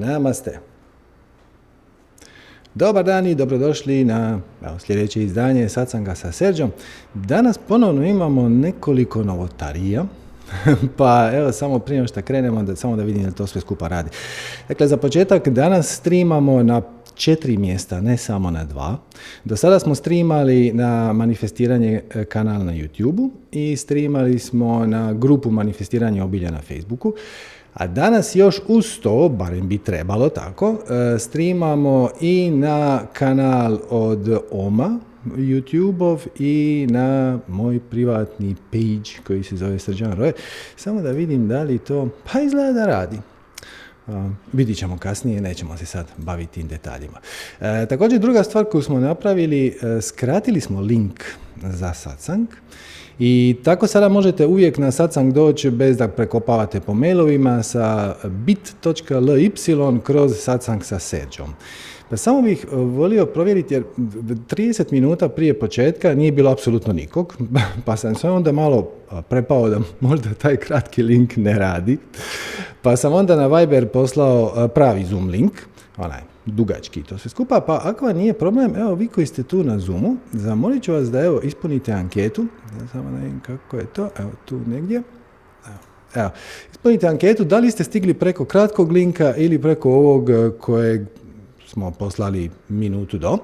Namaste. Dobar dan i dobrodošli na evo, sljedeće izdanje Satsanga sa Serđom. Danas ponovno imamo nekoliko novotarija, pa evo samo prije što krenemo da samo da vidim da to sve skupa radi. Dakle, za početak danas streamamo na četiri mjesta, ne samo na dva. Do sada smo streamali na manifestiranje e, kanala na YouTube i streamali smo na grupu manifestiranja obilja na Facebooku. A danas još uz to, barem bi trebalo tako, e, streamamo i na kanal od Oma, YouTube-ov i na moj privatni page koji se zove Srđan Roje. Samo da vidim da li to, pa izgleda da radi. Uh, vidit ćemo kasnije, nećemo se sad baviti tim detaljima. E, također druga stvar koju smo napravili, e, skratili smo link za satsang i tako sada možete uvijek na satsang doći bez da prekopavate po mailovima sa bit.ly kroz satsang sa seđom. Pa samo bih e, volio provjeriti jer 30 minuta prije početka nije bilo apsolutno nikog, pa sam sve onda malo prepao da možda taj kratki link ne radi. Pa sam onda na Viber poslao pravi Zoom link, onaj dugački to sve skupa, pa ako vam nije problem, evo vi koji ste tu na Zoomu, zamolit ću vas da evo ispunite anketu, da samo ne vidim kako je to, evo tu negdje, evo, evo, ispunite anketu, da li ste stigli preko kratkog linka ili preko ovog kojeg smo poslali minutu do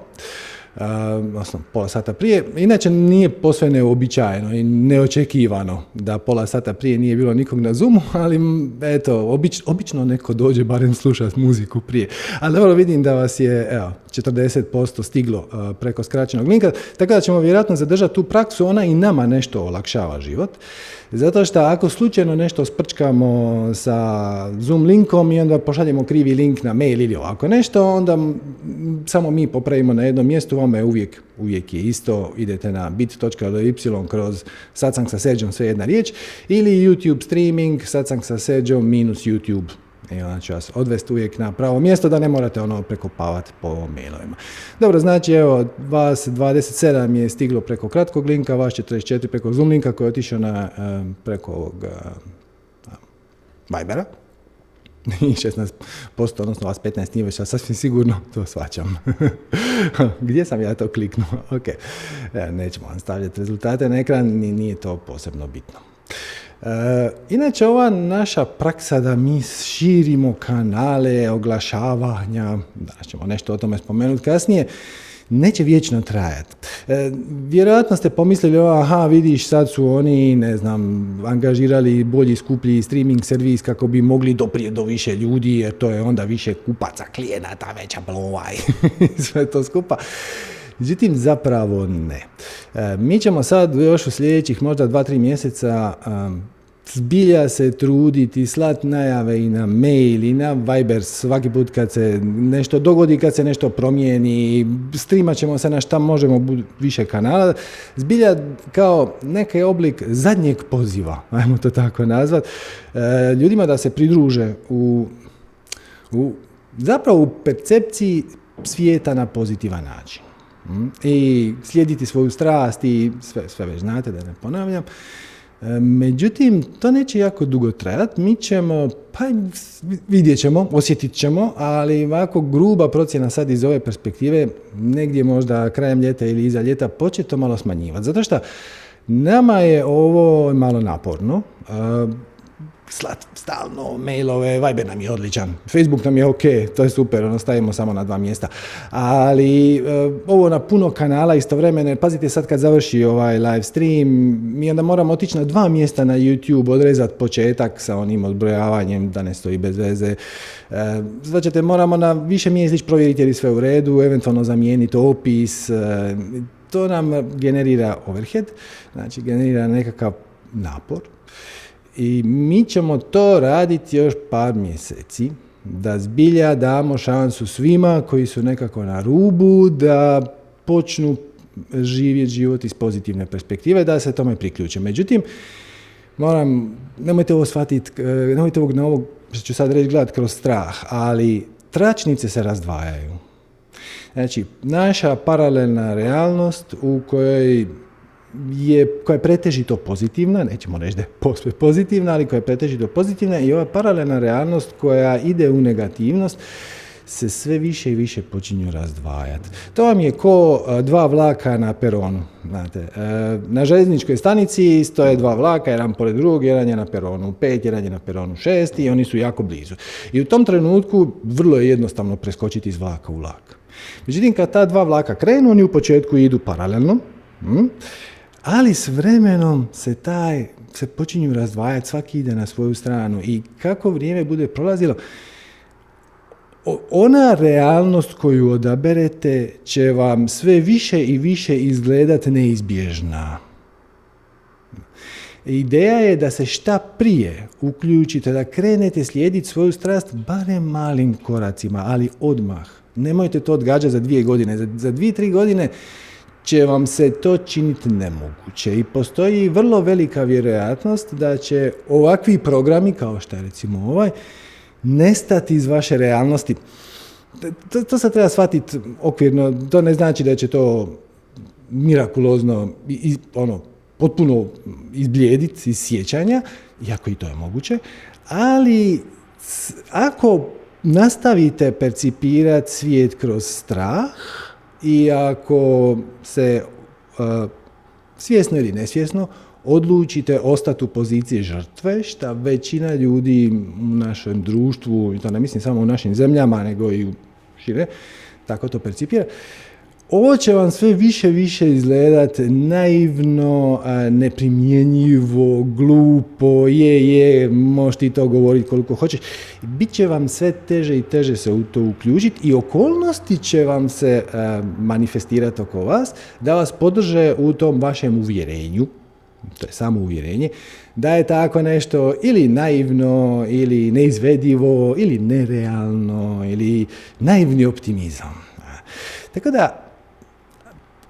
odnosno pola sata prije. Inače nije posve neobičajeno i neočekivano da pola sata prije nije bilo nikog na Zoomu, ali eto, obič, obično neko dođe barem slušati muziku prije. Ali dobro vidim da vas je evo, 40% stiglo preko skraćenog linka, tako da ćemo vjerojatno zadržati tu praksu, ona i nama nešto olakšava život. Zato što ako slučajno nešto sprčkamo sa Zoom linkom i onda pošaljemo krivi link na mail ili ovako nešto, onda samo mi popravimo na jednom mjestu, vama je uvijek, uvijek je isto, idete na bit.ly kroz satsang sa seđom, sve jedna riječ, ili YouTube streaming, satsang sa seđom minus YouTube i ona će vas odvesti uvijek na pravo mjesto da ne morate ono prekopavati po mailovima. Dobro, znači evo, vas 27 je stiglo preko kratkog linka, vas 44 preko Zoom linka koji je otišao na, preko ovog Vibera. I 16%, odnosno vas 15 nije već, sasvim sigurno to svačam. Gdje sam ja to kliknuo? Ok, nećemo vam stavljati rezultate na ekran, nije to posebno bitno. E, inače, ova naša praksa da mi širimo kanale oglašavanja, da ćemo nešto o tome spomenuti kasnije, neće vječno trajati. E, vjerojatno ste pomislili, aha, vidiš, sad su oni, ne znam, angažirali bolji, skuplji streaming servis kako bi mogli doprijeti do više ljudi, jer to je onda više kupaca, klijenata, veća blova i sve to skupa. Međutim, zapravo ne. E, mi ćemo sad još u sljedećih možda dva, tri mjeseca zbilja se truditi, slat najave i na mail i na Viber svaki put kad se nešto dogodi, kad se nešto promijeni, streamat ćemo se na šta možemo više kanala, zbilja kao neki oblik zadnjeg poziva, ajmo to tako nazvat, e, ljudima da se pridruže u, u zapravo u percepciji svijeta na pozitivan način. Mm? I slijediti svoju strast i sve, sve već znate da ne ponavljam. E, međutim, to neće jako dugo trajati. Mi ćemo, pa vidjet ćemo, osjetit ćemo, ali ovako gruba procjena sad iz ove perspektive, negdje možda krajem ljeta ili iza ljeta, početi to malo smanjivati. Zato što nama je ovo malo naporno. Slat stalno mailove, Viber nam je odličan, Facebook nam je ok, to je super, ono stavimo samo na dva mjesta. Ali e, ovo na puno kanala istovremeno, pazite sad kad završi ovaj live stream, mi onda moramo otići na dva mjesta na YouTube, odrezati početak sa onim odbrojavanjem da ne stoji bez veze. E, znači, moramo na više mjesta provjeriti je li sve u redu, eventualno zamijeniti opis, e, to nam generira overhead, znači generira nekakav napor i mi ćemo to raditi još par mjeseci, da zbilja damo šansu svima koji su nekako na rubu, da počnu živjeti život iz pozitivne perspektive, da se tome priključe. Međutim, moram, nemojte ovo shvatiti, e, nemojte ovog na ovog, što ću sad reći, gledati kroz strah, ali tračnice se razdvajaju. Znači, naša paralelna realnost u kojoj je, koja je pretežito pozitivna, nećemo reći da je posve pozitivna, ali koja je pretežito pozitivna i ova paralelna realnost koja ide u negativnost, se sve više i više počinju razdvajati. To vam je ko dva vlaka na peronu. Znate, e, na željezničkoj stanici stoje dva vlaka, jedan pored drugog, jedan je na peronu pet, jedan je na peronu šest i oni su jako blizu. I u tom trenutku vrlo je jednostavno preskočiti iz vlaka u vlak. Međutim, kad ta dva vlaka krenu, oni u početku idu paralelno, hm, ali s vremenom se taj se počinju razdvajati, svaki ide na svoju stranu i kako vrijeme bude prolazilo, ona realnost koju odaberete će vam sve više i više izgledati neizbježna. Ideja je da se šta prije uključite, da krenete slijediti svoju strast barem malim koracima, ali odmah. Nemojte to odgađati za dvije godine. Za, za dvije, tri godine će vam se to činiti nemoguće i postoji vrlo velika vjerojatnost da će ovakvi programi, kao što je recimo ovaj, nestati iz vaše realnosti. To, to se treba shvatiti okvirno, to ne znači da će to mirakulozno, i, ono, potpuno izblijediti iz sjećanja, iako i to je moguće, ali ako nastavite percipirati svijet kroz strah i ako se uh, svjesno ili nesvjesno odlučite ostati u poziciji žrtve, šta većina ljudi u našem društvu, i to ne mislim samo u našim zemljama, nego i šire, tako to percipira, ovo će vam sve više više izgledat naivno, neprimjenjivo, glupo, je, je, možeš ti to govoriti koliko hoćeš. Biće vam sve teže i teže se u to uključiti i okolnosti će vam se manifestirati oko vas da vas podrže u tom vašem uvjerenju, to je samo uvjerenje, da je tako nešto ili naivno, ili neizvedivo, ili nerealno, ili naivni optimizam. Tako da,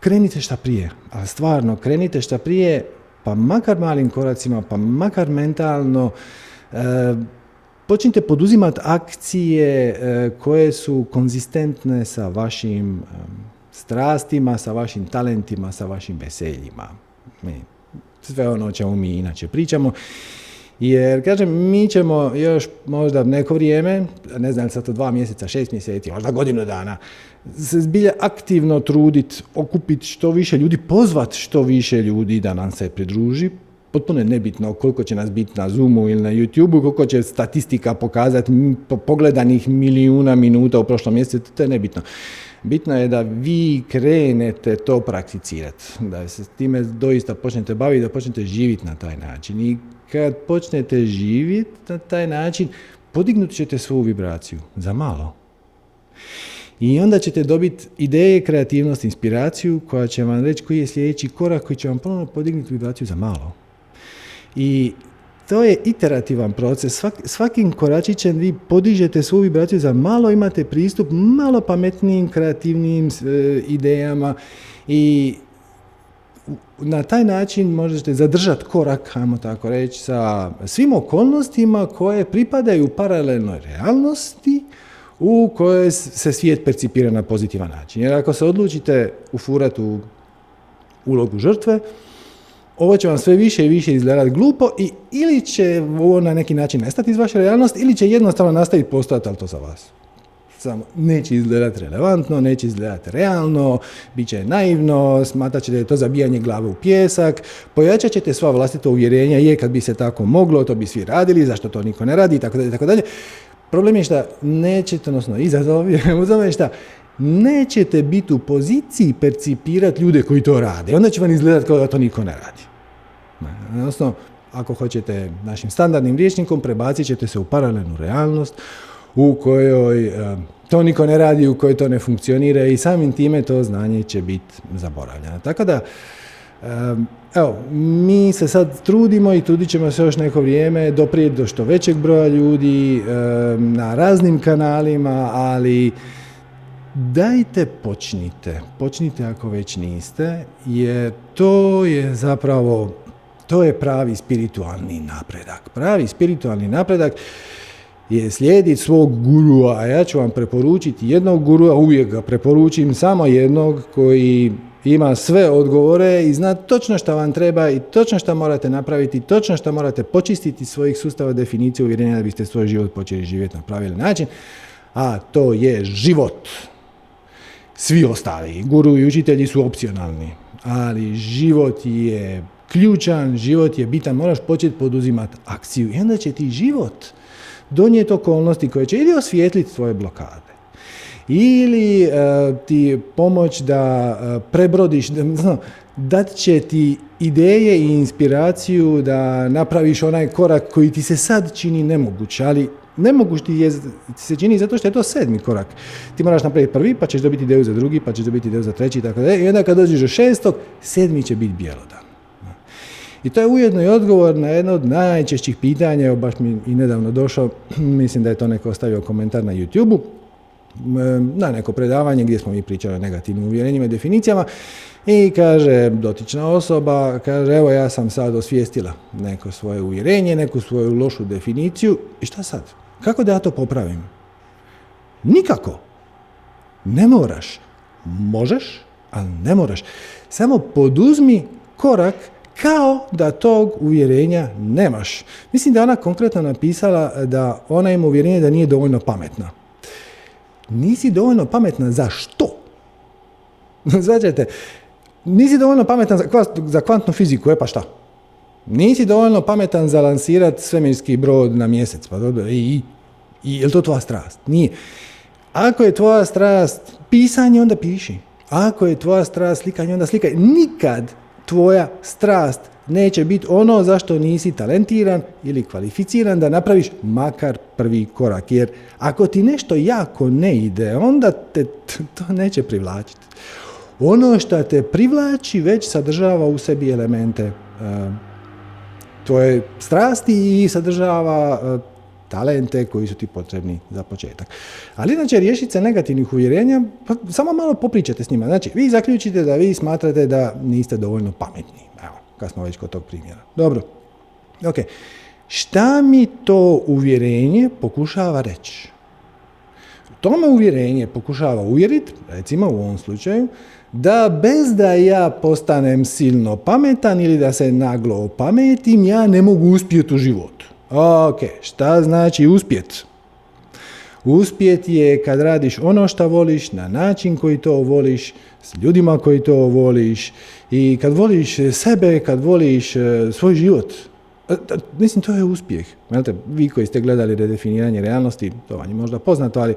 krenite šta prije, ali stvarno, krenite šta prije, pa makar malim koracima, pa makar mentalno, e, počnite poduzimati akcije e, koje su konzistentne sa vašim e, strastima, sa vašim talentima, sa vašim veseljima sve ono o čemu mi inače pričamo. Jer, kažem, mi ćemo još možda neko vrijeme, ne znam sad to dva mjeseca, šest mjeseci, možda godinu dana, se zbilja aktivno truditi, okupiti što više ljudi, pozvati što više ljudi da nam se pridruži. Potpuno je nebitno koliko će nas biti na Zoomu ili na YouTubeu, koliko će statistika pokazati pogledanih milijuna minuta u prošlom mjesecu, to je nebitno. Bitno je da vi krenete to prakticirati, da se s time doista počnete baviti, da počnete živjeti na taj način. I kad počnete živjeti na taj način, podignut ćete svoju vibraciju za malo. I onda ćete dobiti ideje, kreativnost, inspiraciju koja će vam reći koji je sljedeći korak koji će vam ponovno podignuti vibraciju za malo. I to je iterativan proces. Svak, svakim koračićem vi podižete svoju vibraciju za malo imate pristup malo pametnijim, kreativnim e, idejama i na taj način možete zadržati korak, ajmo tako reći, sa svim okolnostima koje pripadaju paralelnoj realnosti u kojoj se svijet percipira na pozitivan način. Jer ako se odlučite ufurati u ulogu žrtve, ovo će vam sve više i više izgledati glupo i ili će ovo na neki način nestati iz vaše realnosti ili će jednostavno nastaviti postojati, ali to za vas. Samo neće izgledati relevantno, neće izgledati realno, bit će naivno, smatrat ćete da je to zabijanje glave u pjesak, pojačat ćete sva vlastita uvjerenja, je kad bi se tako moglo, to bi svi radili, zašto to niko ne radi, i tako dalje, tako dalje. Problem je šta nećete, odnosno izazov je u tome šta nećete biti u poziciji percipirati ljude koji to rade. Onda će vam izgledati kao da to niko ne radi. Odnosno, ako hoćete našim standardnim rječnikom, prebacit ćete se u paralelnu realnost u kojoj e, to niko ne radi, u kojoj to ne funkcionira i samim time to znanje će biti zaboravljeno. Tako da, e, evo, mi se sad trudimo i trudit ćemo se još neko vrijeme doprijeti do što većeg broja ljudi na raznim kanalima, ali dajte počnite. Počnite ako već niste, jer to je zapravo to je pravi spiritualni napredak. Pravi spiritualni napredak je slijediti svog gurua, ja ću vam preporučiti jednog gurua, uvijek ga preporučim, samo jednog koji ima sve odgovore i zna točno što vam treba i točno što morate napraviti, točno što morate počistiti svojih sustava definicije uvjerenja da biste svoj život počeli živjeti na pravilni način, a to je život. Svi ostali, guru i učitelji su opcionalni, ali život je ključan, život je bitan, moraš početi poduzimati akciju i onda će ti život donijeti okolnosti koje će ili osvijetliti svoje blokade ili e, ti pomoć da uh, prebrodiš, da, dat će ti ideje i inspiraciju da napraviš onaj korak koji ti se sad čini nemoguć, ali nemoguć ti, je, ti se čini zato što je to sedmi korak. Ti moraš napraviti prvi, pa ćeš dobiti ideju za drugi, pa ćeš dobiti ideju za treći i tako da. I onda kad dođeš do šestog, sedmi će biti bjelodan. I to je ujedno i odgovor na jedno od najčešćih pitanja, evo baš mi i nedavno došao, mislim da je to neko ostavio komentar na YouTube-u, na neko predavanje gdje smo mi pričali o negativnim uvjerenjima i definicijama i kaže dotična osoba, kaže evo ja sam sad osvijestila neko svoje uvjerenje, neku svoju lošu definiciju i šta sad? Kako da ja to popravim? Nikako. Ne moraš. Možeš, ali ne moraš. Samo poduzmi korak kao da tog uvjerenja nemaš. Mislim da ona konkretno napisala da ona ima uvjerenje da nije dovoljno pametna. Nisi dovoljno pametna za što? Značajte, nisi dovoljno pametan za, za kvantnu fiziku, e pa šta? Nisi dovoljno pametan za lansirati svemirski brod na mjesec, pa dobro, i, i je li to tvoja strast? Nije. Ako je tvoja strast pisanje, onda piši. Ako je tvoja strast slikanje, onda slikaj. Nikad tvoja strast neće biti ono zašto nisi talentiran ili kvalificiran da napraviš makar prvi korak. Jer ako ti nešto jako ne ide, onda te to neće privlačiti. Ono što te privlači već sadržava u sebi elemente uh, tvoje strasti i sadržava uh, talente koji su ti potrebni za početak. Ali inače riješiti se negativnih uvjerenja, pa samo malo popričate s njima. Znači, vi zaključite da vi smatrate da niste dovoljno pametni. Kad smo već kod tog primjera. Dobro. Ok. Šta mi to uvjerenje pokušava reći? Tome uvjerenje pokušava uvjeriti, recimo u ovom slučaju, da bez da ja postanem silno pametan ili da se naglo opametim, ja ne mogu uspjeti u životu. Ok, šta znači uspjet? Uspjet je kad radiš ono što voliš, na način koji to voliš, s ljudima koji to voliš i kad voliš sebe, kad voliš e, svoj život. E, mislim, to je uspjeh. vi koji ste gledali redefiniranje realnosti, to vam je možda poznato, ali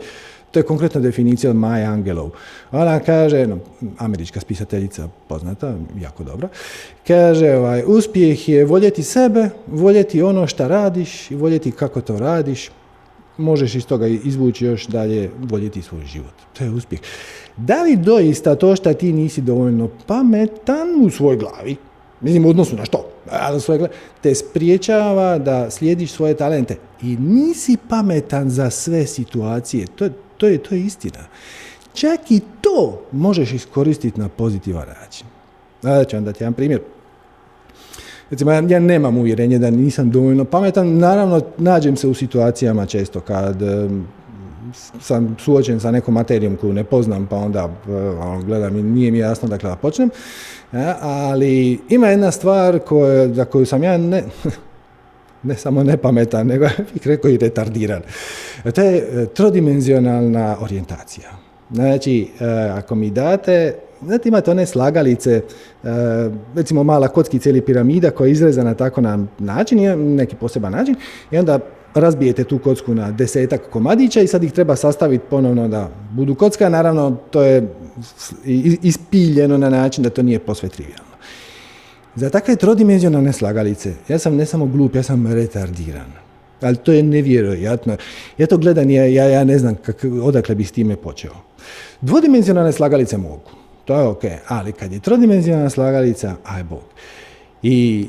to je konkretna definicija od Maja Angelov. Ona kaže, no, američka spisateljica poznata, jako dobra, kaže, ovaj, uspjeh je voljeti sebe, voljeti ono što radiš i voljeti kako to radiš, možeš iz toga izvući još dalje voljeti svoj život. To je uspjeh. Da li doista to što ti nisi dovoljno pametan u svojoj glavi, mislim u odnosu na što, te spriječava da slijediš svoje talente i nisi pametan za sve situacije. To to je, to istina. Čak i to možeš iskoristiti na pozitivan način. Da ću vam dati jedan primjer. Recimo, ja nemam uvjerenje da nisam dovoljno pametan. Naravno, nađem se u situacijama često kad sam suočen sa nekom materijom koju ne poznam, pa onda ono, gledam i nije mi jasno dakle da počnem. ali ima jedna stvar koja, za koju sam ja ne, ne samo nepametan, nego bih rekao i retardiran. To je e, trodimenzionalna orijentacija. Znači, e, ako mi date, znate imate one slagalice, e, recimo mala kockica ili piramida koja je izrezana tako na način, neki poseban način, i onda razbijete tu kocku na desetak komadića i sad ih treba sastaviti ponovno da budu kocka. Naravno, to je ispiljeno na način da to nije posve trivialno. Za takve trodimenzionalne slagalice, ja sam ne samo glup, ja sam retardiran. Ali to je nevjerojatno. Ja to gledam, ja, ja, ne znam kak, odakle bi s time počeo. Dvodimenzionalne slagalice mogu, to je ok, ali kad je trodimenzionalna slagalica, aj bog. I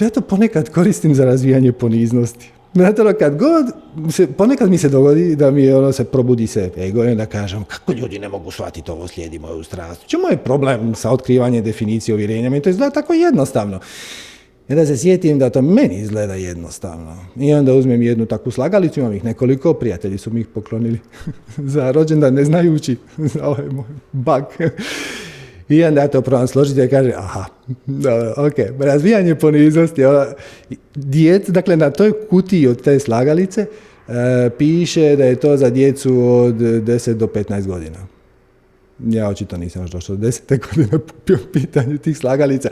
ja to ponekad koristim za razvijanje poniznosti. Znate, ono, kad god, se, ponekad mi se dogodi da mi ono se probudi se ego i onda kažem kako ljudi ne mogu shvatiti ovo slijedi moju strast. Čemu je problem sa otkrivanjem definicije uvjerenja? Mi to izgleda tako jednostavno. I onda se sjetim da to meni izgleda jednostavno. I onda uzmem jednu takvu slagalicu, imam ih nekoliko, prijatelji su mi ih poklonili za rođendan ne znajući za ovaj moj bug. I onda to probam složiti i kaže, aha, dobro, ok, razvijanje poniznosti, ono, djec, dakle na toj kutiji od te slagalice e, piše da je to za djecu od 10 do 15 godina. Ja očito nisam još došao do 10. godine po pitanju tih slagalica.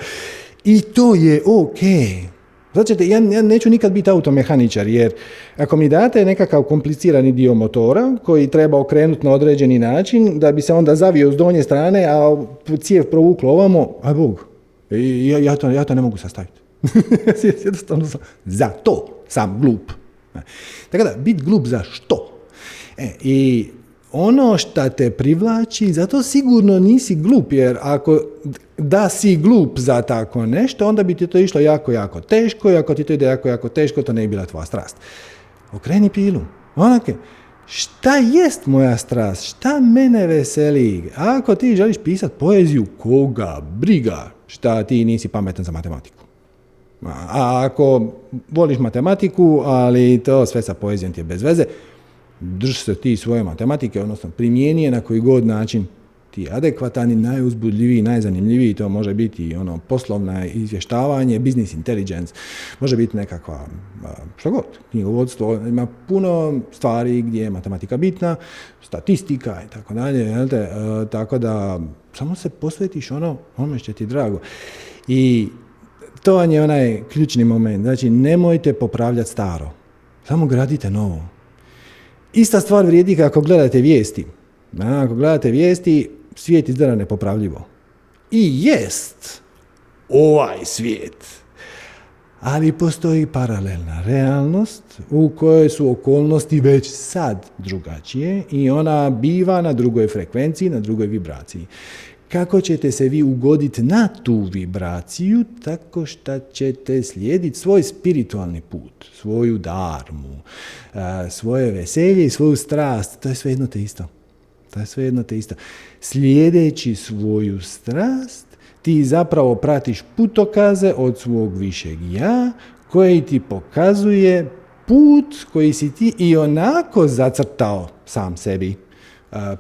I to je ok. Znači, ja, ja neću nikad biti automehaničar, jer ako mi date nekakav komplicirani dio motora koji treba okrenuti na određeni način, da bi se onda zavio s donje strane, a cijev provuklo ovamo, a Bog, ja, ja, to, ja to ne mogu sastaviti. Jednostavno sam, za to sam glup. Tako da, bit glup za što? E, I ono što te privlači, zato sigurno nisi glup, jer ako da si glup za tako nešto, onda bi ti to išlo jako, jako teško i ako ti to ide jako, jako teško, to ne bi bila tvoja strast. Okreni pilu. Onake, šta jest moja strast? Šta mene veseli? Ako ti želiš pisati poeziju, koga briga šta ti nisi pametan za matematiku? A ako voliš matematiku, ali to sve sa poezijom ti je bez veze, drž se ti svoje matematike, odnosno primijeni je na koji god način ti adekvatan i najuzbudljiviji, najzanimljiviji, to može biti ono poslovna izvještavanje, business intelligence, može biti nekakva, što god, knjigovodstvo, ima puno stvari gdje je matematika bitna, statistika i tako dalje, e, tako da samo se posvetiš ono, ono što ti drago. I to vam je onaj ključni moment, znači nemojte popravljati staro, samo gradite novo. Ista stvar vrijedi kako gledate vijesti. Ako gledate vijesti, svijet izgleda nepopravljivo. I jest ovaj svijet. Ali postoji paralelna realnost u kojoj su okolnosti već sad drugačije i ona biva na drugoj frekvenciji, na drugoj vibraciji. Kako ćete se vi ugoditi na tu vibraciju? Tako što ćete slijediti svoj spiritualni put, svoju darmu, svoje veselje i svoju strast. To je sve jedno te isto. To je sve jedno te isto. Slijedeći svoju strast, ti zapravo pratiš putokaze od svog višeg ja, koji ti pokazuje put koji si ti i onako zacrtao sam sebi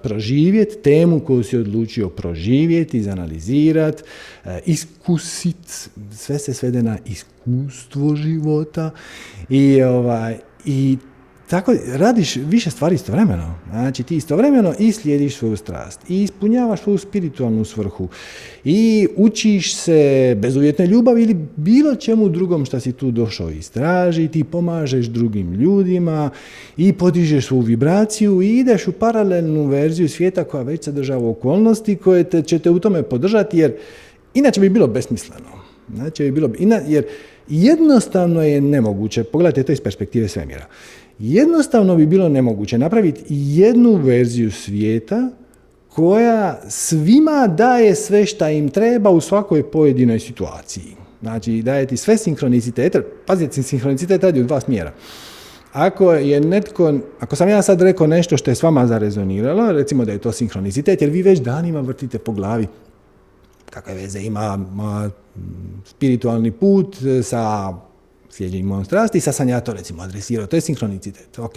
proživjeti, temu koju si odlučio proživjeti, izanalizirati, iskusiti, sve se svede na iskustvo života i, ovaj, i tako radiš više stvari istovremeno. Znači ti istovremeno i slijediš svoju strast i ispunjavaš svoju spiritualnu svrhu i učiš se bezuvjetne ljubavi ili bilo čemu drugom što si tu došao istražiti, i pomažeš drugim ljudima i podižeš svoju vibraciju i ideš u paralelnu verziju svijeta koja već sadržava okolnosti koje te, će te u tome podržati jer inače bi bilo besmisleno. Znači bi bilo, jer jednostavno je nemoguće, pogledajte to iz perspektive svemira. Jednostavno bi bilo nemoguće napraviti jednu verziju svijeta koja svima daje sve šta im treba u svakoj pojedinoj situaciji. Znači, daje ti sve sinkronicitete, pazite, sinkronicitet radi u dva smjera. Ako je netko, ako sam ja sad rekao nešto što je s vama zarezoniralo, recimo da je to sinkronicitet, jer vi već danima vrtite po glavi kakve veze ima spiritualni put sa slijedjenjem strasti i sad sam ja to recimo adresirao, to je sinkronicitet, ok.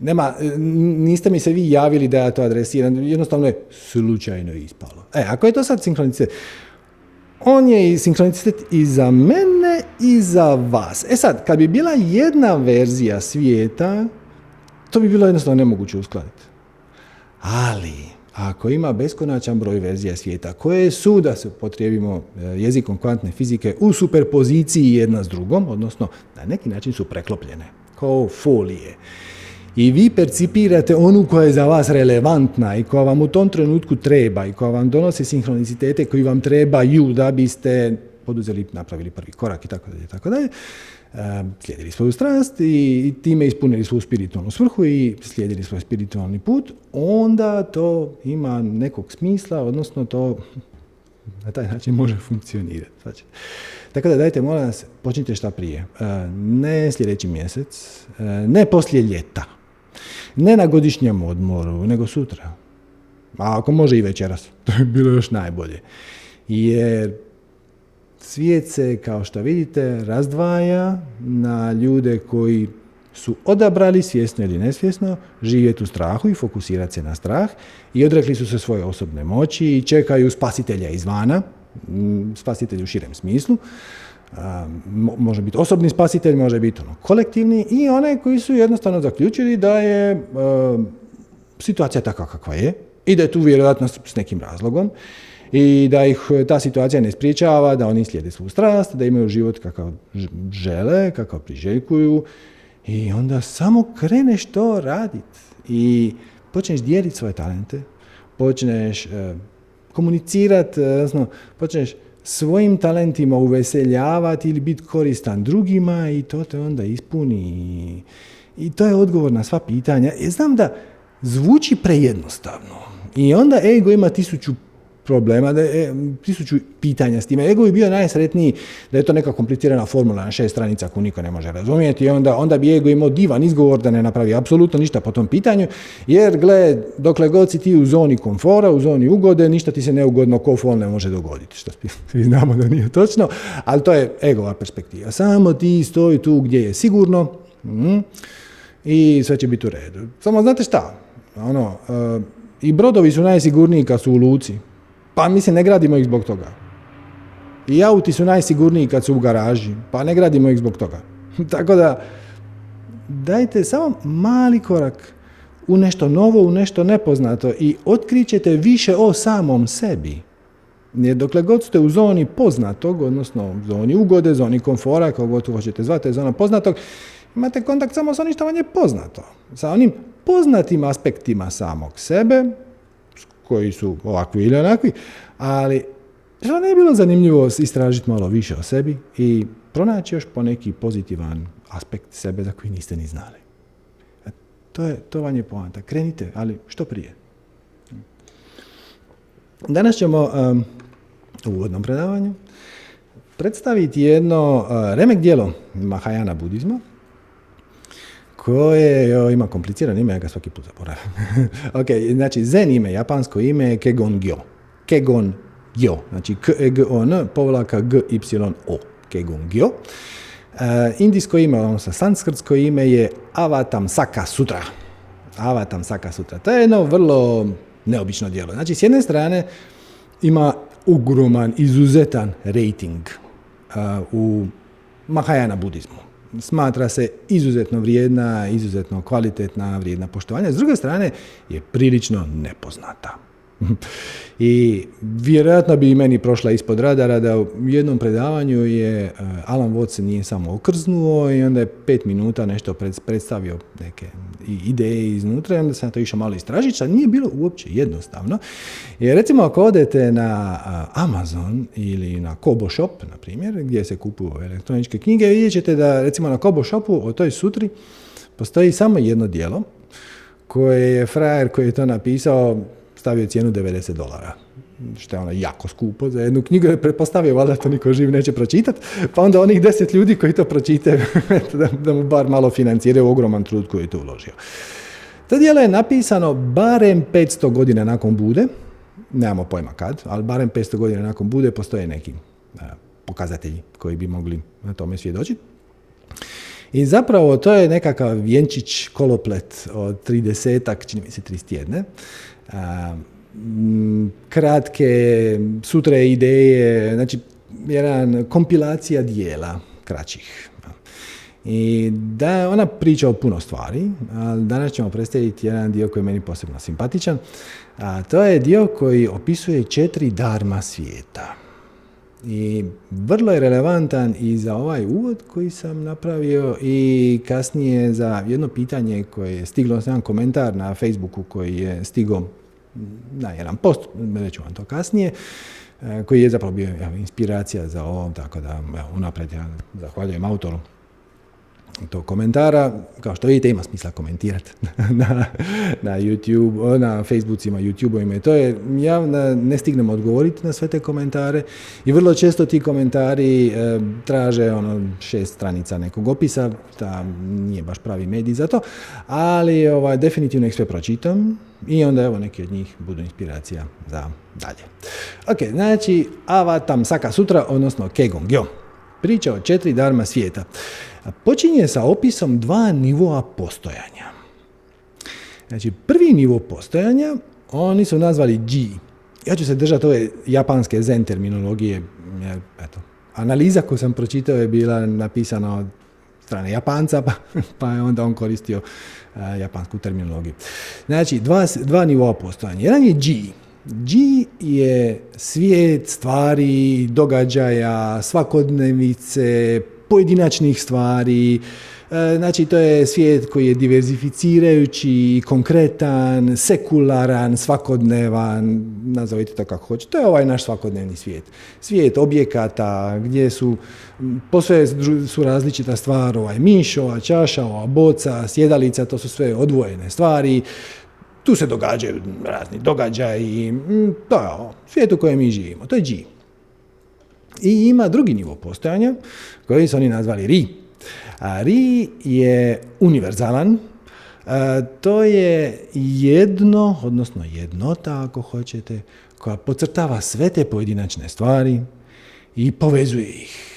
Nema, niste mi se vi javili da ja to adresiram, jednostavno je slučajno ispalo. E, ako je to sad sinkronicitet, on je i sinkronicitet i za mene i za vas. E sad, kad bi bila jedna verzija svijeta, to bi bilo jednostavno nemoguće uskladiti. Ali, ako ima beskonačan broj verzija svijeta koje su, da se potrijebimo e, jezikom kvantne fizike, u superpoziciji jedna s drugom, odnosno na neki način su preklopljene, kao folije. I vi percipirate onu koja je za vas relevantna i koja vam u tom trenutku treba i koja vam donosi sinhronicitete koji vam trebaju da biste poduzeli, napravili prvi korak i tako dalje, tako dalje slijedili svoju strast i time ispunili svoju spiritualnu svrhu i slijedili svoj spiritualni put, onda to ima nekog smisla, odnosno to na taj način može funkcionirati. Znači, tako da dajte, molim vas, počnite šta prije. Ne sljedeći mjesec, ne poslije ljeta, ne na godišnjem odmoru, nego sutra. A ako može i večeras, to je bilo još najbolje. Jer Svijet se, kao što vidite, razdvaja na ljude koji su odabrali, svjesno ili nesvjesno, živjeti u strahu i fokusirati se na strah i odrekli su se svoje osobne moći i čekaju spasitelja izvana, spasitelj u širem smislu, može biti osobni spasitelj, može biti ono kolektivni i one koji su jednostavno zaključili da je situacija takva kakva je. I da je tu vjerojatno s nekim razlogom i da ih ta situacija ne spriječava, da oni slijede svu strast, da imaju život kakav žele, kakav priželjkuju. I onda samo kreneš to raditi i počneš dijeliti svoje talente, počneš e, komunicirati, odnosno počneš svojim talentima uveseljavati ili biti koristan drugima i to te onda ispuni. I, to je odgovor na sva pitanja. I znam da zvuči prejednostavno. I onda ego ima tisuću problema, da je tisuću pitanja s time. Ego bi bio najsretniji da je to neka komplicirana formula na šest stranica koju niko ne može razumjeti i onda, onda bi ego imao divan izgovor da ne napravi apsolutno ništa po tom pitanju, jer gle, dokle god si ti u zoni komfora, u zoni ugode, ništa ti se neugodno ko fol ne može dogoditi, što svi znamo da nije točno, ali to je egova perspektiva. Samo ti stoji tu gdje je sigurno mm, i sve će biti u redu. Samo znate šta, ono, uh, i brodovi su najsigurniji kad su u luci, pa mislim, ne gradimo ih zbog toga. I auti su najsigurniji kad su u garaži, pa ne gradimo ih zbog toga. Tako da, dajte samo mali korak u nešto novo, u nešto nepoznato i otkrićete više o samom sebi. Jer dokle god ste u zoni poznatog, odnosno u zoni ugode, zoni komfora, kao god hoćete zvati, zona poznatog, imate kontakt samo sa onim što vam je poznato. Sa onim poznatim aspektima samog sebe, koji su ovakvi ili onakvi, ali što ne je bilo zanimljivo istražiti malo više o sebi i pronaći još po neki pozitivan aspekt sebe za koji niste ni znali. E, to, je, to vam je poanta. Krenite, ali što prije. Danas ćemo um, u uvodnom predavanju predstaviti jedno uh, remek dijelo Mahajana budizma, koje jo, ima komplicirano ime, ja ga svaki put zaboravim. ok, znači zen ime, japansko ime je Kegon Gyo. Kegon Gyo, znači k e g o n povlaka g y o. Kegon Gyo. Uh, indijsko ime, odnosno sanskrtsko ime je Avatam Saka Sutra. Avatam Saka Sutra. To je jedno vrlo neobično djelo. Znači, s jedne strane ima ogroman, izuzetan rating uh, u Mahajana budizmu smatra se izuzetno vrijedna, izuzetno kvalitetna, vrijedna poštovanja. S druge strane je prilično nepoznata. I vjerojatno bi i meni prošla ispod radara da u jednom predavanju je e, Alan Watts nije samo okrznuo i onda je pet minuta nešto predstavio neke ideje iznutra i onda sam to išao malo istražiti, a nije bilo uopće jednostavno. Jer recimo ako odete na Amazon ili na Kobo Shop, na primjer, gdje se kupuju elektroničke knjige, vidjet ćete da recimo na Kobo Shopu o toj sutri postoji samo jedno dijelo koje je frajer koji je to napisao stavio cijenu 90 dolara što je ono jako skupo za jednu knjigu, je pretpostavio valjda to niko živ neće pročitati, pa onda onih deset ljudi koji to pročite, da, mu bar malo financiraju ogroman trud koji je to uložio. To dijelo je napisano barem 500 godina nakon Bude, nemamo pojma kad, ali barem 500 godina nakon Bude postoje neki pokazatelji koji bi mogli na tome svjedočiti. I zapravo to je nekakav vjenčić koloplet od 30-ak, čini mi se 31 kratke sutre ideje, znači jedan kompilacija dijela kraćih. I da, ona priča o puno stvari, ali danas ćemo predstaviti jedan dio koji je meni posebno simpatičan, a to je dio koji opisuje četiri darma svijeta. I vrlo je relevantan i za ovaj uvod koji sam napravio i kasnije za jedno pitanje koje je stiglo, jedan komentar na Facebooku koji je stigao na jedan post, reću vam to kasnije, e, koji je zapravo bio inspiracija za ovo, tako da evo, unaprijed ja zahvaljujem autoru tog komentara. Kao što vidite ima smisla komentirati na, na YouTube, na Facebookima, YouTubeovima. To je, ja ne stignem odgovoriti na sve te komentare i vrlo često ti komentari e, traže ono šest stranica nekog opisa, da nije baš pravi medij za to, ali ovaj, definitivno ih sve pročitam i onda evo neki od njih budu inspiracija za dalje. Ok, znači Avatam Saka Sutra, odnosno Kegon Gyo. Priča o četiri darma svijeta. Počinje sa opisom dva nivoa postojanja. Znači, prvi nivo postojanja, oni su nazvali G. Ja ću se držati ove japanske zen terminologije. Eto, analiza koju sam pročitao je bila napisana od strane Japanca, pa, pa je onda on koristio japansku terminologiju. Znači, dva, dva nivoa postojanja. Jedan je G. G je svijet stvari, događaja, svakodnevice, pojedinačnih stvari, E, znači, to je svijet koji je diverzificirajući, konkretan, sekularan, svakodnevan, nazovite to kako hoćete. To je ovaj naš svakodnevni svijet. Svijet objekata gdje su, posve su različita stvar, ovaj miš, ova čaša, ova boca, sjedalica, to su sve odvojene stvari. Tu se događaju razni događaji, to je ovo, svijet u kojem mi živimo, to je G. I ima drugi nivo postojanja, koji su oni nazvali RI, Ri je univerzalan, to je jedno, odnosno jednota ako hoćete, koja pocrtava sve te pojedinačne stvari i povezuje ih.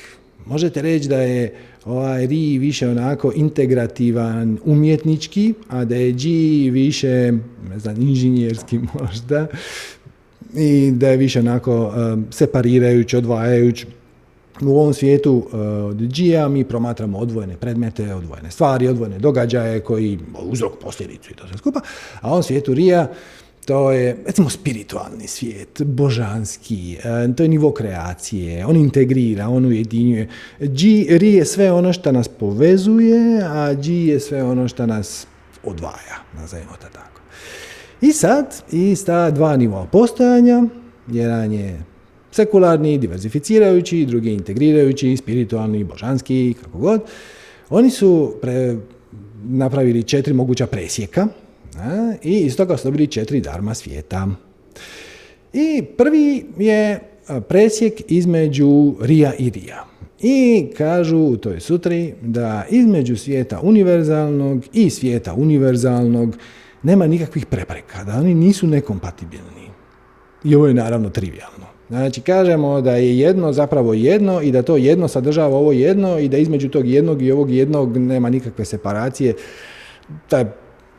Možete reći da je ovaj ri više onako integrativan, umjetnički, a da je G više, ne znam, inženjerski možda, i da je više onako separirajući, odvajajući. U ovom svijetu uh, od mi promatramo odvojene predmete, odvojene stvari, odvojene događaje koji uzrok posljedicu i to sve skupa, a u ovom svijetu Rija to je, recimo, spiritualni svijet, božanski, uh, to je nivo kreacije, on integrira, on ujedinjuje. G, Ri je sve ono što nas povezuje, a G je sve ono što nas odvaja, nazajemo to tako. I sad, i sta dva nivoa postojanja, jedan je sekularni, diverzificirajući, drugi integrirajući, spiritualni, božanski, kako god. Oni su pre, napravili četiri moguća presjeka i iz toga su dobili četiri darma svijeta. I prvi je presjek između Rija i Rija. I kažu u toj sutri da između svijeta univerzalnog i svijeta univerzalnog nema nikakvih prepreka, da oni nisu nekompatibilni. I ovo je naravno trivialno. Znači, kažemo da je jedno zapravo jedno i da to jedno sadržava ovo jedno i da između tog jednog i ovog jednog nema nikakve separacije. To je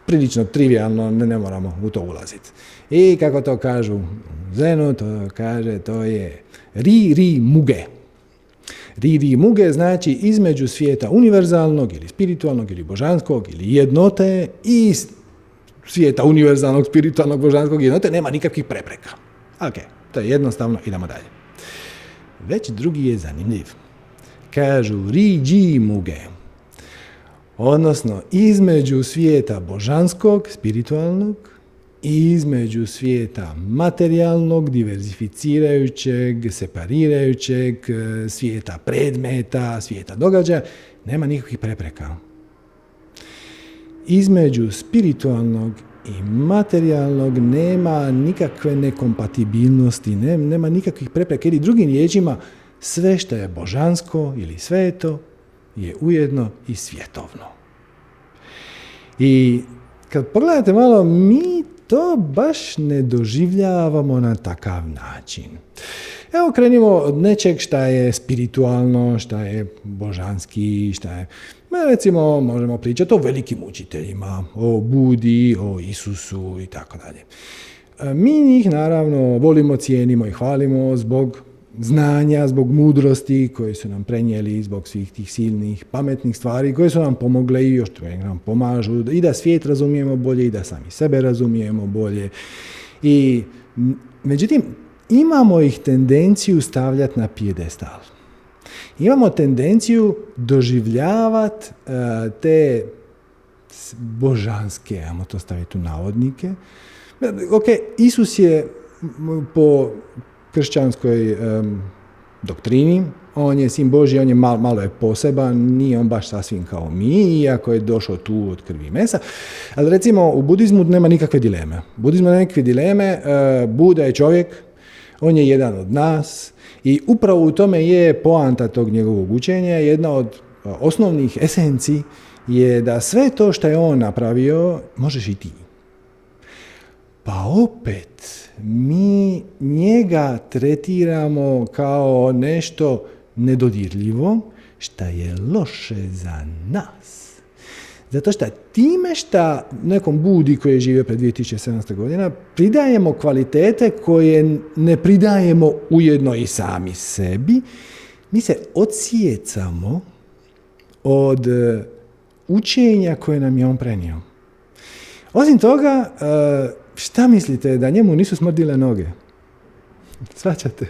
prilično trivialno, ne, ne moramo u to ulaziti. I kako to kažu Zenu, to kaže, to je ri, ri, muge. Ri, ri, muge znači između svijeta univerzalnog ili spiritualnog ili božanskog ili jednote i svijeta univerzalnog, spiritualnog, božanskog jednote nema nikakvih prepreka. Ok. To je jednostavno, idemo dalje. Već drugi je zanimljiv. Kažu riđi muge. Odnosno, između svijeta božanskog, spiritualnog, i između svijeta materijalnog, diverzificirajućeg, separirajućeg, svijeta predmeta, svijeta događaja, nema nikakvih prepreka. Između spiritualnog i materijalnog nema nikakve nekompatibilnosti, nema nikakvih prepreka ili drugim riječima sve što je božansko ili sveto je ujedno i svjetovno. I kad pogledate malo, mi to baš ne doživljavamo na takav način. Evo krenimo od nečeg šta je spiritualno, šta je božanski, šta je recimo možemo pričati o velikim učiteljima, o Budi, o Isusu i tako dalje. E, mi njih naravno volimo, cijenimo i hvalimo zbog znanja, zbog mudrosti koje su nam prenijeli, zbog svih tih silnih, pametnih stvari koje su nam pomogle i još nam pomažu i da svijet razumijemo bolje i da sami sebe razumijemo bolje. I međutim, imamo ih tendenciju stavljati na pijedestal imamo tendenciju doživljavati e, te božanske, ajmo to staviti u navodnike. Ok, Isus je po kršćanskoj doktrini, on je sin Boži, on je malo, malo je poseban, nije on baš sasvim kao mi, iako je došao tu od krvi i mesa. Ali recimo u budizmu nema nikakve dileme. U budizmu nema nikakve dileme, uh, Buda je čovjek, on je jedan od nas, i upravo u tome je poanta tog njegovog učenja, jedna od osnovnih esenci je da sve to što je on napravio, možeš i ti. Pa opet, mi njega tretiramo kao nešto nedodirljivo, šta je loše za nas. Zato što time što nekom budi koji je živio pred 2700 godina pridajemo kvalitete koje ne pridajemo ujedno i sami sebi, mi se odsjecamo od e, učenja koje nam je on prenio. Osim toga, e, šta mislite da njemu nisu smrdile noge? Svaćate?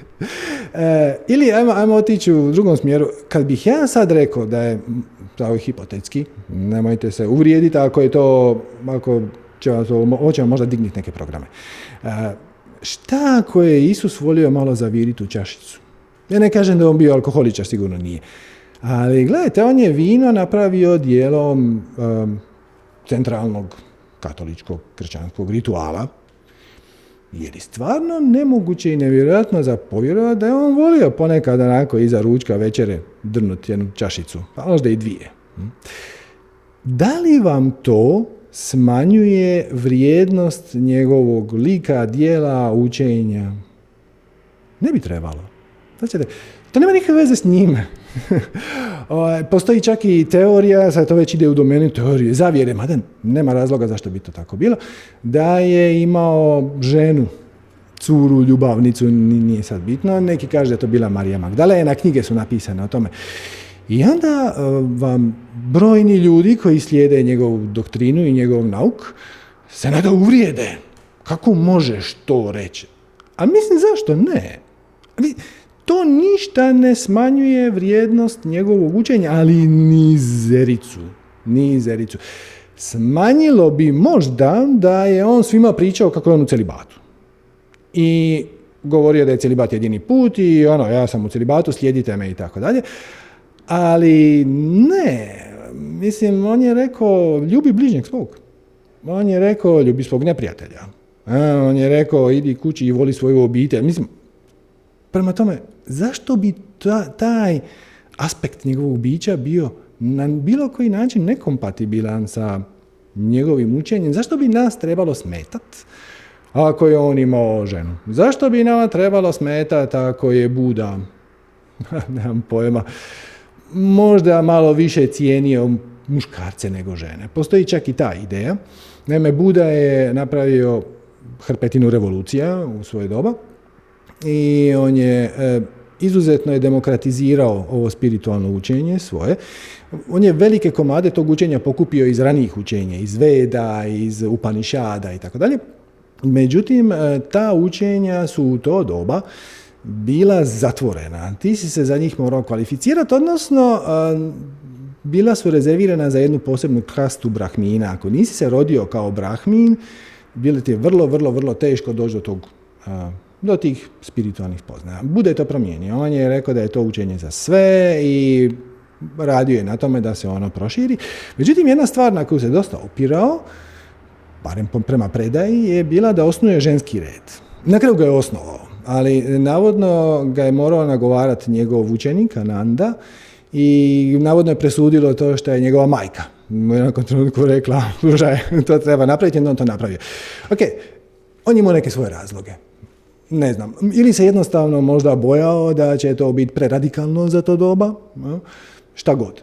E, ili ajmo, ajmo otići u drugom smjeru. Kad bih ja sad rekao da je, je hipotetski, nemojte se uvrijediti ako je to, ako će vas, hoćemo možda dignuti neke programe. E, šta ako je Isus volio malo zaviriti u čašicu? Ja ne kažem da on bio alkoholičar, sigurno nije. Ali gledajte, on je vino napravio dijelom um, centralnog katoličkog kršćanskog rituala, jer je stvarno nemoguće i nevjerojatno za povjerovati da je on volio ponekad onako iza ručka večere drnuti jednu čašicu, pa možda i dvije. Da li vam to smanjuje vrijednost njegovog lika, dijela, učenja? Ne bi trebalo. Znači, to nema nikakve veze s njime. Postoji čak i teorija, sad to već ide u domenu teorije, zavjere, mada nema razloga zašto bi to tako bilo, da je imao ženu, curu, ljubavnicu, nije sad bitno, neki kaže da je to bila Marija Magdalena, knjige su napisane o tome. I onda eh, vam brojni ljudi koji slijede njegovu doktrinu i njegov nauk se nada uvrijede. Kako možeš to reći? A mislim zašto ne? To ništa ne smanjuje vrijednost njegovog učenja, ali ni zericu. Ni zericu. Smanjilo bi možda da je on svima pričao kako je on u celibatu. I govorio da je celibat jedini put i ono, ja sam u celibatu, slijedite me i tako dalje. Ali ne, mislim, on je rekao, ljubi bližnjeg svog. On je rekao, ljubi svog neprijatelja. on je rekao, idi kući i voli svoju obitelj. Mislim, prema tome, zašto bi taj aspekt njegovog bića bio na bilo koji način nekompatibilan sa njegovim učenjem? Zašto bi nas trebalo smetat ako je on imao ženu? Zašto bi nama trebalo smetat ako je Buda? Nemam pojma. Možda malo više cijenio muškarce nego žene. Postoji čak i ta ideja. Naime, Buda je napravio hrpetinu revolucija u svoje doba i on je e, izuzetno je demokratizirao ovo spiritualno učenje svoje. On je velike komade tog učenja pokupio iz ranijih učenja, iz Veda, iz Upanišada i tako dalje. Međutim, e, ta učenja su u to doba bila zatvorena. Ti si se za njih morao kvalificirati, odnosno e, bila su rezervirana za jednu posebnu kastu brahmina. Ako nisi se rodio kao brahmin, bilo ti je vrlo, vrlo, vrlo teško doći do tog do tih spiritualnih poznaja. Bude to promijenio. On je rekao da je to učenje za sve i radio je na tome da se ono proširi. Međutim, jedna stvar na koju se dosta opirao, barem prema predaji, je bila da osnuje ženski red. Na kraju ga je osnovao, ali navodno ga je morao nagovarati njegov učenik, Ananda, i navodno je presudilo to što je njegova majka u jednom trenutku rekla, to treba napraviti, onda on to napravio. Ok, on imao neke svoje razloge ne znam, ili se jednostavno možda bojao da će to biti preradikalno za to doba, šta god.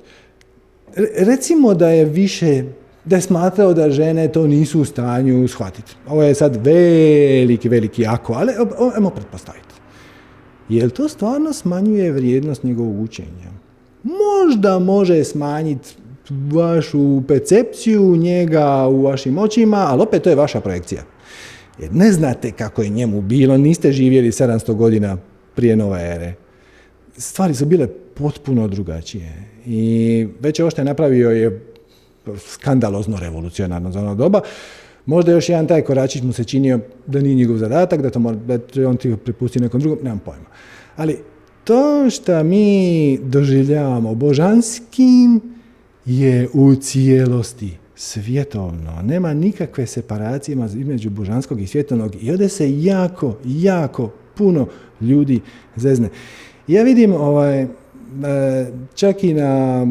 Recimo da je više, da je smatrao da žene to nisu u stanju shvatiti. Ovo je sad veliki, veliki jako, ali ajmo pretpostaviti. Jel to stvarno smanjuje vrijednost njegovog učenja? Možda može smanjiti vašu percepciju njega u vašim očima, ali opet to je vaša projekcija. Jer ne znate kako je njemu bilo, niste živjeli 700 godina prije nove ere. Stvari su bile potpuno drugačije. I već ovo što je napravio je skandalozno revolucionarno za ono doba. Možda još jedan taj koračić mu se činio da nije njegov zadatak, da, to mora, da on ti prepusti nekom drugom, nemam pojma. Ali to što mi doživljavamo božanskim je u cijelosti svjetovno. Nema nikakve separacije između božanskog i svjetovnog i ovdje se jako, jako puno ljudi zezne. Ja vidim ovaj, e, čak i na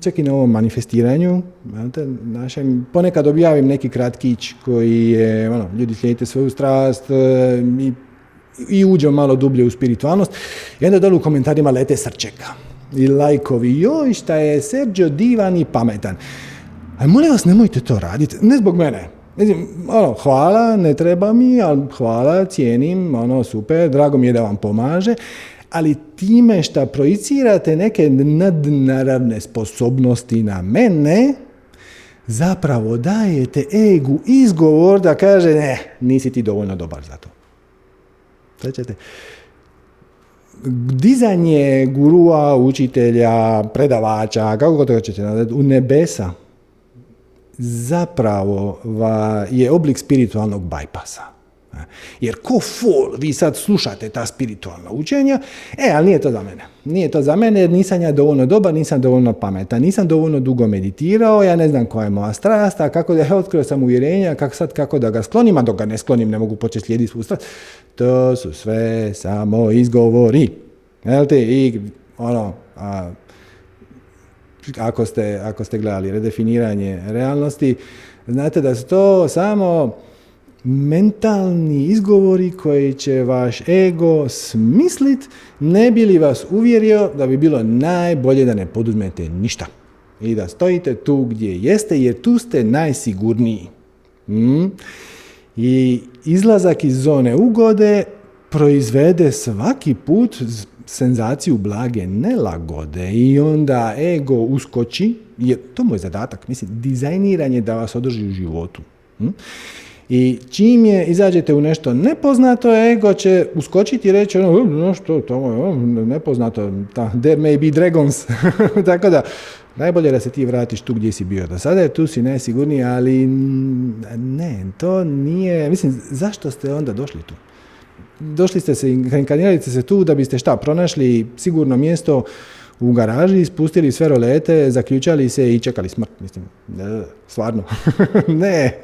čak i na ovom manifestiranju, našem, ponekad objavim neki kratkić koji je, ono, ljudi slijedite svoju strast e, i i uđemo malo dublje u spiritualnost i onda dole u komentarima lete srčeka i lajkovi, joj šta je Sergio divan i pametan. A molim vas, nemojte to raditi, ne zbog mene, Mislim, ono, hvala, ne treba mi, ali hvala, cijenim, ono, super, drago mi je da vam pomaže, ali time što projicirate neke nadnaravne sposobnosti na mene, zapravo dajete egu izgovor da kaže ne, nisi ti dovoljno dobar za to. Svećete? Dizanje gurua, učitelja, predavača, kako god hoćete u nebesa, zapravo je oblik spiritualnog bajpasa. Jer ko fol, vi sad slušate ta spiritualna učenja, e, ali nije to za mene. Nije to za mene jer nisam ja dovoljno dobar, nisam dovoljno pametan, nisam dovoljno dugo meditirao, ja ne znam koja je moja strast, a kako da, otkrio sam uvjerenja, kako sad, kako da ga sklonim, a dok ga ne sklonim ne mogu početi slijediti svu strast. To su sve samo izgovori. Jel te? I ono, ako ste, ako ste gledali redefiniranje realnosti, znate da su to samo mentalni izgovori koji će vaš ego smislit, ne bi li vas uvjerio da bi bilo najbolje da ne poduzmete ništa. I da stojite tu gdje jeste, jer tu ste najsigurniji. Mm? I izlazak iz zone ugode proizvede svaki put senzaciju blage nelagode i onda ego uskoči, jer to mu je zadatak, mislim, dizajniranje da vas održi u životu. Hm? I čim je izađete u nešto nepoznato, ego će uskočiti i reći ono, no što, to je ono, nepoznato, ta, there may be dragons. Tako da, najbolje da se ti vratiš tu gdje si bio do sada, jer tu si najsigurniji, ali ne, to nije, mislim, zašto ste onda došli tu? Došli ste se, reinkarnirali ste se tu da biste šta, pronašli sigurno mjesto u garaži, spustili sve rolete, zaključali se i čekali smrt. Mislim, ne, stvarno. ne,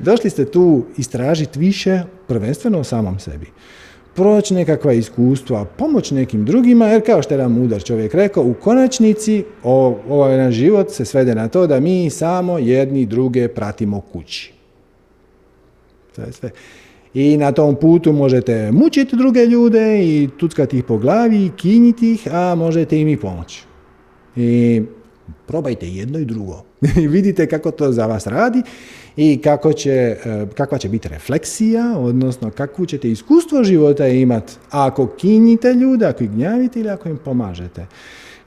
došli ste tu istražiti više, prvenstveno o samom sebi. Proći nekakva iskustva, pomoć nekim drugima, jer kao što je jedan mudar čovjek rekao, u konačnici ovaj naš život se svede na to da mi samo jedni druge pratimo kući. Sve, sve. I na tom putu možete mučiti druge ljude i tuckati ih po glavi, kinjiti ih, a možete im i pomoći. I probajte jedno i drugo. Vidite kako to za vas radi i kako će, e, kakva će biti refleksija, odnosno kakvu ćete iskustvo života imati ako kinjite ljude, ako ih gnjavite ili ako im pomažete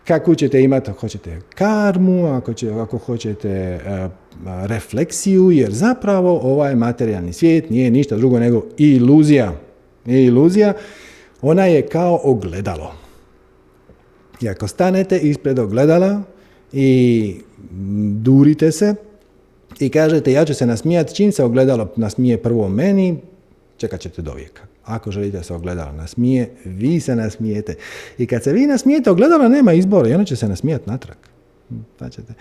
kakvu ćete imati ako hoćete karmu, ako, će, ako hoćete e, refleksiju, jer zapravo ovaj materijalni svijet nije ništa drugo nego iluzija. iluzija, ona je kao ogledalo. I ako stanete ispred ogledala i durite se i kažete ja ću se nasmijati, čim se ogledalo nasmije prvo meni, čekat ćete do vijeka. Ako želite se ogledalo nasmije, vi se nasmijete. I kad se vi nasmijete, ogledalo nema izbora i ono će se nasmijati natrag. Pačete.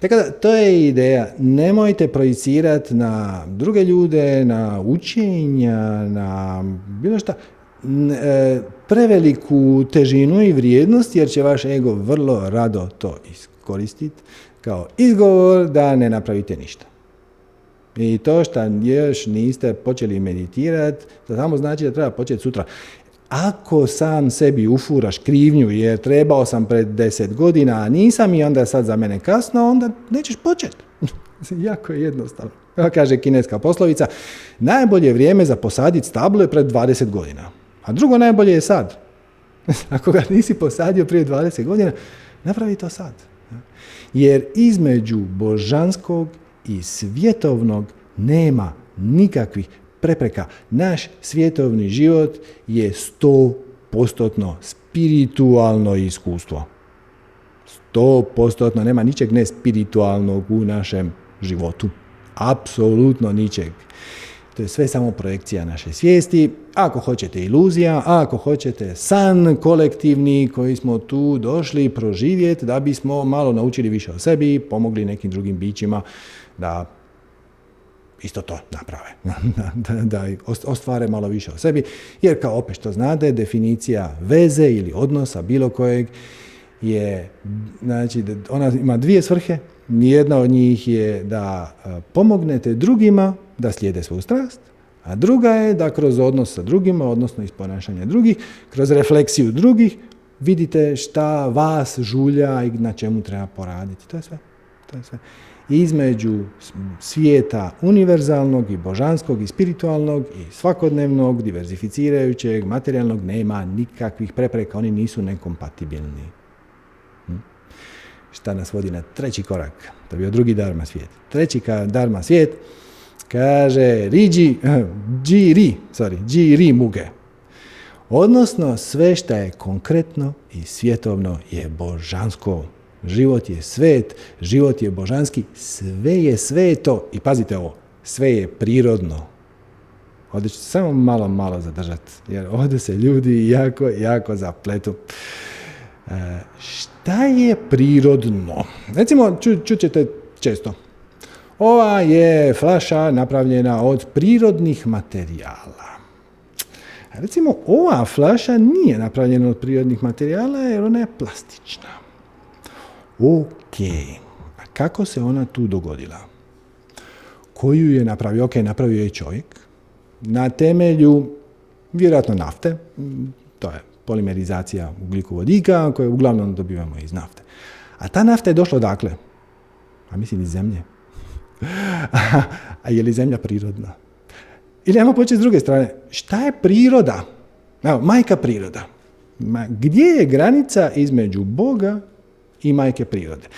Tako da, to je ideja. Nemojte projicirati na druge ljude, na učenja, na bilo šta, e, preveliku težinu i vrijednost, jer će vaš ego vrlo rado to iskoristiti kao izgovor da ne napravite ništa. I to što još niste počeli meditirati, to samo znači da treba početi sutra. Ako sam sebi ufuraš krivnju jer trebao sam pred deset godina, a nisam i onda sad za mene kasno, onda nećeš početi. jako je jednostavno. Kaže kineska poslovica, najbolje vrijeme za posaditi stablo je pred 20 godina. A drugo najbolje je sad. Ako ga nisi posadio prije 20 godina, napravi to sad. Jer između božanskog i svjetovnog nema nikakvih prepreka. Naš svjetovni život je sto postotno spiritualno iskustvo. Sto postotno, nema ničeg nespiritualnog u našem životu. Apsolutno ničeg. To je sve samo projekcija naše svijesti. Ako hoćete iluzija, ako hoćete san kolektivni koji smo tu došli proživjeti da bismo malo naučili više o sebi, pomogli nekim drugim bićima da isto to naprave, da, da ostvare malo više o sebi, jer kao opet što znate, definicija veze ili odnosa bilo kojeg je, znači, ona ima dvije svrhe, jedna od njih je da pomognete drugima da slijede svoju strast, A druga je da kroz odnos sa drugima, odnosno iz ponašanja drugih, kroz refleksiju drugih, vidite šta vas žulja i na čemu treba poraditi. To je sve. To je sve. Između svijeta univerzalnog i božanskog i spiritualnog i svakodnevnog, diverzificirajućeg, materijalnog nema nikakvih prepreka, oni nisu nekompatibilni. Hm? Šta nas vodi na treći korak? To je bio drugi darma svijet. Treći darma svijet kaže riđi, džiri, sorry, džiri muge. Odnosno sve što je konkretno i svjetovno je božansko. Život je svet, život je božanski, sve je sveto i pazite ovo, sve je prirodno. Ovdje ću samo malo, malo zadržati, jer ovdje se ljudi jako, jako zapletu. E, šta je prirodno? Recimo, čućete često, ova je flaša napravljena od prirodnih materijala. Recimo, ova flaša nije napravljena od prirodnih materijala jer ona je plastična. Ok, a kako se ona tu dogodila? Koju je napravio? Ok, napravio je čovjek na temelju vjerojatno nafte, to je polimerizacija ugljikovodika koju uglavnom dobivamo iz nafte. A ta nafta je došla odakle? A mislim iz zemlje. A je li zemlja prirodna? Ili ajmo početi s druge strane. Šta je priroda? Evo, majka priroda. Gdje je granica između Boga i majke prirode?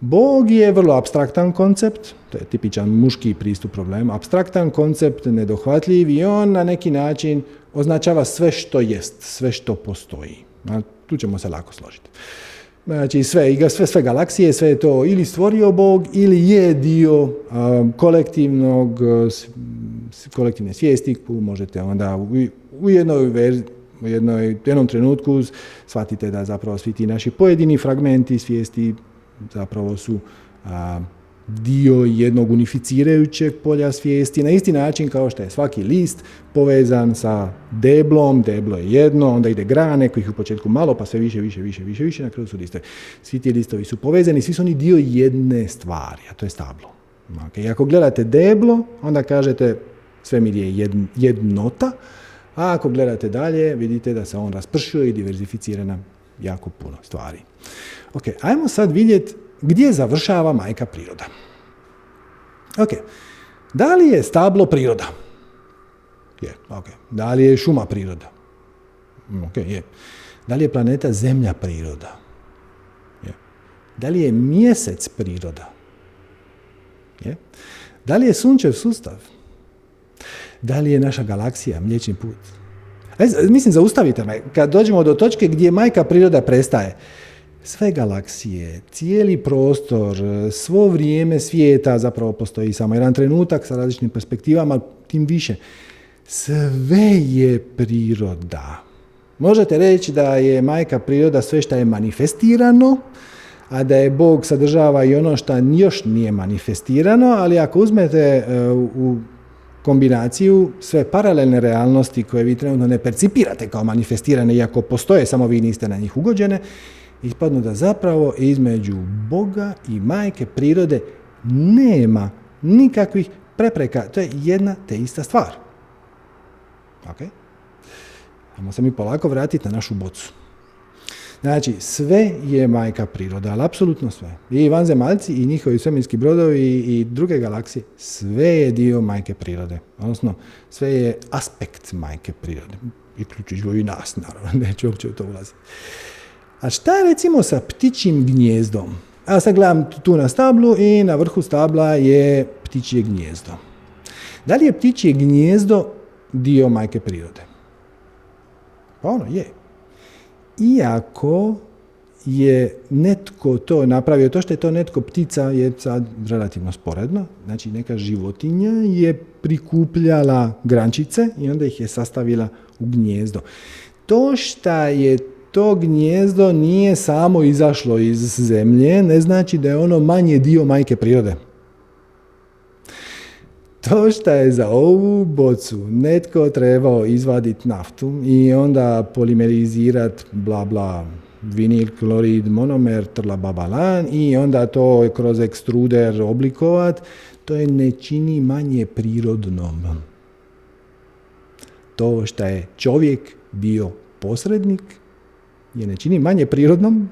Bog je vrlo abstraktan koncept, to je tipičan muški pristup problemu, abstraktan koncept, nedohvatljiv i on na neki način označava sve što jest, sve što postoji. tu ćemo se lako složiti. Znači sve, sve, sve galaksije, sve je to ili stvorio Bog ili je dio kolektivnog, kolektivne svijesti možete onda u, u jednoj verzi, u jednoj, jednom trenutku shvatite da zapravo svi ti naši pojedini fragmenti svijesti zapravo su dio jednog unificirajućeg polja svijesti, na isti način kao što je svaki list povezan sa deblom, deblo je jedno, onda ide grane kojih u početku malo, pa sve više, više, više, više, više, na kraju su listovi. Svi ti listovi su povezani, svi su oni dio jedne stvari, a to je stablo. Okay. Ako gledate deblo, onda kažete svemir je jednota, a ako gledate dalje, vidite da se on raspršio i diverzificira na jako puno stvari. Ok, ajmo sad vidjeti gdje završava majka priroda. Ok, da li je stablo priroda? Je, ok. Da li je šuma priroda? Mm, ok, je. Da li je planeta Zemlja priroda? Je. Da li je mjesec priroda? Je. Da li je sunčev sustav? Da li je naša galaksija mliječni put? E, mislim, zaustavite me. Kad dođemo do točke gdje majka priroda prestaje, sve galaksije, cijeli prostor, svo vrijeme svijeta zapravo postoji samo jedan trenutak sa različitim perspektivama, tim više. Sve je priroda. Možete reći da je majka priroda sve što je manifestirano, a da je Bog sadržava i ono što još nije manifestirano, ali ako uzmete e, u kombinaciju sve paralelne realnosti koje vi trenutno ne percipirate kao manifestirane, iako postoje, samo vi niste na njih ugođene, ispadnu da zapravo između Boga i majke prirode nema nikakvih prepreka. To je jedna te ista stvar. Ok? Ajmo se mi polako vratiti na našu bocu. Znači, sve je majka priroda, ali apsolutno sve. I vanzemaljci i njihovi svemirski brodovi i, druge galaksije, sve je dio majke prirode. Odnosno, sve je aspekt majke prirode. I i nas, naravno, neću uopće u to ulaziti. A šta je recimo sa ptičim gnjezdom? A sad gledam tu na stablu i na vrhu stabla je ptičje gnjezdo. Da li je ptičje gnjezdo dio majke prirode? Pa ono je. Iako je netko to napravio, to što je to netko ptica je sad relativno sporedno, znači neka životinja je prikupljala grančice i onda ih je sastavila u gnjezdo. To što je to gnjezdo nije samo izašlo iz zemlje, ne znači da je ono manje dio majke prirode. To što je za ovu bocu netko trebao izvaditi naftu i onda polimerizirati bla bla vinil, klorid, monomer, trla babalan i onda to kroz ekstruder oblikovat, to je ne čini manje prirodnom. to što je čovjek bio posrednik je ne čini manje prirodnom,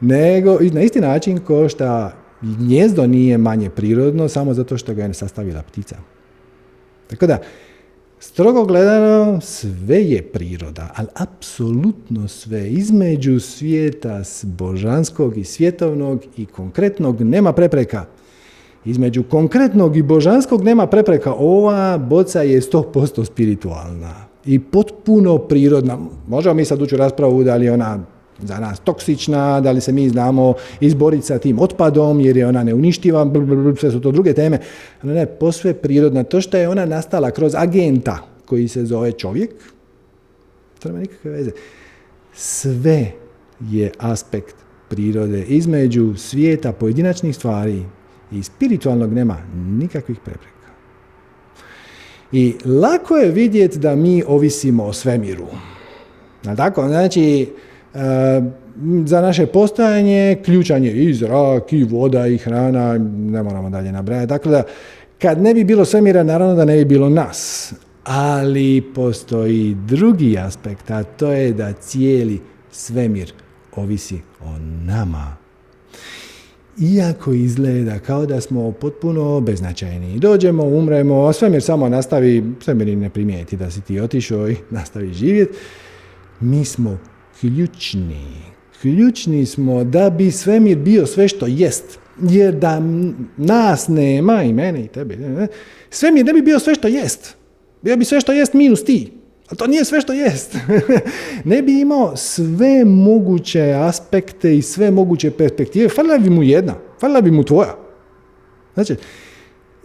nego na isti način kao što gnjezdo nije manje prirodno samo zato što ga je sastavila ptica. Tako da, strogo gledano, sve je priroda, ali apsolutno sve između svijeta božanskog i svjetovnog i konkretnog nema prepreka. Između konkretnog i božanskog nema prepreka. Ova boca je 100% spiritualna i potpuno prirodna. Možemo mi sad ući u raspravu da li je ona za nas toksična, da li se mi znamo izboriti sa tim otpadom jer je ona neuništiva, sve su to druge teme. Ona je posve prirodna. To što je ona nastala kroz agenta koji se zove čovjek, to nema nikakve veze. Sve je aspekt prirode između svijeta pojedinačnih stvari i spiritualnog nema nikakvih prepreka. I lako je vidjeti da mi ovisimo o svemiru. Tako? Znači, za naše postojanje ključan je i zrak, i voda, i hrana, ne moramo dalje nabrajati. Dakle, da kad ne bi bilo svemira, naravno da ne bi bilo nas. Ali postoji drugi aspekt, a to je da cijeli svemir ovisi o nama. Iako izgleda kao da smo potpuno beznačajni. Dođemo, umremo, a svemir samo nastavi, svemir ne primijeti da si ti otišao i nastavi živjeti. Mi smo ključni. Ključni smo da bi svemir bio sve što jest. Jer da nas nema, i mene i tebe, svemir ne bi bio sve što jest. Bio bi sve što jest minus ti. A to nije sve što jest. ne bi imao sve moguće aspekte i sve moguće perspektive. Falila bi mu jedna. Falila bi mu tvoja. Znači,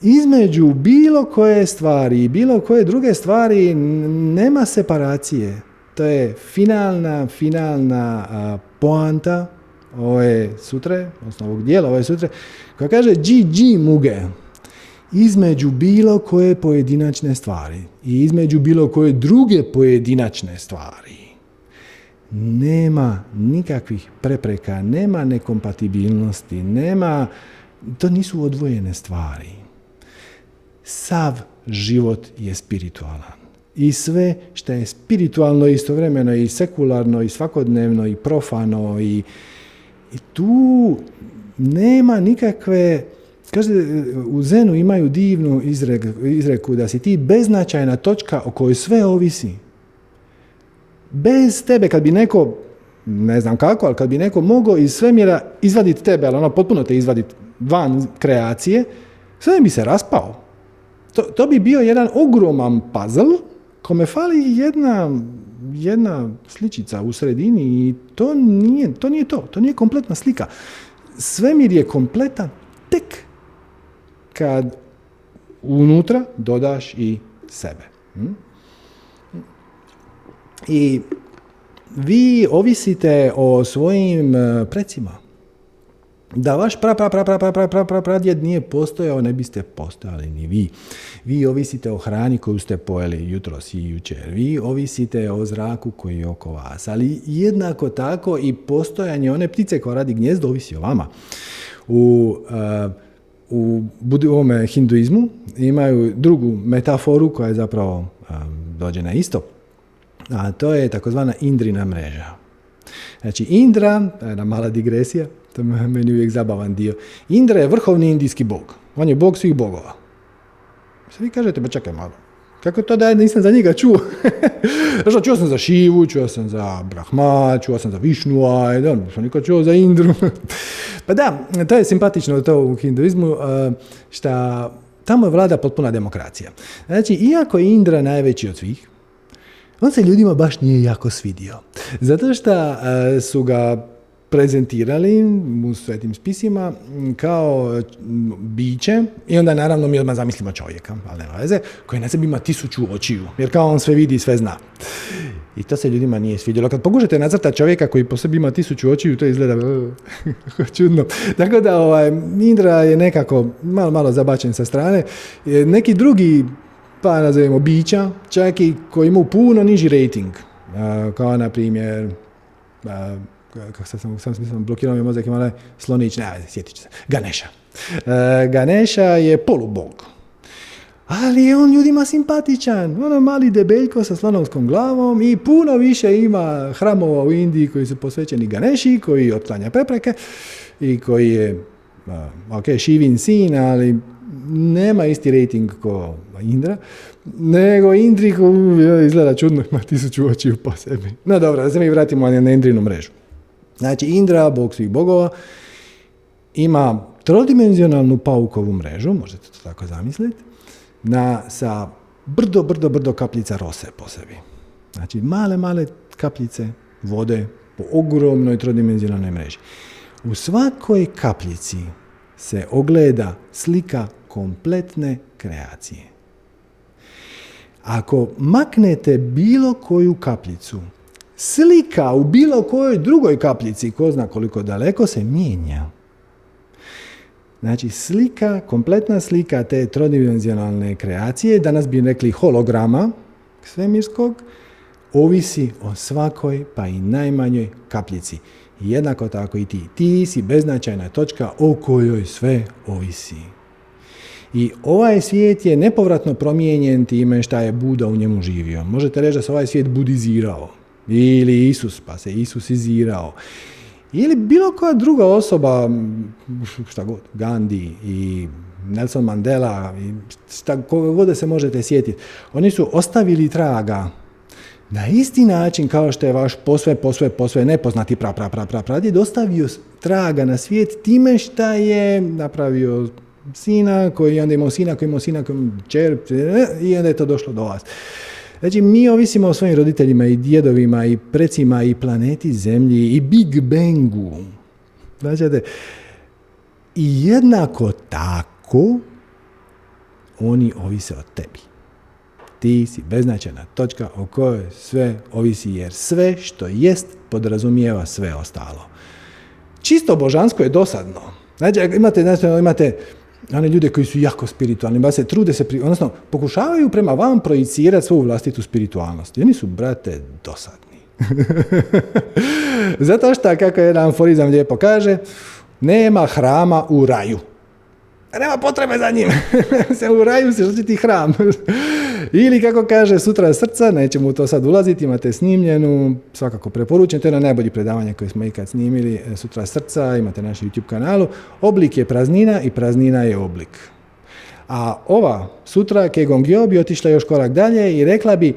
između bilo koje stvari i bilo koje druge stvari nema separacije. To je finalna, finalna poanta ove sutre, odnosno ovog dijela ove sutre, koja kaže GG muge između bilo koje pojedinačne stvari i između bilo koje druge pojedinačne stvari nema nikakvih prepreka, nema nekompatibilnosti, nema, to nisu odvojene stvari. Sav život je spiritualan i sve što je spiritualno istovremeno i sekularno i svakodnevno i profano i, i tu nema nikakve Kaže, u Zenu imaju divnu izreku da si ti beznačajna točka o kojoj sve ovisi. Bez tebe, kad bi neko, ne znam kako, ali kad bi neko mogao iz svemira izvaditi tebe, ali ono potpuno te izvaditi van kreacije, sve bi se raspao. To, to bi bio jedan ogroman puzzle kome fali jedna, jedna sličica u sredini i to nije, to nije to, to nije kompletna slika. Svemir je kompletan tek kad unutra dodaš i sebe. Hm? I vi ovisite o svojim eh, precima. Da vaš pra, pra, pra, pra, pra, pra, pra, pra, pradjed nije postojao, ne biste postojali ni vi. Vi ovisite o hrani koju ste pojeli jutros i jučer. Vi ovisite o zraku koji je oko vas. Ali jednako tako i postojanje one ptice koja radi gnjezdo ovisi o vama. U, uh, u ovome hinduizmu imaju drugu metaforu koja je zapravo um, dođe na isto. A to je takozvana indrina mreža. Znači Indra, jedna mala digresija, to je meni uvijek zabavan dio. Indra je vrhovni indijski bog. On je bog svih bogova. Sad vi kažete, ba čekaj malo, kako to da ja nisam za njega čuo? Znači, čuo sam za Šivu, čuo sam za Brahma, čuo sam za Višnu, a nisam nikad čuo za Indru. pa da, to je simpatično to u hinduizmu, što tamo je vlada potpuna demokracija. Znači, iako je Indra najveći od svih, on se ljudima baš nije jako svidio. Zato što su ga prezentirali u svetim spisima kao biće i onda naravno mi odmah zamislimo čovjeka, ali nema veze, koji na sebi ima tisuću očiju, jer kao on sve vidi i sve zna. I to se ljudima nije svidjelo. Kad pokušate nacrtati čovjeka koji po sebi ima tisuću očiju, to izgleda čudno. Tako da ovaj, Indra je nekako malo, malo zabačen sa strane. Neki drugi, pa nazovemo bića, čak i koji imaju puno niži rating, kao na primjer kako sad sam, sam, sam blokirao mi mozak, ima slonić, ne, sjetit ću se, Ganesha. E, Ganesha je polubog. ali je on ljudima simpatičan. Ono mali debeljko sa slonovskom glavom i puno više ima hramova u Indiji koji su posvećeni Ganeši, koji otklanja prepreke i koji je, ok, Shivin sin, ali nema isti rating ko Indra, nego Indri izgleda čudno, ima tisuću očiju po sebi. No dobro, da se mi vratimo na Indrinu mrežu. Znači, Indra, bog svih bogova, ima trodimenzionalnu paukovu mrežu, možete to tako zamisliti, na, sa brdo, brdo, brdo kapljica rose po sebi. Znači, male, male kapljice vode po ogromnoj trodimenzionalnoj mreži. U svakoj kapljici se ogleda slika kompletne kreacije. Ako maknete bilo koju kapljicu, slika u bilo kojoj drugoj kapljici, ko zna koliko daleko, se mijenja. Znači slika, kompletna slika te trodimenzionalne kreacije, danas bi rekli holograma svemirskog, ovisi o svakoj pa i najmanjoj kapljici. Jednako tako i ti. Ti si beznačajna točka o kojoj sve ovisi. I ovaj svijet je nepovratno promijenjen time šta je Buda u njemu živio. Možete reći da se ovaj svijet budizirao. Ili Isus, pa se Isus izirao. Ili bilo koja druga osoba, šta god, Gandhi i Nelson Mandela, šta, koga god se možete sjetiti, oni su ostavili traga na isti način kao što je vaš posve, posve, posve nepoznati pra, pra, pra, pra, pradjed ostavio traga na svijet time šta je napravio sina, koji onda imao sina, koji imao sina, koji imao čer, i onda je to došlo do vas. Znači, mi ovisimo o svojim roditeljima i djedovima i precima i planeti Zemlji i Big Bangu. Znači, i jednako tako oni ovise o tebi. Ti si beznačajna točka o kojoj sve ovisi, jer sve što jest podrazumijeva sve ostalo. Čisto božansko je dosadno. Znači, imate, znači, imate one ljude koji su jako spiritualni, ba se trude se, pri, odnosno pokušavaju prema vam projicirati svoju vlastitu spiritualnost. I oni su, brate, dosadni. Zato što, kako jedan aforizam lijepo kaže, nema hrama u raju. Nema potrebe za njim. se u raju se ti hram. Ili kako kaže sutra srca, nećemo u to sad ulaziti, imate snimljenu, svakako preporučujem, to je na najbolji predavanje koje smo ikad snimili, e, sutra srca, imate naš YouTube kanalu. Oblik je praznina i praznina je oblik. A ova sutra Kegong bi otišla još korak dalje i rekla bi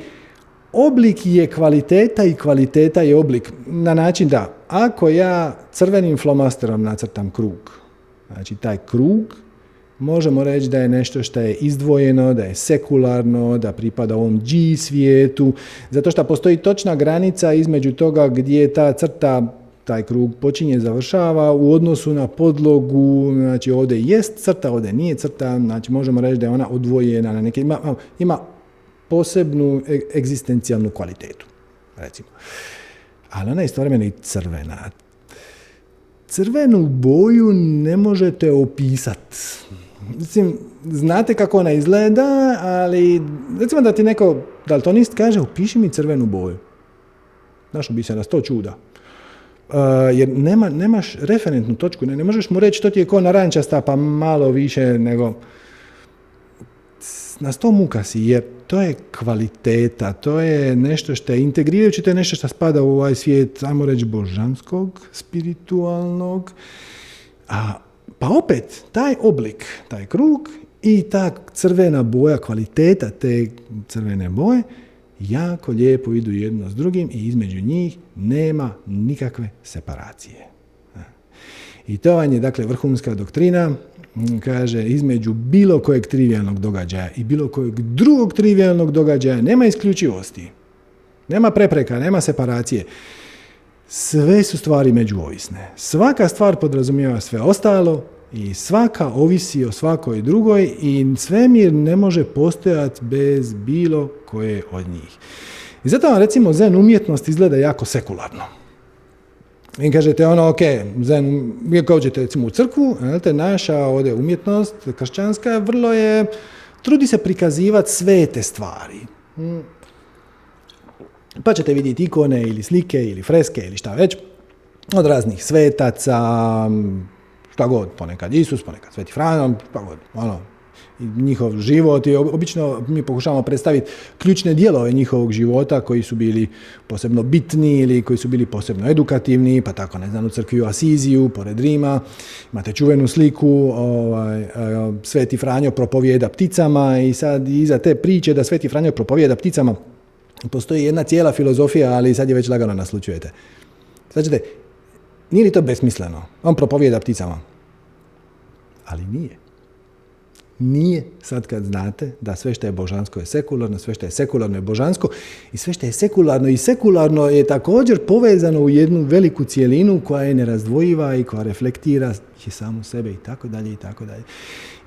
oblik je kvaliteta i kvaliteta je oblik. Na način da ako ja crvenim flomasterom nacrtam krug, znači taj krug možemo reći da je nešto što je izdvojeno, da je sekularno, da pripada ovom G svijetu, zato što postoji točna granica između toga gdje ta crta taj krug počinje, završava u odnosu na podlogu, znači ovdje jest crta, ovdje nije crta, znači možemo reći da je ona odvojena na neke, ima, ima posebnu e, egzistencijalnu kvalitetu, recimo. Ali ona je istovremeno i crvena. Crvenu boju ne možete opisati. Mislim, znate kako ona izgleda, ali recimo da ti neko daltonist kaže upiši mi crvenu boju. Našo bi se na sto čuda. Uh, jer nema, nemaš referentnu točku, ne, ne možeš mu reći to ti je ko narančasta pa malo više nego na sto muka si, jer to je kvaliteta, to je nešto što je integrirajući, to je nešto što spada u ovaj svijet, ajmo reći, božanskog, spiritualnog, a pa opet, taj oblik, taj krug i ta crvena boja, kvaliteta te crvene boje, jako lijepo idu jedno s drugim i između njih nema nikakve separacije. I to vam je, dakle, vrhunska doktrina, kaže, između bilo kojeg trivialnog događaja i bilo kojeg drugog trivialnog događaja nema isključivosti. Nema prepreka, nema separacije. Sve su stvari međuovisne. Svaka stvar podrazumijeva sve ostalo i svaka ovisi o svakoj drugoj i svemir ne može postojati bez bilo koje od njih. I zato vam recimo zen umjetnost izgleda jako sekularno. I kažete ono, ok, zen, kao uđete recimo u crkvu, te naša ovdje umjetnost kršćanska vrlo je, trudi se prikazivati sve te stvari. Pa ćete vidjeti ikone ili slike ili freske ili šta već od raznih svetaca, šta god, ponekad Isus, ponekad Sveti Franjo, šta god, ono. njihov život i obično mi pokušavamo predstaviti ključne dijelove njihovog života koji su bili posebno bitni ili koji su bili posebno edukativni, pa tako ne znam u crkvi u Asiziju, pored Rima, imate čuvenu sliku, ovaj, Sveti Franjo propovijeda pticama i sad iza te priče da Sveti Franjo propovijeda pticama postoji jedna cijela filozofija, ali sad je već lagano naslučujete. Ćete, nije li to besmisleno? On propovijeda pticama. Ali nije. Nije sad kad znate da sve što je božansko je sekularno, sve što je sekularno je božansko i sve što je sekularno i sekularno je također povezano u jednu veliku cijelinu koja je nerazdvojiva i koja reflektira i samu sebe i tako dalje i tako dalje.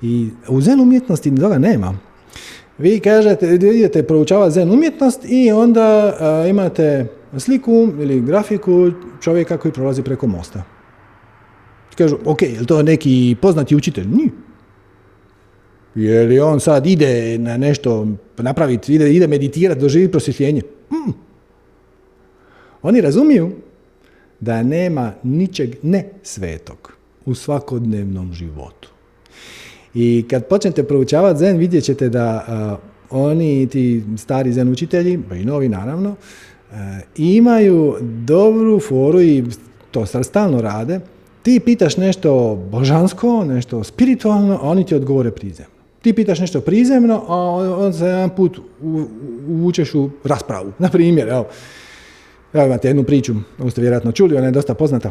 I u zen umjetnosti toga nema. Vi kažete, idete proučavati zen umjetnost i onda imate sliku ili grafiku čovjeka koji prolazi preko mosta. Kažu, ok, je li to neki poznati učitelj? Nije. Jer on sad ide na nešto napraviti, ide, ide meditirati, doživi prosvjetljenje. Mm. Oni razumiju da nema ničeg ne svetog u svakodnevnom životu. I kad počnete proučavati zen, vidjet ćete da oni, ti stari zen učitelji, pa i novi naravno, imaju dobru foru i to stalno rade. Ti pitaš nešto božansko, nešto spiritualno, a oni ti odgovore prizemno. Ti pitaš nešto prizemno, a on se jedan put uvučeš u raspravu. Na primjer, evo, evo imate jednu priču, ovu ste vjerojatno čuli, ona je dosta poznata.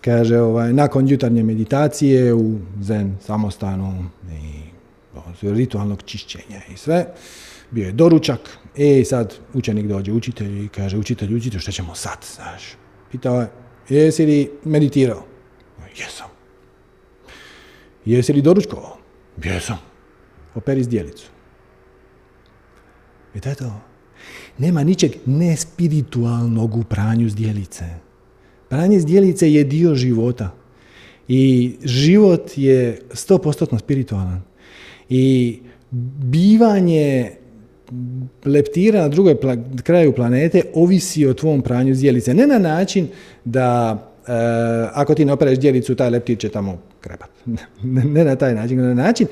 Kaže, ovaj, nakon jutarnje meditacije u zen samostanu i ritualnog čišćenja i sve, bio je doručak, i sad učenik dođe učitelj i kaže, učitelj, učitelj, što ćemo sad, znaš? Pitao je, jesi li meditirao? Jesam. Jesi li doručkovao? Jesam. Operi zdjelicu. I to to. Nema ničeg nespiritualnog u pranju zdjelice. Pranje zdjelice je dio života. I život je 100% spiritualan. I bivanje leptira na drugoj kraju planete ovisi o tvom pranju zdjelice. Ne na način da e, ako ti ne opereš zdjelicu, taj leptir će tamo krepat. ne na taj način, na način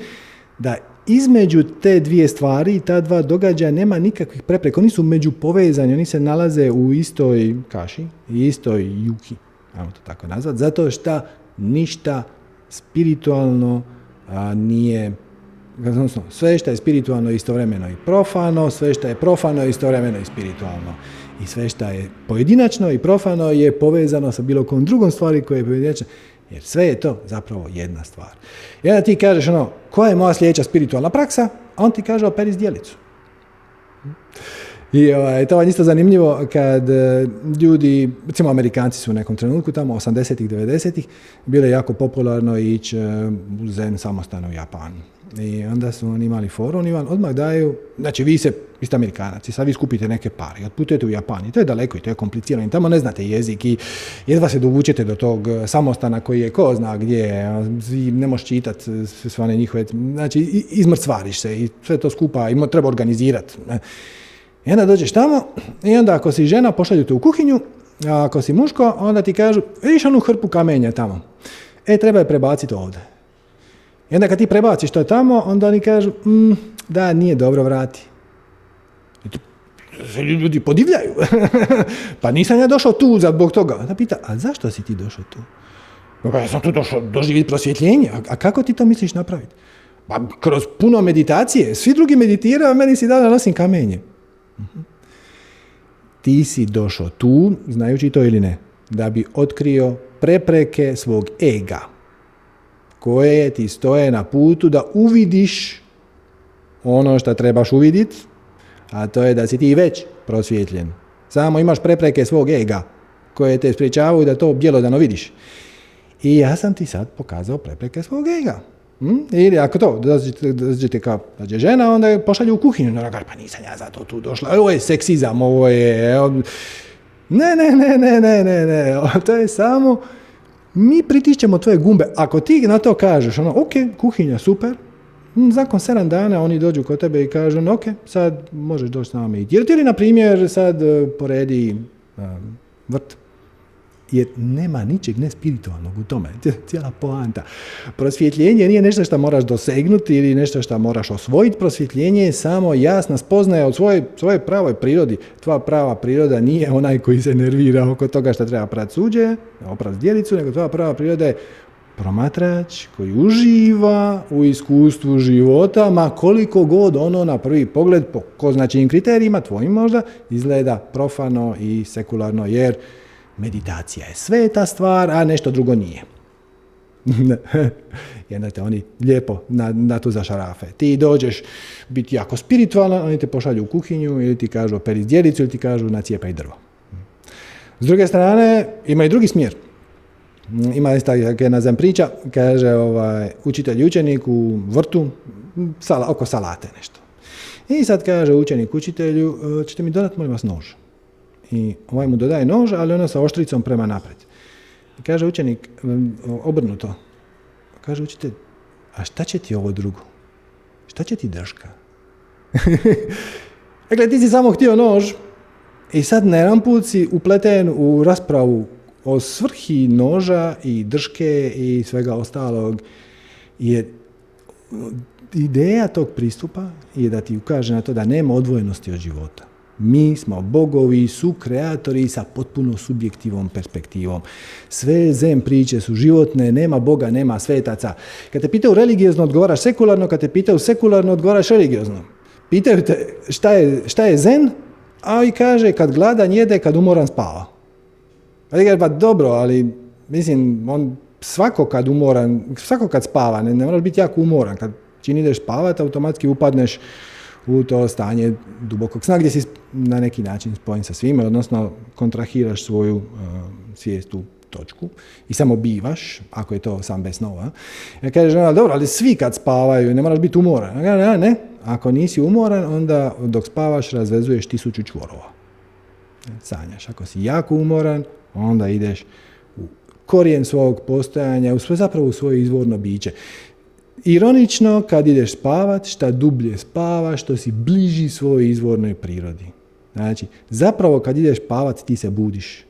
da između te dvije stvari, ta dva događaja nema nikakvih prepreka. Oni su među povezani, oni se nalaze u istoj kaši, istoj juki, ajmo to tako nazvat, zato što ništa spiritualno a, nije odnosno sve što je spiritualno istovremeno i profano, sve što je profano istovremeno i spiritualno. I sve što je pojedinačno i profano je povezano sa bilo kom drugom stvari koja je pojedinačna. Jer sve je to zapravo jedna stvar. I onda ti kažeš ono, koja je moja sljedeća spiritualna praksa? A on ti kaže operi zdjelicu. I ovaj, to je isto zanimljivo kad e, ljudi, recimo Amerikanci su u nekom trenutku tamo 80-ih, 90-ih, bilo je jako popularno ići e, u zen samostanu u Japanu. I onda su oni imali foru, oni vam odmah daju, znači vi se, vi ste Amerikanac, sad vi skupite neke pare i otputujete u Japan i to je daleko i to je komplicirano i tamo ne znate jezik i jedva se dovučete do tog e, samostana koji je ko zna gdje, ne možeš čitati sve one njihove, znači izmrcvariš se i sve to skupa ima, treba organizirati. I onda dođeš tamo i onda ako si žena pošalju te u kuhinju, a ako si muško onda ti kažu, vidiš onu hrpu kamenja tamo, e treba je prebaciti ovdje. I onda kad ti prebaciš to tamo, onda oni kažu, mm, da, nije dobro, vrati. I tu se ljudi podivljaju. pa nisam ja došao tu zbog toga. Onda pita, a zašto si ti došao tu? Pa ja sam tu došao doživjeti prosvjetljenje. A, kako ti to misliš napraviti? Pa kroz puno meditacije. Svi drugi meditiraju, a meni si dao da nosim kamenje. Mhm. Ti si došao tu, znajući to ili ne, da bi otkrio prepreke svog ega koje ti stoje na putu da uvidiš ono što trebaš uvidjeti, a to je da si ti već prosvjetljen. Samo imaš prepreke svog ega koje te spriječavaju da to bjelodano vidiš. I ja sam ti sad pokazao prepreke svog ega. Hm? Ili ako to, dođete kao dođe žena, onda je pošalju u kuhinju. No, pa nisam ja zato tu došla. Ovo je seksizam, ovo je... Ne, ne, ne, ne, ne, ne, ne. To je samo mi pritišćemo tvoje gumbe. Ako ti na to kažeš, ono, ok, kuhinja, super, zakon sedam dana oni dođu kod tebe i kažu, ok, sad možeš doći s nama i Jer ti li, na primjer, sad e, poredi um, vrt. Jer nema ničeg nespiritualnog u tome. Cijela poanta. Prosvjetljenje nije nešto što moraš dosegnuti ili nešto što moraš osvojiti. Prosvjetljenje je samo jasna spoznaja od svoje, svoje pravoj prirodi. Tvoja prava priroda nije onaj koji se nervira oko toga što treba prati suđe, oprati djelicu, nego tvoja prava priroda je promatrač koji uživa u iskustvu života, ma koliko god ono na prvi pogled, po ko značajnim kriterijima, tvojim možda, izgleda profano i sekularno, jer meditacija je sveta stvar, a nešto drugo nije. I onda te oni lijepo na, na tu zašarafe. Ti dođeš biti jako spiritualan, oni te pošalju u kuhinju ili ti kažu operi djelicu ili ti kažu nacijepaj drvo. S druge strane, ima i drugi smjer. Ima isto jedna zem priča, kaže ovaj, učitelj i učenik u vrtu, sala, oko salate nešto. I sad kaže učenik učitelju, e, ćete mi dodati molim vas nož. I ovaj mu dodaje nož, ali ono sa oštricom prema naprijed. I kaže učenik, obrnuto, kaže učitelj, a šta će ti ovo drugo? Šta će ti drška? dakle, ti si samo htio nož i sad na jedan put si upleten u raspravu o svrhi noža i drške i svega ostalog je ideja tog pristupa je da ti ukaže na to da nema odvojenosti od života. Mi smo bogovi, su kreatori sa potpuno subjektivom perspektivom. Sve zem priče su životne, nema Boga, nema svetaca. Kad te pitaju religiozno, odgovaraš sekularno, kad te pitaju sekularno, odgovaraš religiozno. Pitaju te šta je, šta je zen, a i kaže kad gladan jede, kad umoran spava. A ti pa dobro, ali mislim, on svako kad umoran, svako kad spava, ne, ne moraš biti jako umoran. Kad čini ideš spavati, automatski upadneš u to stanje dubokog sna gdje si na neki način spojen sa svime, odnosno kontrahiraš svoju uh, svijest u točku i samo bivaš, ako je to sam bez snova. Ja kaže žena, dobro, ali svi kad spavaju, ne moraš biti umoran. Ja ne, ne, ako nisi umoran, onda dok spavaš razvezuješ tisuću čvorova. Sanjaš. Ako si jako umoran, onda ideš u korijen svog postojanja, u zapravo u svoje izvorno biće. Ironično, kad ideš spavat, šta dublje spavaš, što si bliži svojoj izvornoj prirodi. Znači, zapravo kad ideš spavat, ti se budiš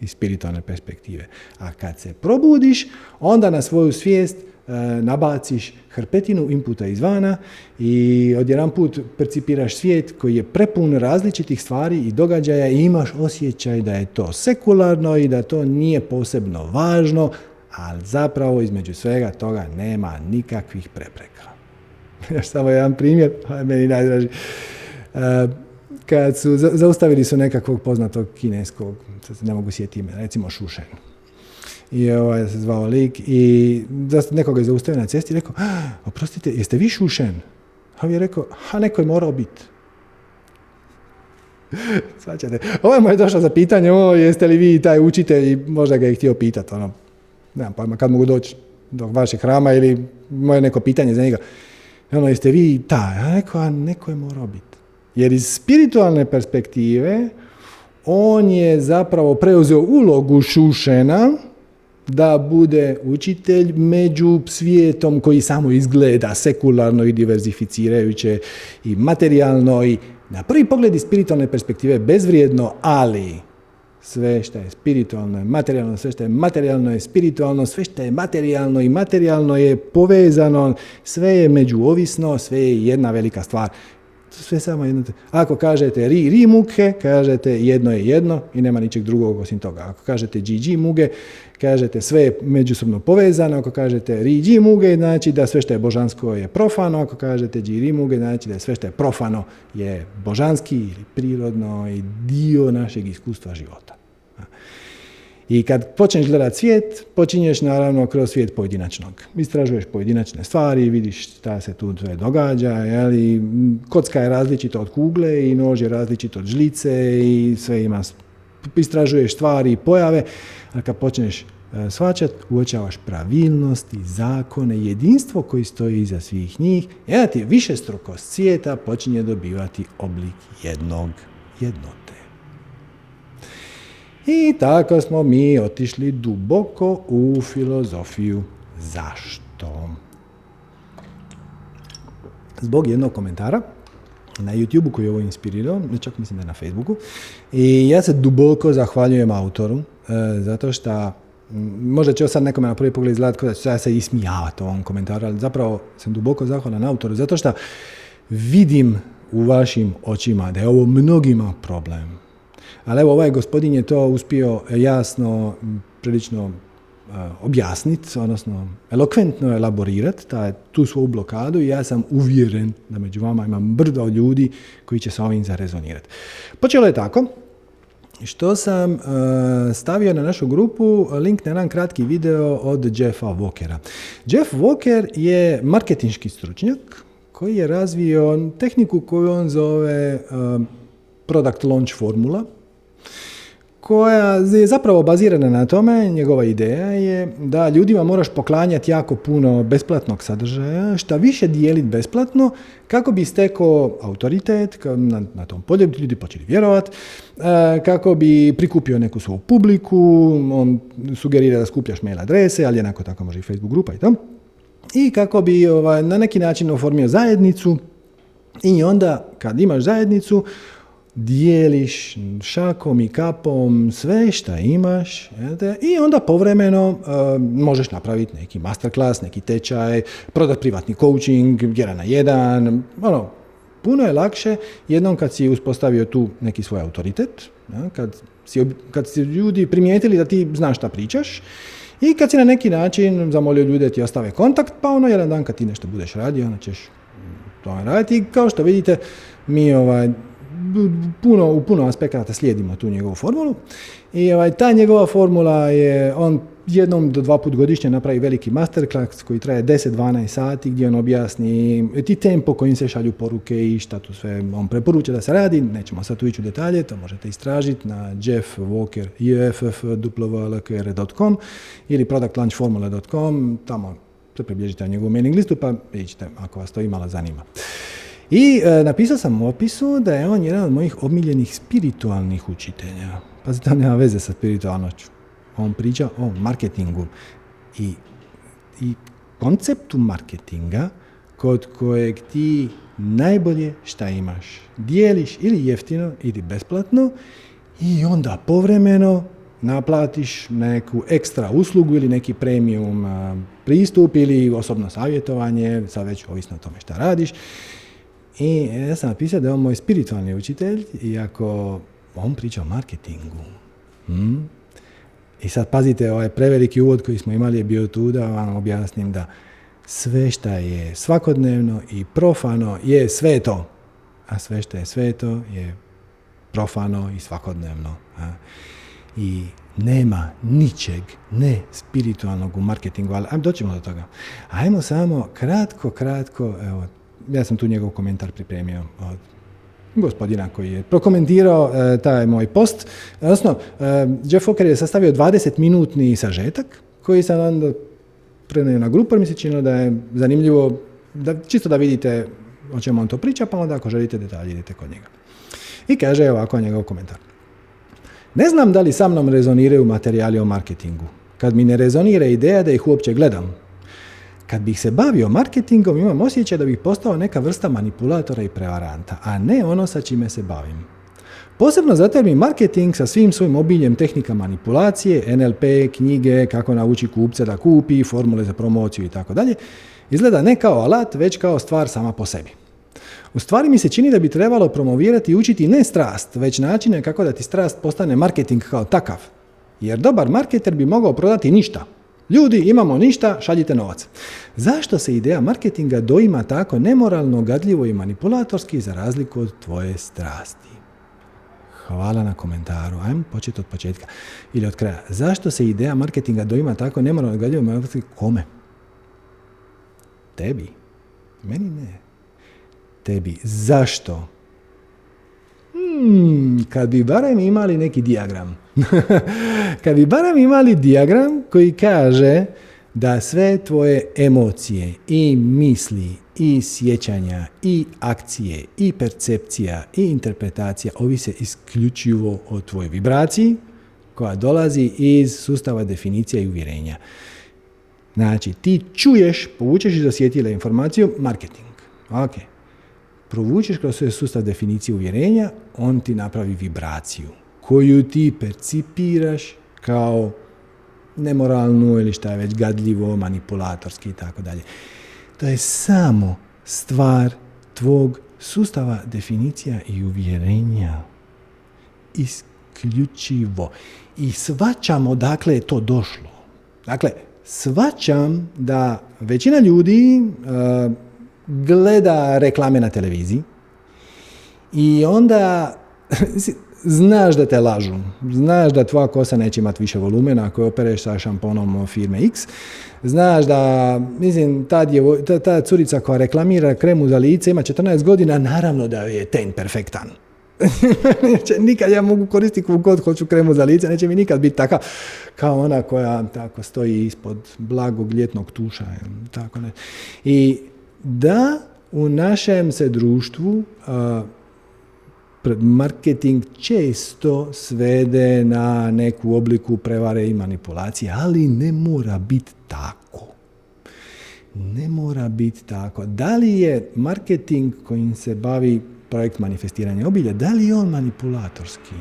iz spiritualne perspektive. A kad se probudiš, onda na svoju svijest e, nabaciš hrpetinu inputa izvana i odjedan put percipiraš svijet koji je prepun različitih stvari i događaja i imaš osjećaj da je to sekularno i da to nije posebno važno, ali zapravo između svega toga nema nikakvih prepreka. Još samo jedan primjer, meni najdraži. E, kad su, zaustavili su nekakvog poznatog kineskog, ne mogu sjetiti ime, recimo Šušen. I ovaj se zvao lik i nekoga je zaustavio na cesti i rekao, oprostite, jeste vi Šušen? A je rekao, a neko je morao biti. Svaćate. Ovo je moj došao za pitanje, o, jeste li vi taj učitelj i možda ga je htio pitati, ono, nemam pojma, kad mogu doći do vašeg hrama ili moje neko pitanje za njega. Ono, jeste vi taj? A neko, a neko je morao biti. Jer iz spiritualne perspektive on je zapravo preuzeo ulogu Šušena da bude učitelj među svijetom koji samo izgleda sekularno i diverzificirajuće i materijalno i na prvi pogled iz spiritualne perspektive bezvrijedno, ali sve što je spiritualno je materijalno, sve što je materijalno je spiritualno, sve što je materijalno i materijalno je povezano, sve je međuovisno, sve je jedna velika stvar sve samo jedno. Ako kažete ri, ri muke, kažete jedno je jedno i nema ničeg drugog osim toga. Ako kažete GG muge, kažete sve je međusobno povezano. Ako kažete ri, gi muge, znači da sve što je božansko je profano. Ako kažete ri muge, znači da sve što je profano je božanski ili prirodno i dio našeg iskustva života. I kad počneš gledati svijet, počinješ naravno kroz svijet pojedinačnog. Istražuješ pojedinačne stvari, vidiš šta se tu sve događa, jeli, kocka je različita od kugle i nož je različit od žlice i sve ima, istražuješ stvari i pojave, a kad počneš e, svačat, uočavaš pravilnosti, zakone, jedinstvo koji stoji iza svih njih, jedan ti više strukost svijeta počinje dobivati oblik jednog jednote. I tako smo mi otišli duboko u filozofiju. Zašto? Zbog jednog komentara na YouTube-u koji je ovo inspirirao, čak mislim da je na Facebooku, i ja se duboko zahvaljujem autoru, zato što možda će sad nekome na prvi pogled izgledati kao da ću ja se ismijavati ovom komentaru, ali zapravo sam duboko zahvalan autoru, zato što vidim u vašim očima da je ovo mnogima problem. Ali evo, ovaj gospodin je to uspio jasno, prilično objasniti, odnosno elokventno elaborirati tu svoju blokadu i ja sam uvjeren da među vama imam brdo ljudi koji će sa ovim zarezonirati. Počelo je tako, što sam stavio na našu grupu link na jedan kratki video od Jeffa Walkera. Jeff Walker je marketinški stručnjak koji je razvio tehniku koju on zove product launch formula, koja je zapravo bazirana na tome, njegova ideja je da ljudima moraš poklanjati jako puno besplatnog sadržaja, šta više dijeliti besplatno, kako bi stekao autoritet na, na tom polju, ljudi počeli vjerovati, e, kako bi prikupio neku svoju publiku, on sugerira da skupljaš mail adrese, ali jednako tako može i Facebook grupa i to, i kako bi ovaj, na neki način oformio zajednicu i onda kad imaš zajednicu, dijeliš šakom i kapom sve šta imaš i onda povremeno uh, možeš napraviti neki masterclass, neki tečaj, prodati privatni coaching, jedan na jedan, ono, puno je lakše jednom kad si uspostavio tu neki svoj autoritet, kad, si, kad si ljudi primijetili da ti znaš šta pričaš i kad si na neki način zamolio ljude ti ostave kontakt, pa ono jedan dan kad ti nešto budeš radio, onda ćeš to raditi i kao što vidite mi ovaj, puno, u puno aspekata slijedimo tu njegovu formulu i ovaj, ta njegova formula je, on jednom do dva put godišnje napravi veliki masterclass koji traje 10-12 sati gdje on objasni ti tempo kojim se šalju poruke i šta tu sve on preporuča da se radi, nećemo sad tu ići u detalje, to možete istražiti na Jeff Walker, jeffwlkr.com ili productlaunchformula.com, tamo se približite na njegovu mailing listu pa vidite ako vas to imalo zanima. I e, napisao sam u opisu da je on jedan od mojih omiljenih spiritualnih učitelja. Pazite, on nema veze sa spiritualnoću. On priča o marketingu i, i konceptu marketinga kod kojeg ti najbolje šta imaš. Dijeliš ili jeftino ili besplatno i onda povremeno naplatiš neku ekstra uslugu ili neki premium pristup ili osobno savjetovanje, sad već ovisno o tome šta radiš i ja sam napisao da je on moj spiritualni učitelj, iako on priča o marketingu. Hmm? I sad pazite, ovaj preveliki uvod koji smo imali je bio tu da vam objasnim da sve šta je svakodnevno i profano je sveto, a sve što je sveto je profano i svakodnevno. A? I nema ničeg ne spiritualnog u marketingu, ali ajmo doćemo do toga. Ajmo samo kratko, kratko, evo, ja sam tu njegov komentar pripremio od gospodina koji je prokomentirao e, taj moj post. Odnosno, e, Jeff Walker je sastavio 20-minutni sažetak koji sam onda prenio na grupu, mi se činilo da je zanimljivo, da, čisto da vidite o čemu on to priča, pa onda ako želite detalje idete kod njega. I kaže ovako njegov komentar. Ne znam da li sa mnom rezoniraju materijali o marketingu. Kad mi ne rezonira ideja da ih uopće gledam, kad bih se bavio marketingom, imam osjećaj da bih postao neka vrsta manipulatora i prevaranta, a ne ono sa čime se bavim. Posebno zato jer mi marketing sa svim svojim obiljem tehnika manipulacije, NLP, knjige, kako nauči kupce da kupi, formule za promociju i tako dalje, izgleda ne kao alat, već kao stvar sama po sebi. U stvari mi se čini da bi trebalo promovirati i učiti ne strast, već načine kako da ti strast postane marketing kao takav. Jer dobar marketer bi mogao prodati ništa, Ljudi, imamo ništa, šaljite novac. Zašto se ideja marketinga doima tako nemoralno, gadljivo i manipulatorski za razliku od tvoje strasti? Hvala na komentaru. Ajmo početi od početka ili od kraja. Zašto se ideja marketinga doima tako nemoralno, gadljivo i manipulatorski? Kome? Tebi. Meni ne. Tebi. Zašto? Hmm, kad bi barem imali neki dijagram. kad bi barem imali dijagram koji kaže da sve tvoje emocije i misli i sjećanja i akcije i percepcija i interpretacija ovise isključivo o tvojoj vibraciji koja dolazi iz sustava definicija i uvjerenja. Znači, ti čuješ, povučeš iz osjetila informaciju, marketing. Ok, provučeš kroz sustav definicije uvjerenja, on ti napravi vibraciju koju ti percipiraš kao nemoralnu ili šta je već gadljivo, manipulatorski i tako dalje. To je samo stvar tvog sustava definicija i uvjerenja. Isključivo. I svačamo dakle je to došlo. Dakle, svačam da većina ljudi uh, gleda reklame na televiziji i onda znaš da te lažu, znaš da tvoja kosa neće imati više volumena ako je opereš sa šamponom firme X, znaš da, mislim, ta, ta, ta curica koja reklamira kremu za lice ima 14 godina, naravno da je ten perfektan. nikad ja mogu koristiti kogu god hoću kremu za lice, neće mi nikad biti taka kao ona koja tako stoji ispod blagog ljetnog tuša. Tako ne. I da u našem se društvu marketing često svede na neku obliku prevare i manipulacije, ali ne mora biti tako. Ne mora biti tako. Da li je marketing kojim se bavi projekt manifestiranja obilja, da li je on manipulatorski?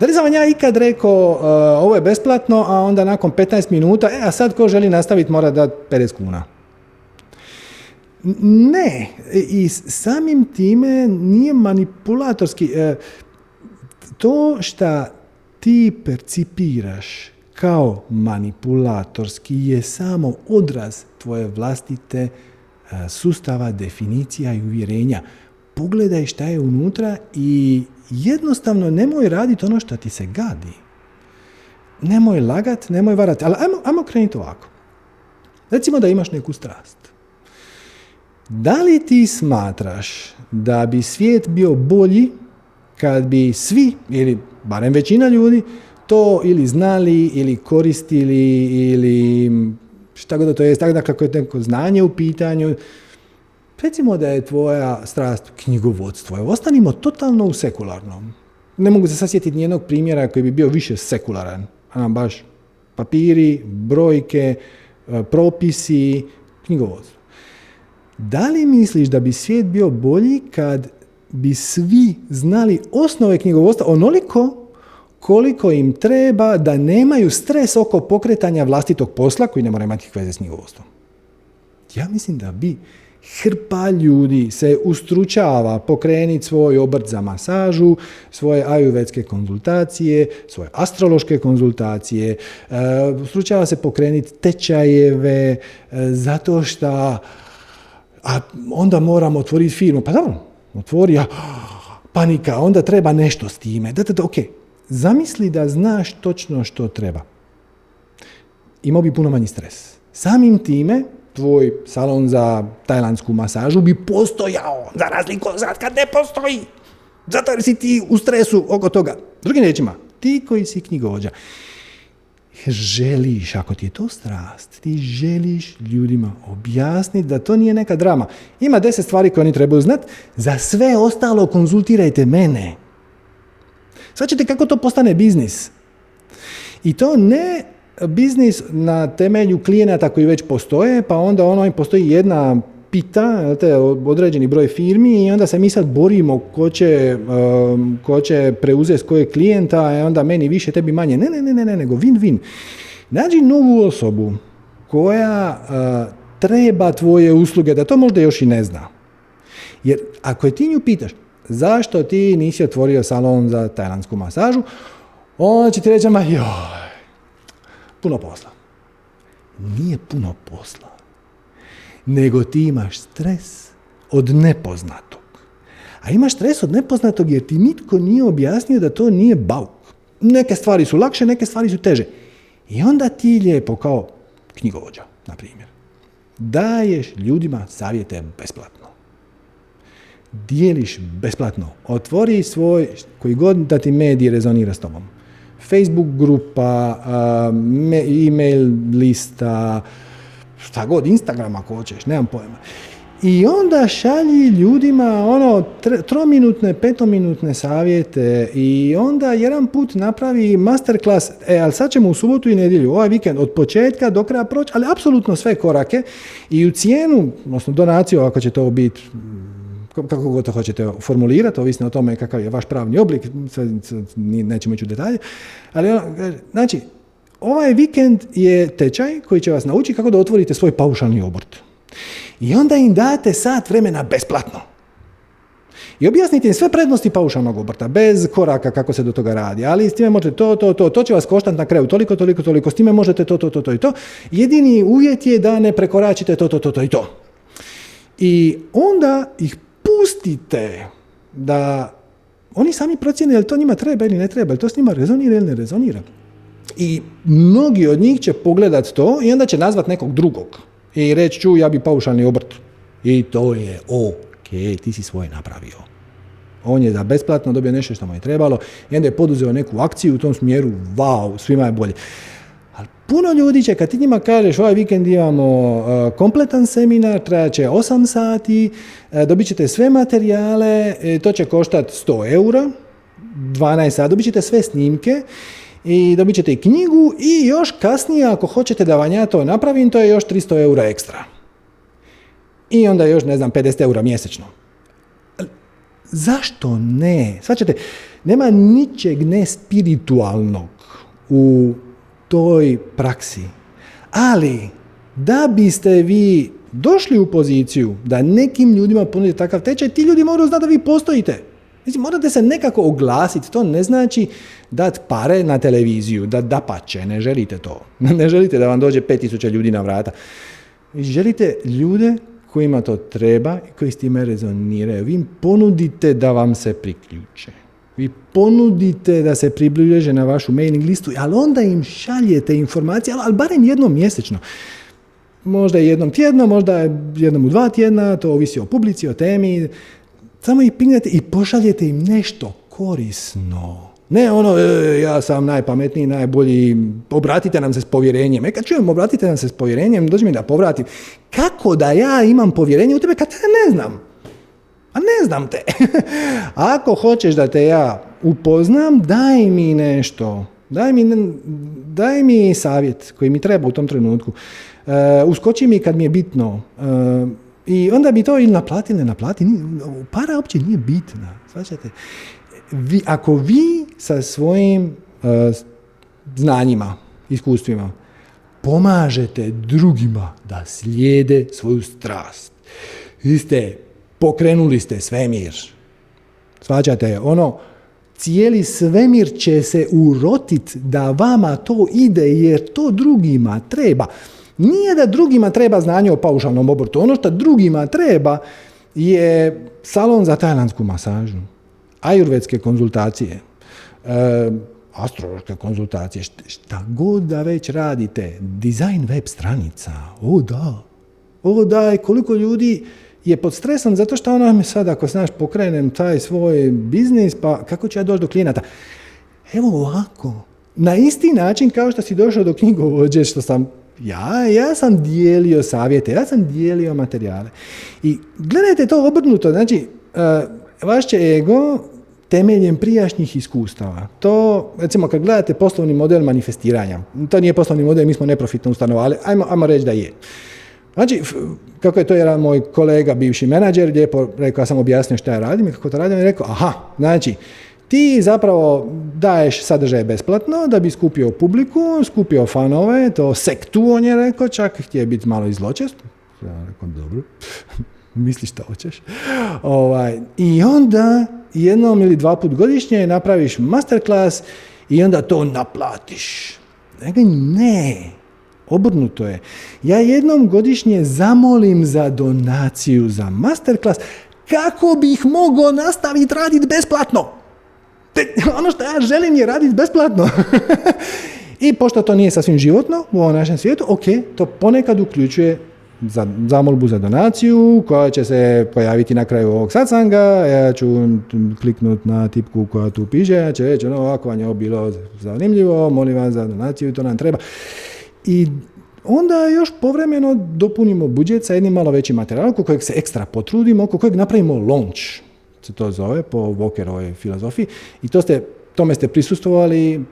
Da li sam vam ja ikad rekao uh, ovo je besplatno, a onda nakon 15 minuta, e, a sad ko želi nastaviti mora dati 50 kuna? Ne, i samim time nije manipulatorski. E, to što ti percipiraš kao manipulatorski je samo odraz tvoje vlastite e, sustava, definicija i uvjerenja. Pogledaj šta je unutra i jednostavno nemoj raditi ono što ti se gadi. Nemoj lagat, nemoj varati. Ali ajmo, ajmo krenuti ovako. Recimo da imaš neku strast. Da li ti smatraš da bi svijet bio bolji kad bi svi, ili barem većina ljudi, to ili znali, ili koristili, ili šta god to je, tako da kako je neko znanje u pitanju, recimo da je tvoja strast knjigovodstvo, ostanimo totalno u sekularnom. Ne mogu se sad sjetiti nijednog primjera koji bi bio više sekularan, a baš papiri, brojke, e, propisi, knjigovodstvo. Da li misliš da bi svijet bio bolji kad bi svi znali osnove knjigovodstva onoliko koliko im treba da nemaju stres oko pokretanja vlastitog posla koji ne mora imati veze s knjigovodstvom? Ja mislim da bi hrpa ljudi se ustručava pokreniti svoj obrt za masažu, svoje ajuvetske konzultacije, svoje astrološke konzultacije, e, ustručava se pokrenuti tečajeve, e, zato što a onda moramo otvoriti firmu. Pa dobro, otvori, a panika, onda treba nešto s time. Da, da, da, ok. Zamisli da znaš točno što treba. Imao bi puno manji stres. Samim time, tvoj salon za tajlandsku masažu bi postojao, za razliku od kad ne postoji. Zato jer si ti u stresu oko toga. Drugim riječima, ti koji si knjigovođa, želiš, ako ti je to strast, ti želiš ljudima objasniti da to nije neka drama. Ima deset stvari koje oni trebaju znati, za sve ostalo konzultirajte mene. Sad kako to postane biznis. I to ne biznis na temelju klijenata koji već postoje, pa onda ono postoji jedna pita, te, određeni broj firmi i onda se mi sad borimo ko će, um, ko će preuzeti s kojeg klijenta, a onda meni više, tebi manje. Ne, ne, ne, ne, ne nego win-win. Nađi novu osobu koja uh, treba tvoje usluge, da to možda još i ne zna. Jer ako je ti nju pitaš, zašto ti nisi otvorio salon za tajlandsku masažu, ona će ti reći, ma joj, puno posla. Nije puno posla nego ti imaš stres od nepoznatog. A imaš stres od nepoznatog jer ti nitko nije objasnio da to nije bauk. Neke stvari su lakše, neke stvari su teže. I onda ti lijepo kao knjigovođa, na primjer, daješ ljudima savjete besplatno. Dijeliš besplatno. Otvori svoj, koji god da ti medij rezonira s tobom. Facebook grupa, e-mail lista, šta god, Instagram ako hoćeš, nemam pojma. I onda šalji ljudima ono trominutne, petominutne savjete i onda jedan put napravi masterclass, e, ali sad ćemo u subotu i nedjelju, ovaj vikend, od početka do kraja proći, ali apsolutno sve korake i u cijenu, odnosno donaciju ako će to biti kako god to hoćete formulirati, ovisno o tome kakav je vaš pravni oblik, sve, nećemo ići u detalje, ali ono, znači, ovaj vikend je tečaj koji će vas naučiti kako da otvorite svoj paušalni obrt. I onda im date sat vremena besplatno. I objasnite im sve prednosti paušalnog obrta, bez koraka kako se do toga radi, ali s time možete to, to, to, to će vas koštati na kraju toliko, toliko, toliko, s time možete to, to, to, to i to. Jedini uvjet je da ne prekoračite to, to, to, to i to. I onda ih pustite da oni sami procjene je li to njima treba ili ne treba, je li to s njima rezonira ili ne rezonira. I mnogi od njih će pogledat to i onda će nazvat nekog drugog i reći ću ja bi paušalni obrt. I to je ok, ti si svoje napravio. On je za besplatno dobio nešto što mu je trebalo i onda je poduzeo neku akciju u tom smjeru, wow, svima je bolje. Ali puno ljudi će, kad ti njima kažeš ovaj vikend imamo uh, kompletan seminar, trajat će 8 sati, uh, dobit ćete sve materijale, e, to će koštati 100 eura, 12 sati, dobit ćete sve snimke i dobit ćete i knjigu i još kasnije ako hoćete da vam ja to napravim, to je još 300 eura ekstra. I onda još, ne znam, 50 eura mjesečno. Zašto ne? Svačate, nema ničeg nespiritualnog u toj praksi. Ali, da biste vi došli u poziciju da nekim ljudima ponudite takav tečaj, ti ljudi moraju znati da vi postojite. Mislim, morate se nekako oglasiti, to ne znači dati pare na televiziju, da da pače, ne želite to. Ne želite da vam dođe 5000 ljudi na vrata. Želite ljude kojima to treba i koji s time rezoniraju. Vi im ponudite da vam se priključe. Vi ponudite da se približe na vašu mailing listu, ali onda im šaljete informacije, ali barem jednom mjesečno. Možda jednom tjedno, možda jednom u dva tjedna, to ovisi o publici, o temi. Samo ih pinjate i pošaljete im nešto korisno. Ne ono, e, ja sam najpametniji, najbolji, obratite nam se s povjerenjem. E kad čujem obratite nam se s povjerenjem, dođi mi da povratim. Kako da ja imam povjerenje u tebe kad te ne znam? A ne znam te. Ako hoćeš da te ja upoznam, daj mi nešto. Daj mi, daj mi savjet koji mi treba u tom trenutku. Uh, uskoči mi kad mi je bitno. Uh, I onda bi to ili naplati ili ne naplati. Para uopće nije bitna. Svačate? Vi, ako vi sa svojim uh, znanjima, iskustvima, pomažete drugima da slijede svoju strast. Vi ste, pokrenuli ste svemir. Svađate, ono, cijeli svemir će se urotit da vama to ide jer to drugima treba. Nije da drugima treba znanje o paušalnom obrtu. Ono što drugima treba je salon za tajlandsku masažu, ajurvedske konzultacije, e, astrološke konzultacije, šta god da već radite, dizajn web stranica, o da, o da, koliko ljudi je pod stresom zato što ono sad ako znaš pokrenem taj svoj biznis, pa kako ću ja doći do klijenata? Evo ovako, na isti način kao što si došao do knjigovođe, što sam ja, ja sam dijelio savjete, ja sam dijelio materijale. I gledajte to obrnuto, znači, uh, vaš će ego temeljem prijašnjih iskustava. To, recimo, kad gledate poslovni model manifestiranja, to nije poslovni model, mi smo neprofitna ustanova, ali ajmo, ajmo reći da je. Znači, kako je to jedan moj kolega, bivši menadžer, lijepo rekao, ja sam objasnio šta ja radim i kako to radim, i rekao, aha, znači, ti zapravo daješ sadržaj besplatno da bi skupio publiku, skupio fanove, to sektu on je rekao, čak htije biti malo izločest. Ja rekao, dobro, misliš što hoćeš. Ovaj, I onda jednom ili dva put godišnje napraviš masterclass i onda to naplatiš. Ne, obrnuto je. Ja jednom godišnje zamolim za donaciju za masterclass kako bih mogao nastaviti raditi besplatno. Ono što ja želim je raditi besplatno. I pošto to nije sasvim životno u ovom našem svijetu, ok, to ponekad uključuje za zamolbu za donaciju koja će se pojaviti na kraju ovog satsanga, ja ću kliknut na tipku koja tu piše, ja će reći ono ovako vam je ovo bilo zanimljivo, molim vas za donaciju, to nam treba. I onda još povremeno dopunimo budžet sa jednim malo većim materijalom, kojeg se ekstra potrudimo, oko kojeg napravimo launch, se to zove po Walkerovoj filozofiji. I to ste, tome ste prisustvovali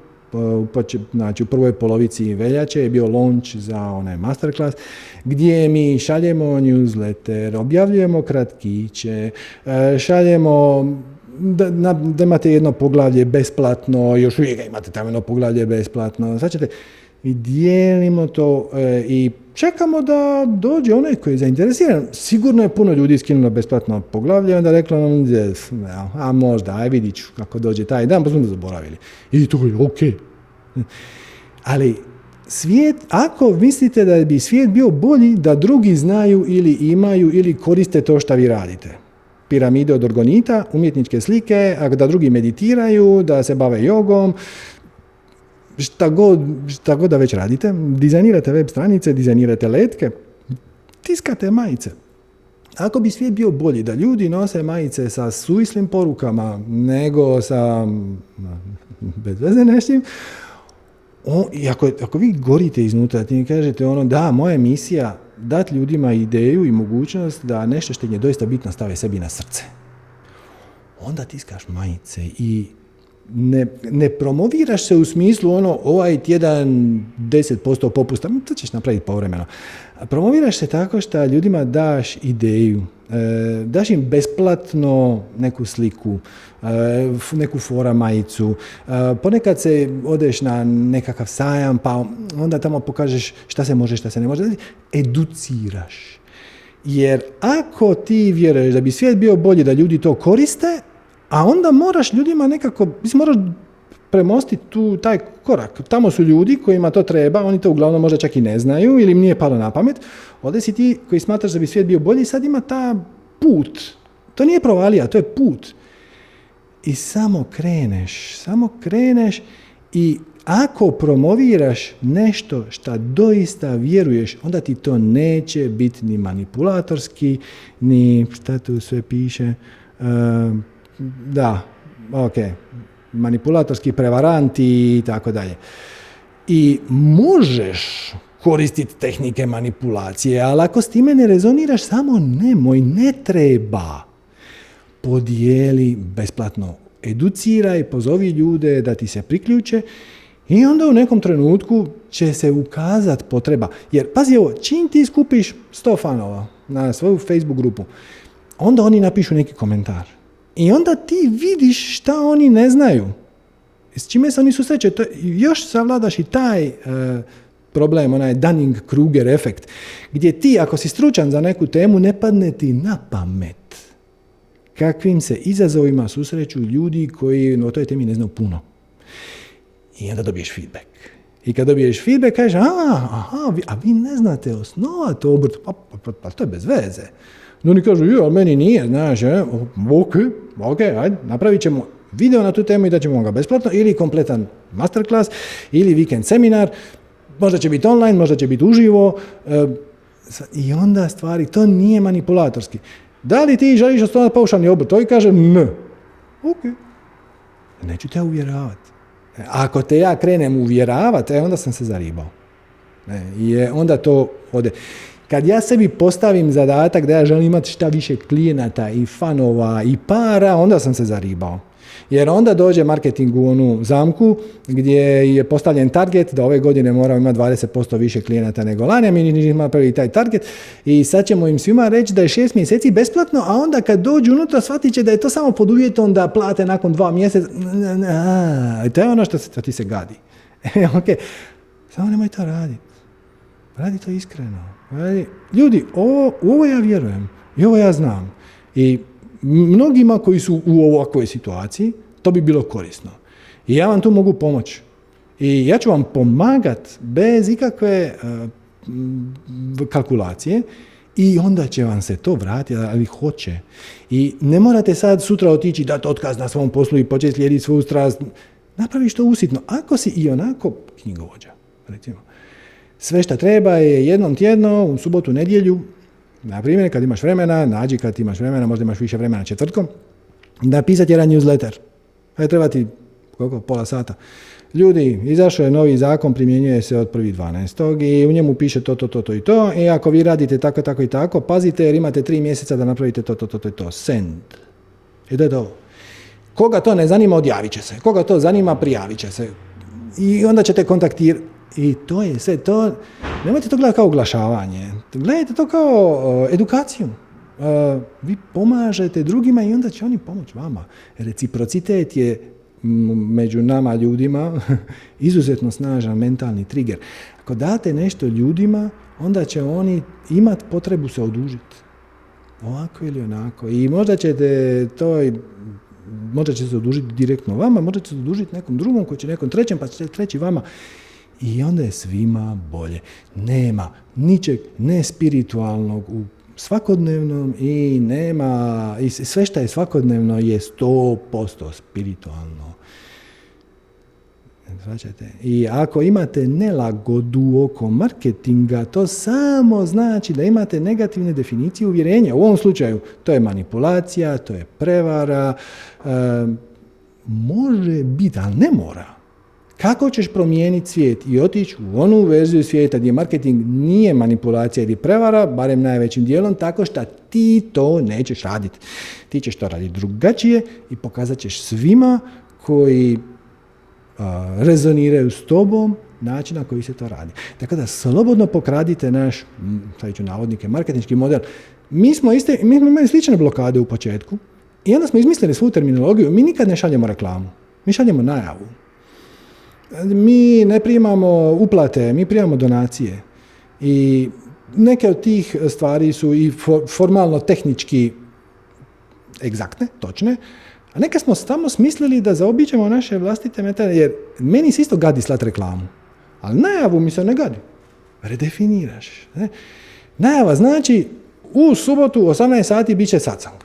znači u prvoj polovici veljače je bio launch za onaj masterclass gdje mi šaljemo newsletter, objavljujemo kratkiće, e, šaljemo da, da imate jedno poglavlje besplatno, još uvijek imate tamo jedno poglavlje besplatno, znači i dijelimo to e, i čekamo da dođe onaj koji je zainteresiran. Sigurno je puno ljudi skinulo besplatno poglavlje, onda reklo nam, a možda, aj vidit ću kako dođe taj dan, pa smo zaboravili. I to je ok. Ali svijet, ako mislite da bi svijet bio bolji, da drugi znaju ili imaju ili koriste to što vi radite. Piramide od orgonita, umjetničke slike, da drugi meditiraju, da se bave jogom, šta god, šta god da već radite, dizajnirate web stranice, dizajnirate letke, tiskate majice. Ako bi svijet bio bolji da ljudi nose majice sa suvislim porukama nego sa bez veze neštim, i ako, ako vi gorite iznutra, ti kažete ono, da, moja misija dati ljudima ideju i mogućnost da nešto što je doista bitno stave sebi na srce. Onda tiskaš majice i ne, ne promoviraš se u smislu ono ovaj tjedan 10% popusta, to ćeš napraviti povremeno. Promoviraš se tako što ljudima daš ideju, e, daš im besplatno neku sliku, e, neku fora majicu, e, ponekad se odeš na nekakav sajam pa onda tamo pokažeš šta se može, šta se ne može, educiraš. Jer ako ti vjeruješ da bi svijet bio bolji da ljudi to koriste, a onda moraš ljudima nekako, mislim, moraš premostiti tu, taj korak. Tamo su ljudi kojima to treba, oni to uglavnom možda čak i ne znaju ili im nije palo na pamet. Ovdje si ti koji smatraš da bi svijet bio bolji, sad ima ta put. To nije provalija, to je put. I samo kreneš, samo kreneš i ako promoviraš nešto što doista vjeruješ, onda ti to neće biti ni manipulatorski, ni šta tu sve piše, uh, da, ok, manipulatorski prevaranti i tako dalje. I možeš koristiti tehnike manipulacije, ali ako s time ne rezoniraš, samo nemoj, ne treba. Podijeli besplatno, educiraj, pozovi ljude da ti se priključe i onda u nekom trenutku će se ukazat potreba. Jer, pazi ovo, čim ti skupiš 100 fanova na svoju Facebook grupu, onda oni napišu neki komentar. I onda ti vidiš šta oni ne znaju. S čime se oni susreće. To, još savladaš i taj e, problem, onaj Dunning-Kruger efekt, gdje ti, ako si stručan za neku temu, ne padne ti na pamet kakvim se izazovima susreću ljudi koji o toj temi ne znaju puno. I onda dobiješ feedback. I kad dobiješ feedback, kažeš, a, aha, vi, a vi ne znate osnovati obrt, pa, pa, pa, pa, to je bez veze. No oni kažu, jo, ali meni nije, znaš, je, ok, ok, ajde, napravit ćemo video na tu temu i da ćemo ga besplatno ili kompletan masterclass ili vikend seminar, možda će biti online, možda će biti uživo e, i onda stvari, to nije manipulatorski. Da li ti želiš osnovati paušalni obrt? To i kaže ne. Ok. Neću te uvjeravati. E, ako te ja krenem uvjeravati, e, onda sam se zaribao. E, je, onda to ode. Kad ja sebi postavim zadatak da ja želim imati šta više klijenata i fanova i para, onda sam se zaribao. Jer onda dođe marketing u onu zamku gdje je postavljen target da ove godine moramo imati 20% više klijenata nego lani, mi nismo napravili taj target i sad ćemo im svima reći da je šest mjeseci besplatno, a onda kad dođu unutra shvatit će da je to samo pod uvjetom da plate nakon dva mjeseca. To je ono što, ti se gadi. E, ok, samo nemoj to raditi. Radi to iskreno. Ljudi, ovo, u ovo ja vjerujem i ovo ja znam. I mnogima koji su u ovakvoj situaciji, to bi bilo korisno. I ja vam tu mogu pomoći. I ja ću vam pomagat bez ikakve uh, kalkulacije i onda će vam se to vratiti, ali hoće. I ne morate sad sutra otići dati otkaz na svom poslu i početi slijediti svoju strast. Napraviš to usitno. Ako si i onako knjigovođa, recimo. Sve što treba je jednom tjedno, u subotu, nedjelju, na primjer, kad imaš vremena, nađi kad imaš vremena, možda imaš više vremena četvrtkom, napisati jedan newsletter. Hajde treba ti koliko, pola sata. Ljudi, izašao je novi zakon, primjenjuje se od 1.12. i u njemu piše to, to, to, to i to. I ako vi radite tako, tako i tako, pazite jer imate tri mjeseca da napravite to, to, to, to i to. Send. I to je to. Koga to ne zanima, odjavit će se. Koga to zanima, prijavit će se i onda ćete kontaktirati. I to je sve, to, nemojte to gledati kao oglašavanje, gledajte to kao edukaciju. vi pomažete drugima i onda će oni pomoći vama. Reciprocitet je među nama ljudima izuzetno snažan mentalni trigger. Ako date nešto ljudima, onda će oni imati potrebu se odužiti. Ovako ili onako. I možda ćete to možda će se odužiti direktno vama, možda će se odužiti nekom drugom koji će nekom trećem, pa će treći vama. I onda je svima bolje. Nema ničeg nespiritualnog u svakodnevnom i nema, i sve što je svakodnevno je 100% spiritualno. I ako imate nelagodu oko marketinga, to samo znači da imate negativne definicije uvjerenja. U ovom slučaju to je manipulacija, to je prevara, e, može biti, ali ne mora. Kako ćeš promijeniti svijet i otići u onu verziju svijeta gdje marketing nije manipulacija ili prevara, barem najvećim dijelom, tako što ti to nećeš raditi. Ti ćeš to raditi drugačije i pokazat ćeš svima koji rezoniraju s tobom način na koji se to radi. Tako da slobodno pokradite naš, sad ću navodnike, marketinški model. Mi smo, iste, mi smo imali slične blokade u početku i onda smo izmislili svu terminologiju. Mi nikad ne šaljemo reklamu. Mi šaljemo najavu. Mi ne primamo uplate, mi primamo donacije. I neke od tih stvari su i formalno tehnički egzaktne, točne, a neka smo tamo smislili da zaobiđemo naše vlastite metode, jer meni se isto gadi slat reklamu. Ali najavu mi se ne gadi. Redefiniraš. Ne? Najava znači u subotu 18 sati bit će satsang.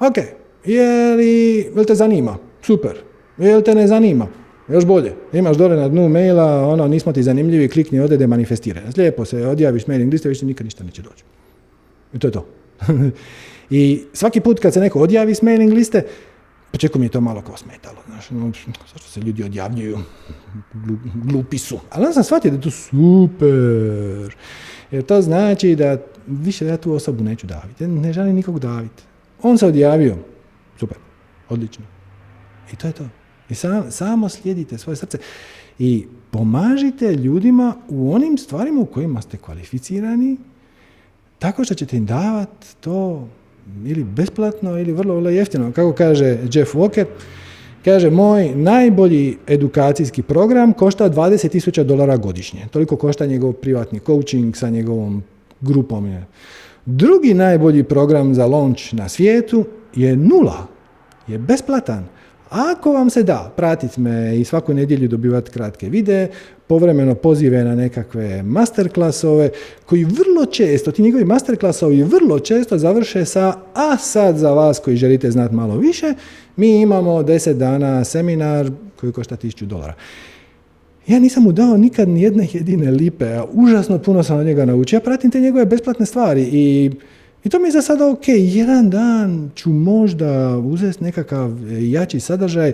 Ok, je li, te zanima? Super. Je te ne zanima? Još bolje. Imaš dole na dnu maila, ono, nismo ti zanimljivi, klikni ovdje da manifestiraj. Lijepo se odjaviš mailing liste, više nikad ništa neće doći. I to je to. I svaki put kad se neko odjavi s mailing liste, početku mi je to malo kao smetalo, znaš, no, zašto se ljudi odjavljuju, glupi su. Ali onda sam shvatio da je to super, jer to znači da više ja tu osobu neću daviti, ja ne želim nikog daviti. On se odjavio, super, odlično. I to je to. I sam, samo slijedite svoje srce i pomažite ljudima u onim stvarima u kojima ste kvalificirani, tako što ćete im davati to ili besplatno ili vrlo, jeftino. Kako kaže Jeff Walker, kaže moj najbolji edukacijski program košta 20.000 dolara godišnje. Toliko košta njegov privatni coaching sa njegovom grupom. Drugi najbolji program za launch na svijetu je nula. Je besplatan. Ako vam se da, pratiti me i svaku nedjelju dobivati kratke videe, povremeno pozive na nekakve masterklasove, koji vrlo često, ti njegovi masterklasovi vrlo često završe sa, a sad za vas koji želite znati malo više, mi imamo 10 dana seminar koji košta 1000 dolara. Ja nisam mu dao nikad ni jedne jedine lipe, a užasno puno sam od njega naučio. Ja pratim te njegove besplatne stvari i i to mi je za sada ok, jedan dan ću možda uzeti nekakav e, jači sadržaj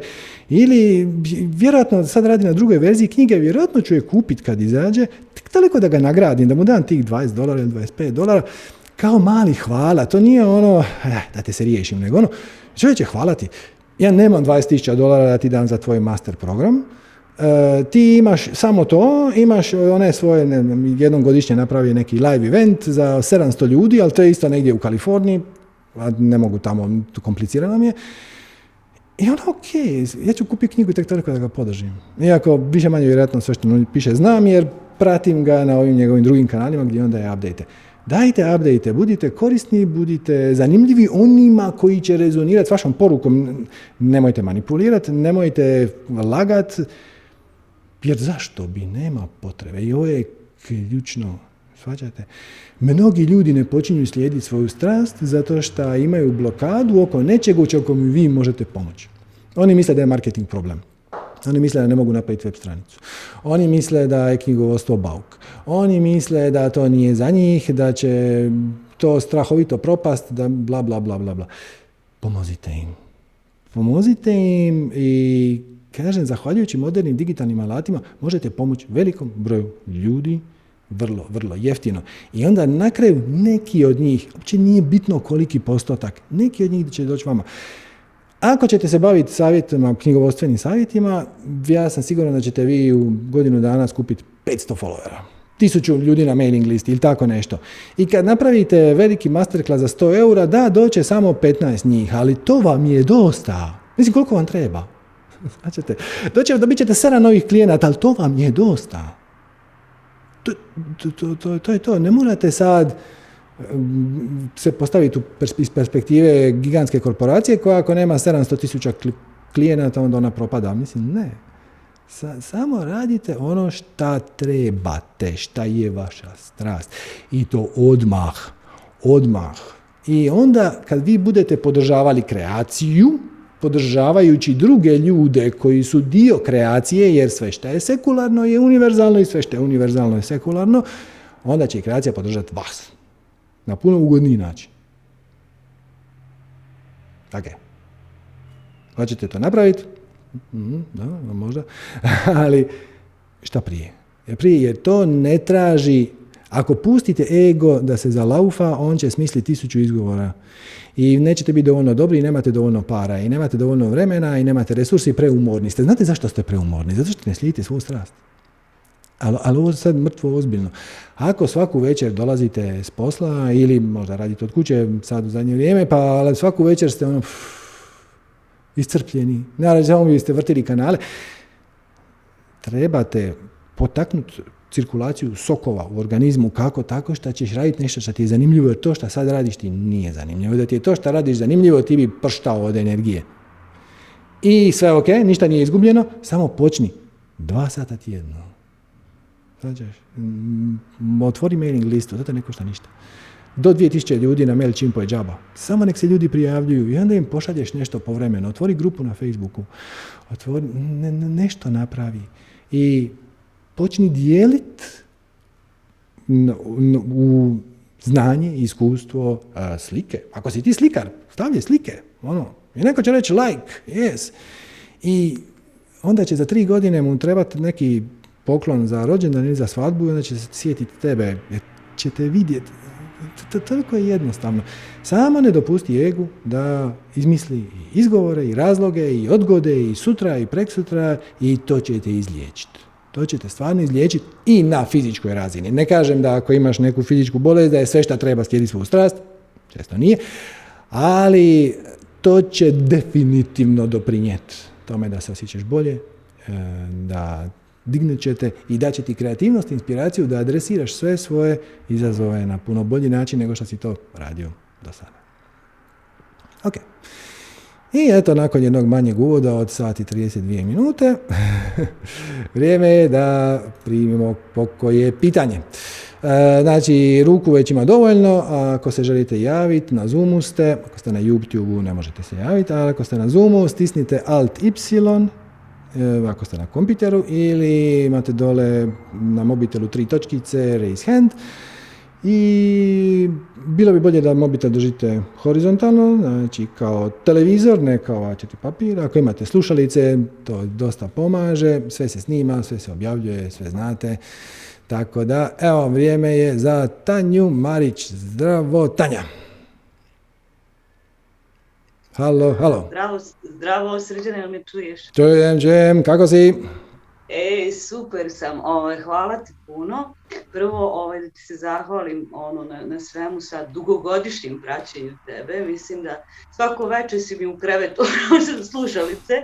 ili vjerojatno sad radi na drugoj verziji knjige, vjerojatno ću je kupiti kad izađe, tek toliko da ga nagradim, da mu dam tih 20 dolara ili 25 dolara, kao mali hvala, to nije ono, eh, da te se riješim, nego ono, čovječe hvala ti, ja nemam 20.000 dolara da ti dam za tvoj master program, E, ti imaš samo to, imaš one svoje, ne, jednom godišnje napravi neki live event za 700 ljudi, ali to je isto negdje u Kaliforniji, a ne mogu tamo, komplicirano mi je. I onda, ok, ja ću kupiti knjigu tek toliko da ga podržim. Iako, više manje vjerojatno sve što piše znam, jer pratim ga na ovim njegovim drugim kanalima gdje onda je update. Dajte update, budite korisni, budite zanimljivi onima koji će rezonirati s vašom porukom. Nemojte manipulirati, nemojte lagati, jer zašto bi? Nema potrebe. I ovo je ključno. Svađate? Mnogi ljudi ne počinju slijediti svoju strast zato što imaju blokadu oko nečeg u čemu vi možete pomoći. Oni misle da je marketing problem. Oni misle da ne mogu napraviti web stranicu. Oni misle da je knjigovodstvo bauk. Oni misle da to nije za njih, da će to strahovito propast, da bla bla bla bla bla. Pomozite im. Pomozite im i Kažem, zahvaljujući modernim digitalnim alatima možete pomoći velikom broju ljudi vrlo, vrlo jeftino. I onda na kraju neki od njih, uopće nije bitno koliki postotak, neki od njih će doći vama. Ako ćete se baviti savjetima, knjigovodstvenim savjetima, ja sam siguran da ćete vi u godinu dana skupiti 500 followera. Tisuću ljudi na mailing listi ili tako nešto. I kad napravite veliki masterclass za 100 eura, da, doće samo 15 njih, ali to vam je dosta. Mislim, koliko vam treba? Značite, doće, dobit ćete 7 novih klijenata, ali to vam je dosta. To, to, to, to je to. Ne morate sad se postaviti iz perspektive gigantske korporacije koja ako nema 700 tisuća klijenata onda ona propada. Mislim, ne. samo radite ono šta trebate, šta je vaša strast. I to odmah. Odmah. I onda kad vi budete podržavali kreaciju, podržavajući druge ljude koji su dio kreacije, jer sve što je sekularno je univerzalno i sve što je univerzalno je sekularno, onda će kreacija podržati vas. Na puno ugodniji način. Ok. Hoćete to napraviti? Mm, da, možda. Ali šta prije? Prije, jer to ne traži, ako pustite ego da se zalaufa, on će smisliti tisuću izgovora. I nećete biti dovoljno dobri i nemate dovoljno para i nemate dovoljno vremena i nemate resursi i preumorni ste. Znate zašto ste preumorni? Zato što ne slijedite svu strast. Ali, ali ovo sad mrtvo ozbiljno. Ako svaku večer dolazite s posla ili možda radite od kuće sad u zadnje vrijeme, pa ali svaku večer ste ono pff, iscrpljeni, naravno samo vi ste vrtili kanale, trebate potaknuti cirkulaciju sokova u organizmu kako tako što ćeš raditi nešto što ti je zanimljivo jer to što sad radiš ti nije zanimljivo. Da ti je to što radiš zanimljivo ti bi prštao od energije. I sve ok, ništa nije izgubljeno, samo počni. Dva sata tjedno. Znaš, mm, otvori mailing listu, to te ne ništa. Do 2000 ljudi na mail je džaba. Samo nek se ljudi prijavljuju i onda im pošalješ nešto povremeno. Otvori grupu na Facebooku, otvori, ne, nešto napravi. I počni dijeliti u znanje, iskustvo, slike. Ako si ti slikar, stavlje slike. Ono. I neko će reći like, yes. I onda će za tri godine mu trebati neki poklon za rođendan ili za svadbu i onda će se sjetiti tebe, jer ćete vidjeti. Toliko je jednostavno. Samo ne dopusti egu da izmisli i izgovore i razloge i odgode i sutra i preksutra i to ćete izliječiti. To ćete stvarno izliječiti i na fizičkoj razini. Ne kažem da ako imaš neku fizičku bolest da je sve što treba slijediti svoju strast, često nije, ali to će definitivno doprinijeti tome da se osjećaš bolje, e, da dignut ćete i daće ti kreativnost, inspiraciju da adresiraš sve svoje izazove na puno bolji način nego što si to radio do sada. Ok. I eto, nakon jednog manjeg uvoda od sati 32 minute, vrijeme je da primimo pokoje pitanje. E, znači, ruku već ima dovoljno, a ako se želite javiti, na Zoomu ste, ako ste na YouTube ne možete se javiti, ali ako ste na Zoomu, stisnite Alt Y, e, ako ste na kompiteru, ili imate dole na mobitelu tri točkice, raise hand, i bilo bi bolje da mobitel držite horizontalno, znači kao televizor, ne kao A4 papir. Ako imate slušalice, to dosta pomaže, sve se snima, sve se objavljuje, sve znate. Tako da, evo, vrijeme je za Tanju Marić. Zdravo, Tanja. Halo, halo. Zdravo, zdravo, sređene, me čuješ? Čujem, čujem, kako si? E, super sam, ovaj, hvala ti puno. Prvo ovaj, da ti se zahvalim ono, na, na svemu sa dugogodišnjim praćenju tebe. Mislim da svako večer si mi u krevetu slušalice,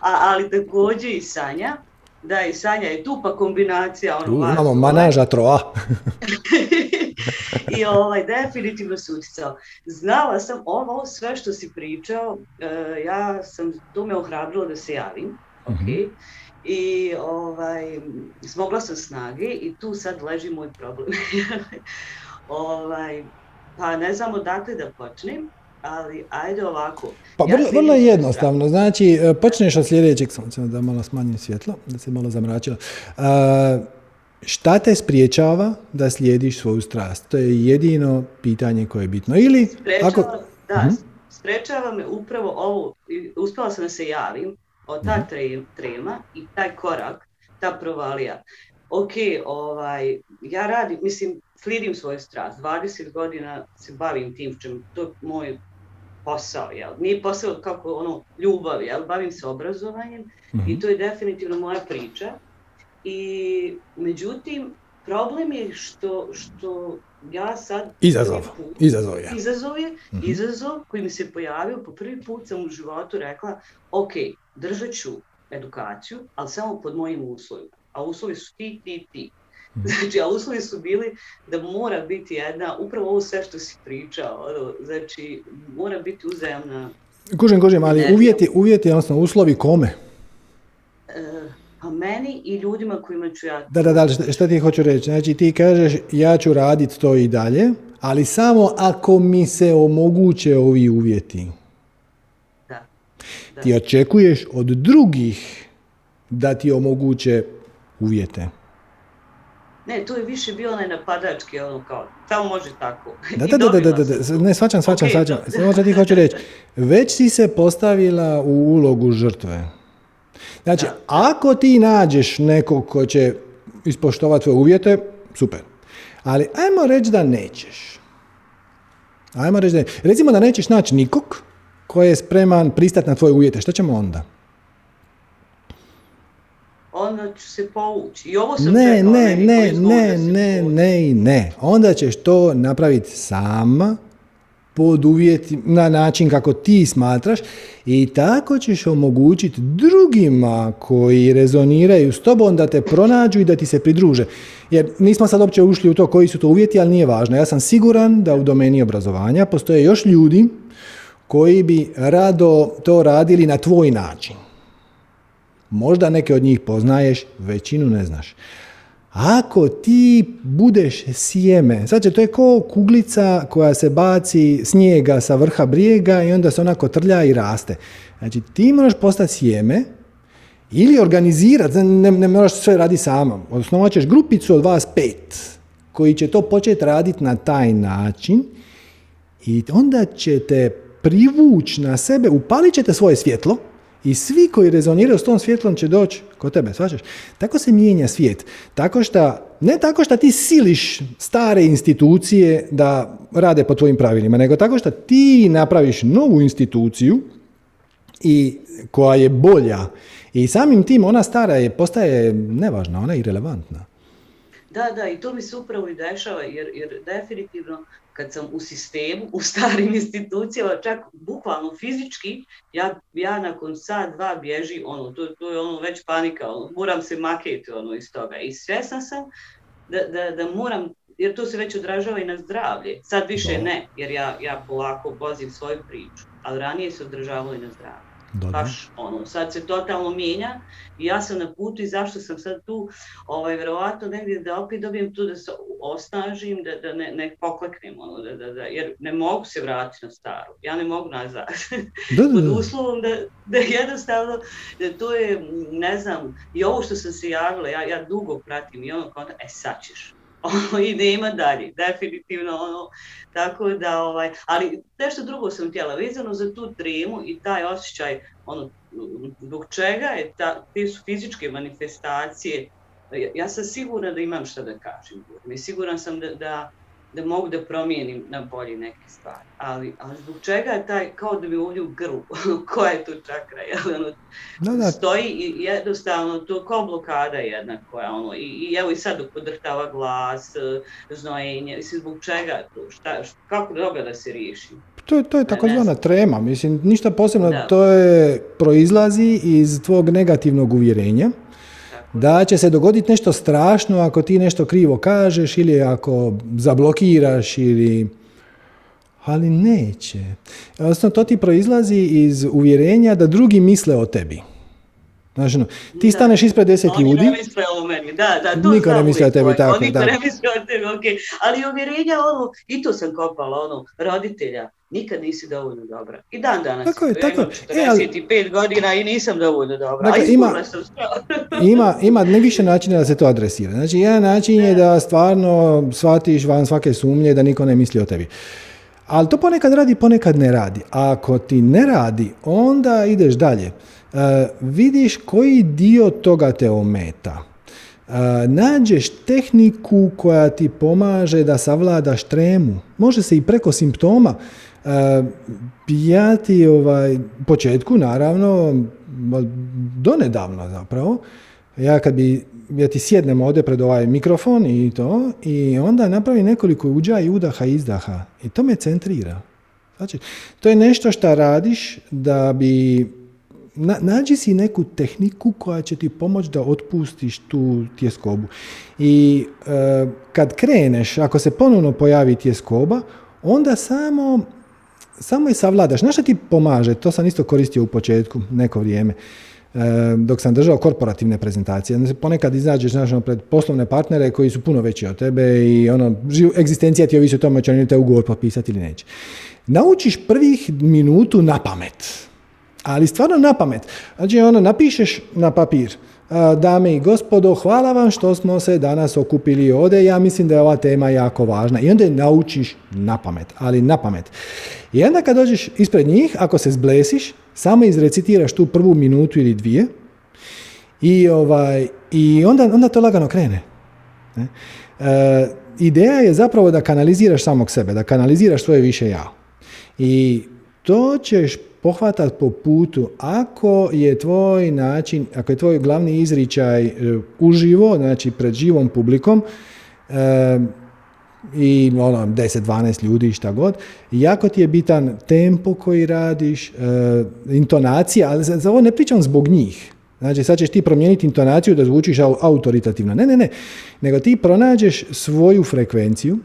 a, ali također i Sanja. Da, i Sanja je tu, pa kombinacija. Ono, uh, imamo manaža troa. I ovaj, definitivno se utjecao. Znala sam ovo sve što si pričao, uh, ja sam, to me ohrabrilo da se javim. Okay. Mm i ovaj, smogla sam snage i tu sad leži moj problem. ovaj, pa ne znam odakle da počnem, ali ajde ovako. Pa ja vrlo, vrlo je jednostavno, znači e, počneš od sljedećeg, samo da malo smanjim svjetlo, da se malo zamračilo. Uh, šta te spriječava da slijediš svoju strast? To je jedino pitanje koje je bitno. Ili, sprečava, ako... da, uh sprečava me upravo ovo, uspjela sam da se javim, od ta mhm. trema i taj korak, ta provalija. Ok, ovaj, ja radim, mislim, slijedim svoju strast, 20 godina se bavim tim čem, to je moj posao, jel? Nije posao kako ono ljubav, jel? Bavim se obrazovanjem i Mhm. to je definitivno moja priča. I međutim, problem je što, što ja sad... Izazov. put- Izazov je. Izazov je, Mhm. izazov koji mi se pojavio, po prvi put sam u životu rekla, ok, držat ću edukaciju, ali samo pod mojim uslovima. A uslovi su ti, ti, ti. Mhm. Znači, a uslovi su bili da mora biti jedna, upravo ovo sve što si pričao, ono, znači, mora biti uzajamna, Kužim, kužim, ali Energija. uvjeti, uvjeti, odnosno uslovi kome? e, a meni i ljudima kojima ću ja... Da, da, da, šta, šta ti hoću reći? Znači ti kažeš ja ću raditi to i dalje, ali samo ako mi se omoguće ovi uvjeti. Da. Ti očekuješ od drugih da ti omoguće uvjete. Ne, to je više bio onaj napadački, ono kao, samo može tako. Da, da, da, da, da, da, ne, svačam, svačam, Ok, svačam. Samo što ti hoću reći. Već si se postavila u ulogu žrtve. Znači, Da. ako ti nađeš nekog ko će ispoštovati tvoje uvjete, super. Ali ajmo reći da nećeš. Ajmo reći da ne- Recimo da nećeš naći nikog koji je spreman pristati na tvoje uvjete. Što ćemo onda? Onda ću se povući. I ovo sam Ne, ne, ne, ne, ne, ne i ne. Onda ćeš to napraviti sama, pod uvjeti, na način kako ti smatraš i tako ćeš omogućiti drugima koji rezoniraju s tobom da te pronađu i da ti se pridruže. Jer nismo sad uopće ušli u to koji su to uvjeti, ali nije važno. Ja sam siguran da u domeni obrazovanja postoje još ljudi koji bi rado to radili na tvoj način. Možda neke od njih poznaješ, većinu ne znaš. Ako ti budeš sjeme, znači to je ko kuglica koja se baci snijega sa vrha brijega i onda se onako trlja i raste. Znači ti moraš postati sjeme ili organizirati, ne, ne moraš sve radi sama. Osnovat ćeš grupicu od vas pet koji će to početi raditi na taj način i onda ćete privući na sebe, upalit ćete svoje svjetlo i svi koji rezoniraju s tom svjetlom će doći kod tebe, shvaćaš? Tako se mijenja svijet. Tako što, ne tako što ti siliš stare institucije da rade po tvojim pravilima, nego tako što ti napraviš novu instituciju i koja je bolja i samim tim ona stara je, postaje nevažna, ona je irelevantna. Da, da, i to mi se upravo i dešava, jer, jer definitivno kad sam u sistemu, u starim institucijama, čak bukvalno fizički, ja, ja nakon sat, dva bježi, ono, to, to je ono već panika, ono, moram se maketi ono, iz toga. I svjesna sam da, da, da moram, jer to se već odražava i na zdravlje. Sad više ne, jer ja, ja polako vozim svoju priču, ali ranije se odražavalo i na zdravlje. Dobro. baš ono, sad se totalno mijenja i ja sam na putu i zašto sam sad tu, ovaj, verovatno negdje da opet dobijem tu da se osnažim, da, da ne, ne pokleknem, ono, da, da, da, jer ne mogu se vratiti na staro, ja ne mogu nazad, Da, da, pod da. uslovom da, da jednostavno, da to je, ne znam, i ovo što sam se javila, ja, ja dugo pratim i ono kao, da, e sad ćeš, i nema dalje, definitivno, ono, tako da, ovaj, ali nešto drugo sam htjela, vezano za tu tremu i taj osjećaj, ono, zbog čega je ta, te su fizičke manifestacije, ja, ja sam sigurna da imam šta da kažem, siguran sam da, da, da mogu da promijenim na bolje neke stvari, ali, ali zbog čega je taj, kao da bi ovdje u grlu, koja je tu čakra, jel, ono, Da, da, stoji i jednostavno to kao blokada jedna koja ono i, i evo i sad dok podrhtava glas, e, znojenje, mislim zbog čega to, šta, šta kako toga da se riješi? To, to je takozvana trema, mislim, ništa posebno, Da. to je, proizlazi iz tvog negativnog uvjerenja. Da će se dogoditi nešto strašno ako ti nešto krivo kažeš ili ako zablokiraš ili... Ali neće. Odnosno, to ti proizlazi iz uvjerenja da drugi misle o tebi. Znaš, ono, ti staneš ispred deset Oni ljudi, ne misle o meni, da, da, to Niko ne misli o tebi, tako, Niko da. ne misli o tebi, okej, ali uvjerenja ono, i to sam kopala, ono, roditelja, nikad nisi dovoljno dobra. I dan danas, Tako je, ja tako imam. E, ali- 45 godina i nisam dovoljno dobra, Dakle, ima- sam ima, ima ne više načina da se to adresira. Znači, jedan način je da stvarno shvatiš van svake sumnje da niko ne misli o tebi. Ali to ponekad radi, ponekad ne radi. A ako ti ne radi, onda ideš dalje. E, vidiš koji dio toga te ometa. E, nađeš tehniku koja ti pomaže da savladaš tremu. Može se i preko simptoma. Ja ti ovaj, početku, naravno, donedavno zapravo, ja kad bi ja ti sjednem ovdje pred ovaj mikrofon i to, i onda napravi nekoliko uđa i udaha i izdaha. I to me centrira. Znači, to je nešto što radiš da bi na, nađi si neku tehniku koja će ti pomoći da otpustiš tu tjeskobu. I e, kad kreneš, ako se ponovno pojavi tjeskoba, onda samo samo je savladaš. Znaš što ti pomaže? To sam isto koristio u početku, neko vrijeme. E, dok sam držao korporativne prezentacije. Ponekad izađeš znaš, ono, pred poslovne partnere koji su puno veći od tebe i ono, egzistencija ti ovisi o tome će oni te ugovor potpisati ili neće. Naučiš prvih minutu na pamet. Ali stvarno na pamet. Znači, ono, napišeš na papir. Dame i gospodo, hvala vam što smo se danas okupili ovdje. Ja mislim da je ova tema jako važna. I onda je naučiš na pamet, ali na pamet. I onda kad dođeš ispred njih, ako se zblesiš, samo izrecitiraš tu prvu minutu ili dvije i, ovaj, i onda, onda to lagano krene. Ne? E, ideja je zapravo da kanaliziraš samog sebe, da kanaliziraš svoje više ja. I to ćeš pohvatat po putu ako je tvoj način, ako je tvoj glavni izričaj e, uživo, znači pred živom publikom, e, i ono, 10-12 ljudi, šta god. Jako ti je bitan tempo koji radiš, e, intonacija, ali za, za ovo ne pričam zbog njih. Znači, sad ćeš ti promijeniti intonaciju da zvučiš autoritativno. Ne, ne, ne. Nego ti pronađeš svoju frekvenciju,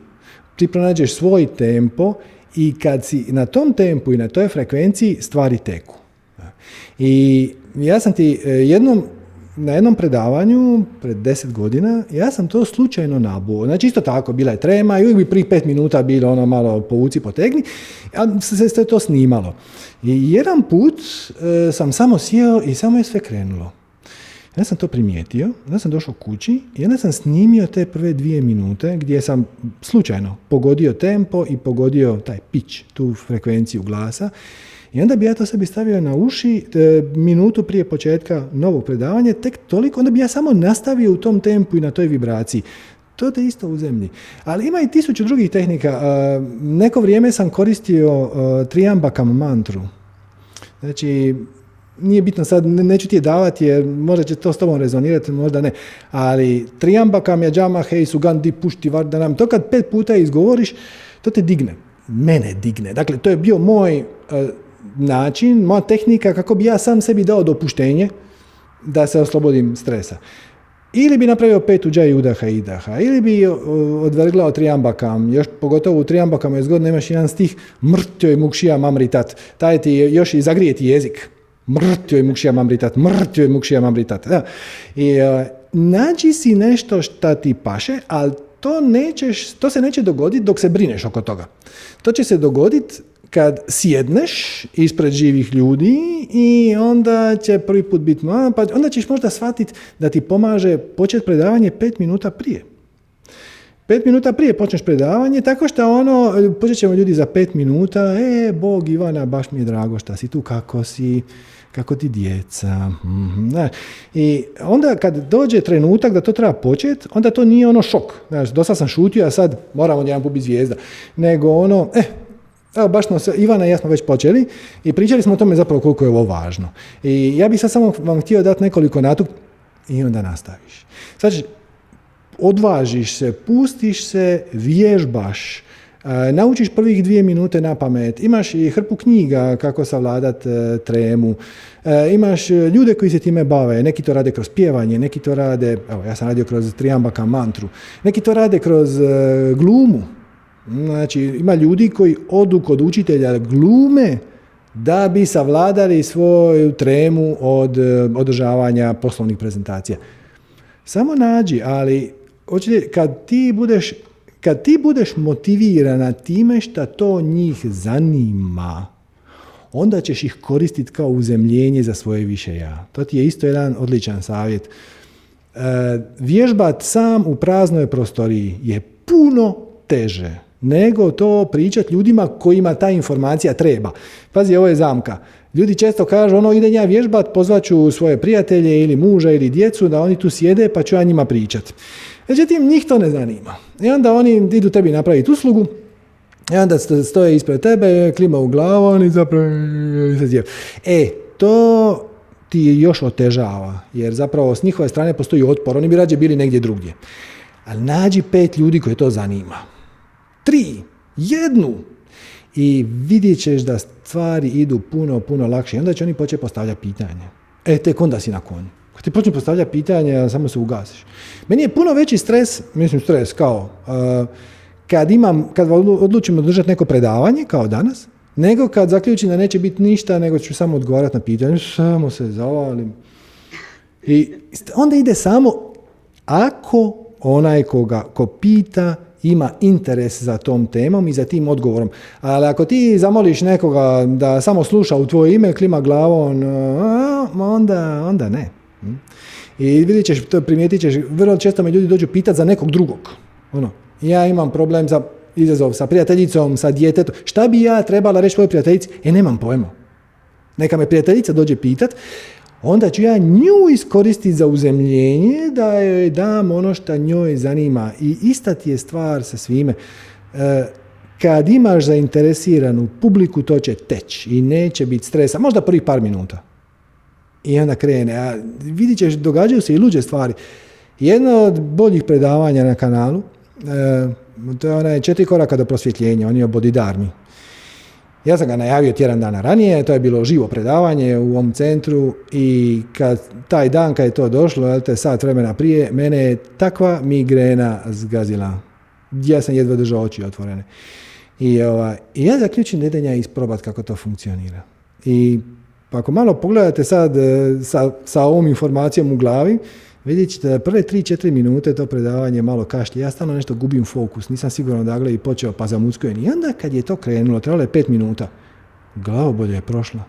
ti pronađeš svoj tempo i kad si na tom tempu i na toj frekvenciji stvari teku. I ja sam ti e, jednom na jednom predavanju pred deset godina, ja sam to slučajno nabuo. Znači isto tako, bila je trema i uvijek bi prije pet minuta bilo ono malo povuci, potegni, a se, se to snimalo. I jedan put e, sam samo sjeo i samo je sve krenulo. Ja sam to primijetio, onda sam došao kući i onda sam snimio te prve dvije minute gdje sam slučajno pogodio tempo i pogodio taj pitch, tu frekvenciju glasa i onda bi ja to sebi stavio na uši e, minutu prije početka novog predavanja, tek toliko, onda bi ja samo nastavio u tom tempu i na toj vibraciji. To je isto u zemlji. Ali ima i tisuću drugih tehnika. E, neko vrijeme sam koristio e, triambakam mantru. Znači, nije bitno sad, neću ti je davati jer možda će to s tobom rezonirati, možda ne. Ali triambakam je džama, hej, sugan, di, pušti, vardanam. To kad pet puta izgovoriš, to te digne. Mene digne. Dakle, to je bio moj način, moja tehnika kako bi ja sam sebi dao dopuštenje da se oslobodim stresa. Ili bi napravio pet uđa i udaha i idaha, ili bi odvrglao triambakam, još pogotovo u triambakama je zgodno imaš jedan stih mrtjoj mukšija mamritat, taj ti još i zagrijeti jezik. Mrtjoj mukšija mamritat, mrtjoj mukšija mamritat. Da. I uh, nađi si nešto šta ti paše, ali to, nećeš, to se neće dogoditi dok se brineš oko toga. To će se dogoditi kad sjedneš ispred živih ljudi i onda će prvi put biti pa onda ćeš možda shvatiti da ti pomaže početi predavanje pet minuta prije. Pet minuta prije počneš predavanje, tako što ono, počet ćemo ljudi za pet minuta, e, Bog Ivana, baš mi je drago šta si tu, kako si, kako ti djeca. Mhm, I onda kad dođe trenutak da to treba početi, onda to nije ono šok. Znaš, dosta sam šutio, a sad moramo jedan put zvijezda. Nego ono, eh, Evo, baš smo se, Ivana i ja smo već počeli i pričali smo o tome zapravo koliko je ovo važno. I ja bih sad samo vam htio dati nekoliko natuk i onda nastaviš. Sad odvažiš se, pustiš se, vježbaš, naučiš prvih dvije minute na pamet, imaš i hrpu knjiga kako savladat e, tremu, e, imaš ljude koji se time bave, neki to rade kroz pjevanje, neki to rade, evo ja sam radio kroz triambaka mantru, neki to rade kroz glumu, Znači, ima ljudi koji odu kod učitelja glume da bi savladali svoju tremu od održavanja poslovnih prezentacija. Samo nađi, ali hoćete, kad ti budeš kad ti budeš motivirana time što to njih zanima, onda ćeš ih koristiti kao uzemljenje za svoje više ja. To ti je isto jedan odličan savjet. E, vježbat sam u praznoj prostoriji je puno teže nego to pričati ljudima kojima ta informacija treba. Pazi, ovo je zamka. Ljudi često kažu, ono, idem ja vježbat, pozvaću svoje prijatelje ili muža ili djecu da oni tu sjede pa ću ja njima pričat. Međutim, njih to ne zanima. I onda oni idu tebi napraviti uslugu, I onda stoje ispred tebe, klima u glavu i zapravo E, to ti još otežava, jer zapravo s njihove strane postoji otpor, oni bi rađe bili negdje drugdje. Ali nađi pet ljudi koje to zanima. Tri, jednu. I vidjet ćeš da stvari idu puno, puno lakše. I onda će oni početi postavljati pitanje. E, tek onda si na konju. Kad ti počne postavljati pitanje, samo se ugasiš. Meni je puno veći stres, mislim stres kao, uh, kad imam, kad odlučimo držati neko predavanje, kao danas, nego kad zaključim da neće biti ništa, nego ću samo odgovarati na pitanje, samo se zavalim. I onda ide samo ako onaj koga ko pita ima interes za tom temom i za tim odgovorom. Ali ako ti zamoliš nekoga da samo sluša u tvoje ime, klima glavom, onda, onda ne. I vidjet ćeš, to primijetit ćeš, vrlo često me ljudi dođu pitati za nekog drugog. Ono, ja imam problem za izazov sa prijateljicom, sa djetetom. Šta bi ja trebala reći svojoj prijateljici? E, nemam pojma. Neka me prijateljica dođe pitat, onda ću ja nju iskoristiti za uzemljenje da joj dam ono što njoj zanima. I ista ti je stvar sa svime. E, kad imaš zainteresiranu publiku, to će teći i neće biti stresa. Možda prvih par minuta. I onda krene. A vidit ćeš, događaju se i luđe stvari. Jedno od boljih predavanja na kanalu, e, to je onaj četiri koraka do prosvjetljenja, on je o bodidarmi. Ja sam ga najavio tjedan dana ranije, to je bilo živo predavanje u ovom centru i kad taj dan kad je to došlo, jel te sat vremena prije, mene je takva migrena zgazila. Ja sam jedva držao oči otvorene. I, ovaj, i ja zaključim da idem ja isprobat kako to funkcionira. I pa ako malo pogledate sad e, sa, sa ovom informacijom u glavi, vidjet ćete da prve 3-4 minute to predavanje malo kašlje. Ja stalno nešto gubim fokus, nisam siguran da i počeo pa zamuckujem. I onda kad je to krenulo, trebalo je 5 minuta, glavobolja je prošla.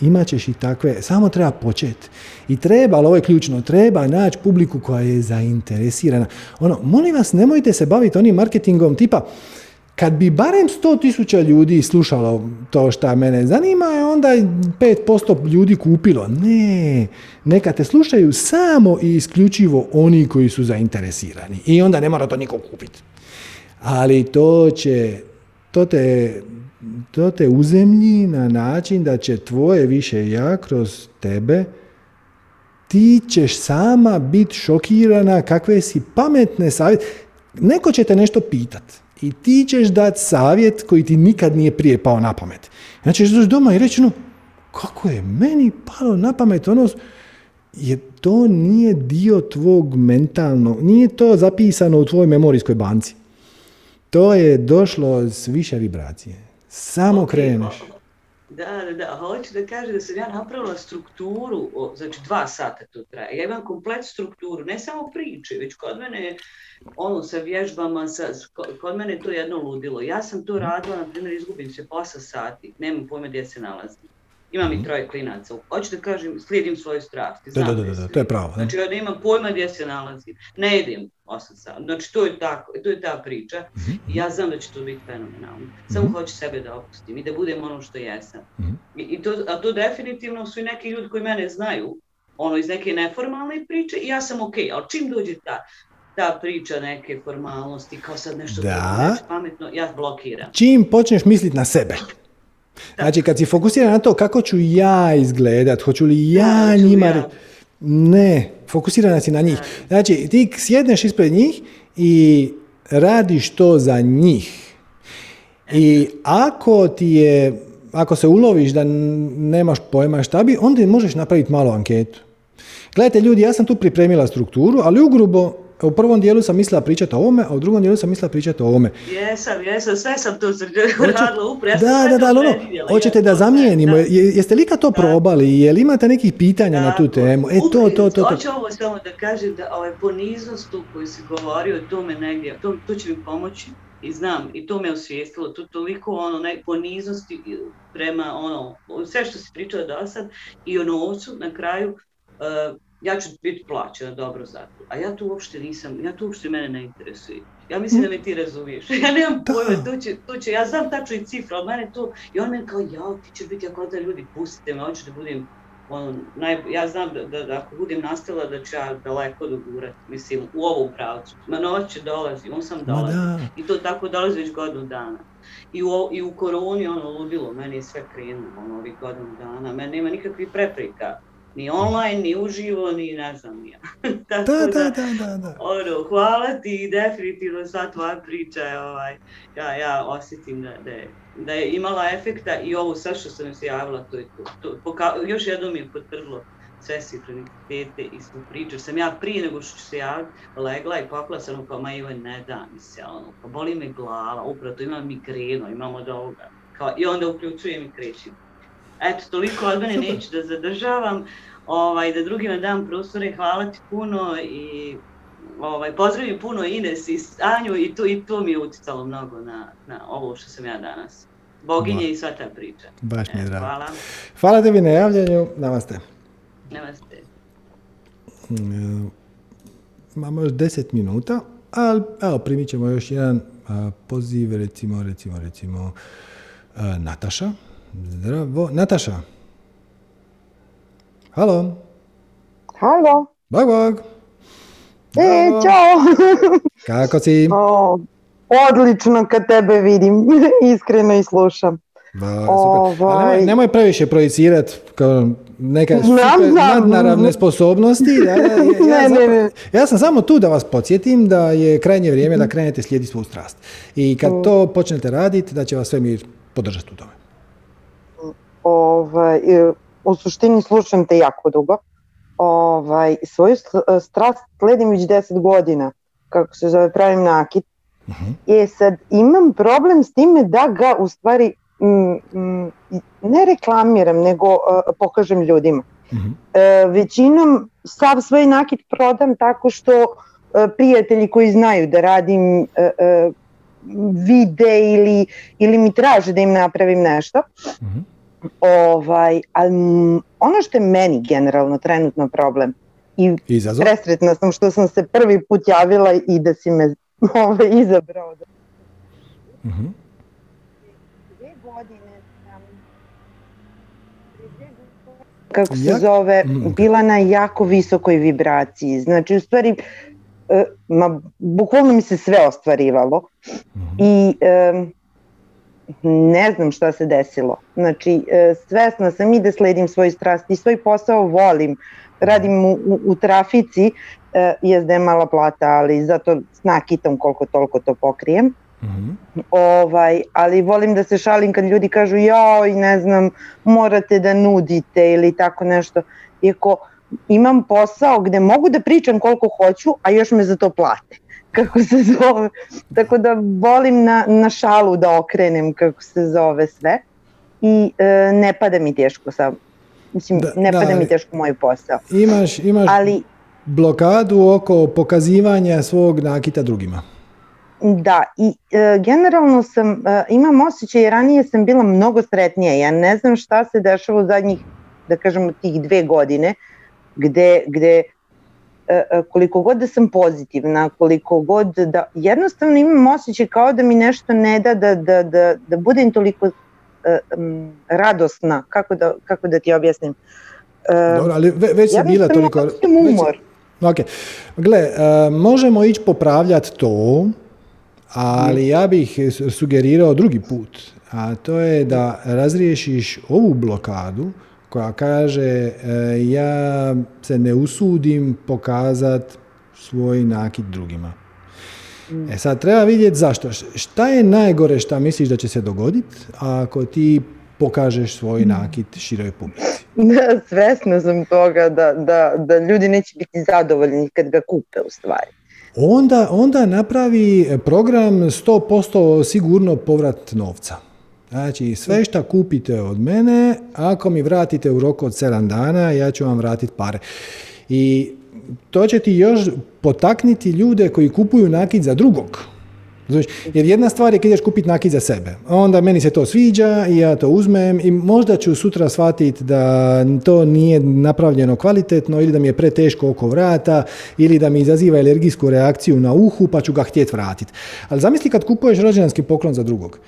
Imaćeš i takve, samo treba početi. I treba, ali ovo je ključno, treba naći publiku koja je zainteresirana. Ono, molim vas, nemojte se baviti onim marketingom tipa, kad bi barem 100.000 ljudi slušalo to što mene zanima, onda 5% ljudi kupilo. Ne, neka te slušaju samo i isključivo oni koji su zainteresirani. I onda ne mora to niko kupiti. Ali to će, to te, to te uzemlji na način da će tvoje više ja kroz tebe ti ćeš sama biti šokirana kakve si pametne savjete. Neko će te nešto pitati i ti ćeš dati savjet koji ti nikad nije prije pao na pamet. Znači ćeš doći doma i reći, no, kako je meni palo na pamet ono, je to nije dio tvog mentalnog, nije to zapisano u tvojoj memorijskoj banci. To je došlo s više vibracije. Samo kreneš. Da, da, da. Hoću da kažem da sam ja napravila strukturu, znači dva sata to traje. Ja imam komplet strukturu, ne samo priče, već kod mene ono sa vježbama, sa, kod mene je to jedno ludilo. Ja sam to radila, na primjer, izgubim se posa sati, nemam pojma gdje se nalazim. Imam i mhm. troje klinaca. Hoću da kažem, slijedim svoje strasti. Da, da, da, da, to je pravo. Znači, ja nemam pojma gdje se nalazim. Ne jedem 8 sati. Znači, to je, tako, to je ta priča. Mm-hmm. Ja znam da će to biti fenomenalno. Samo mm-hmm. hoću sebe da opustim i da budem ono što jesam. Mm-hmm. I, to, a to definitivno su i neki ljudi koji mene znaju, ono iz neke neformalne priče i ja sam ok, ali čim dođe ta ta priča neke formalnosti, kao sad nešto da. pametno, ja blokiram. Čim počneš misliti na sebe. Znači, kad si fokusiran na to kako ću ja izgledat, hoću li ja njima... Ne, fokusirana si na njih. Znači, ti sjedneš ispred njih i radiš to za njih. I ako ti je, ako se uloviš da nemaš pojma šta bi, onda možeš napraviti malu anketu. Gledajte ljudi, ja sam tu pripremila strukturu, ali ugrubo u prvom dijelu sam mislila pričati o ovome, a u drugom dijelu sam mislila pričati o ovome. Jesam, jesam, sve sam to radila upravo. Da, da, da, ono, hoćete da zamijenimo. Jeste li kad to probali? Je li imate nekih pitanja na tu temu? E, to, to, to. Hoću ovo samo da kažem da ovaj poniznost tu koju si govorio, to me negdje, to, to će mi pomoći i znam, i to me osvijestilo, tu toliko ono, ne, poniznosti prema ono, sve što si pričao do sad i o novcu na kraju, uh, ja ću biti plaćena dobro za to. A ja to uopšte nisam, ja to uopšte mene ne interesuje. Ja mislim da me ti razumiješ. Ja nemam pojma, tu će, tu će, ja znam tačno i cifra od mene to. I on meni kao, ja, ti će biti ako da ljudi, pustite me, hoću da budem ono, naj, ja znam da, da, da, ako budem nastavila da ću ja daleko dogurati, mislim, u ovu pravcu. Ma noć će dolazi, on sam dolazi. I to tako dolazi već godinu dana. I u, I u koroni ono ludilo, meni je sve krenulo, ono, ovih godinu dana. Meni nema nikakvih preprika ni online, ni uživo, ni ne znam ja. Tako da, da, da, da, da. Ono, hvala ti i definitivno sva tvoja priča je, ovaj, ja, ja osjetim da, da, je, da je imala efekta i ovo sve što sam se javila, to je to. to poka još jednom mi je potvrdilo sve sinhronicitete i smo pričali. Sam ja prije nego što ću se javiti, legla i popla sam kao, ma Ivan, ne da mi se, ono, pa boli me glava, upravo to imam migrenu, imam od ovoga. Kao, I onda uključujem i krećem. Eto, toliko od mene neću da zadržavam, ovaj, da drugima dam prostore, hvala ti puno i ovaj, pozdravim puno Ines i Anju i to, i to mi je uticalo mnogo na, na ovo što sam ja danas. Boginje ba. i sva ta priča. Baš mi je drago. Hvala. Hvala tebi na javljanju, namaste. Namaste. Imamo još deset minuta, ali evo primit ćemo još jedan a, poziv, recimo, recimo, recimo, a, Nataša. Zdravo. Nataša. Halo. Halo. Bog, bog. E, čao. Kako si? O, odlično kad tebe vidim, iskreno i slušam. Ba, super. Ovaj... nemoj, nemoj previše projicirati kao neke super nadnaravne sposobnosti. Ja, ja, ja, ne, ne, ne. ja sam samo tu da vas podsjetim da je krajnje vrijeme da krenete slijediti svoju strast. I kad mm. to počnete raditi, da će vas svemir podržati u tome. Ovaj, u suštini slušam te jako dugo. Ovaj, svoju strast sledim već 10 godina, kako se zove, pravim nakit. Uh mhm. -huh. E sad, imam problem s time da ga u stvari mm, mm, ne reklamiram, nego uh, pokažem ljudima. Uh -huh. uh, većinom sav svoj nakit prodam tako što uh, prijatelji koji znaju da radim uh, uh, vide ili, ili mi traže da im napravim nešto. Uh -huh Ovaj, ali ono što je meni generalno trenutno problem i Izazov? presretna sam što sam se prvi put javila i da si me ovaj, izabrao. Da... Uh -huh. Dve godine sam kako se zove, mm. bila na jako visokoj vibraciji. Znači, u stvari, e, ma, bukvalno mi se sve ostvarivalo. -hmm. I um, ne znam šta se desilo. Znači, e, svesna sam i da sledim svoj strast i svoj posao volim. Radim u, u, u trafici, e, jezda je mala plata, ali zato s nakitom koliko toliko to pokrijem. Mm -hmm. ovaj, ali volim da se šalim kad ljudi kažu joj ne znam morate da nudite ili tako nešto iako imam posao gde mogu da pričam koliko hoću a još me za to plate kako se zove. Tako da volim na, na šalu da okrenem kako se zove sve i e, ne pada mi teško sa mislim da, ne pada da, mi teško moj posao. Imaš imaš ali blokadu oko pokazivanja svog nakita drugima. Da, i e, generalno sam, e, imam osjećaj, ranije sam bila mnogo sretnija, ja ne znam šta se dešava u zadnjih, da kažemo, tih dve godine, gde, gde koliko god da sam pozitivna, koliko god da jednostavno imam osjećaj kao da mi nešto ne da da, da, da, da budem toliko um, radosna, kako da, kako da ti objasnim. Dobro, ali ve, već si bila toliko... Umor. Već, ok, gle, uh, možemo ići popravljati to, ali ja bih sugerirao drugi put, a to je da razriješiš ovu blokadu, koja kaže e, ja se ne usudim pokazat svoj nakit drugima. E sad treba vidjeti zašto. Šta je najgore šta misliš da će se dogoditi ako ti pokažeš svoj nakit široj publici? Da, svesna sam toga da, da, da ljudi neće biti zadovoljni kad ga kupe u stvari. Onda, onda napravi program 100% sigurno povrat novca. Znači, sve što kupite od mene, ako mi vratite u roku od 7 dana, ja ću vam vratiti pare. I to će ti još potakniti ljude koji kupuju nakit za drugog. Znači, jer jedna stvar je kad ideš kupiti nakit za sebe. Onda meni se to sviđa i ja to uzmem i možda ću sutra shvatiti da to nije napravljeno kvalitetno ili da mi je preteško oko vrata ili da mi izaziva alergijsku reakciju na uhu pa ću ga htjeti vratiti. Ali zamisli kad kupuješ rođendanski poklon za drugog.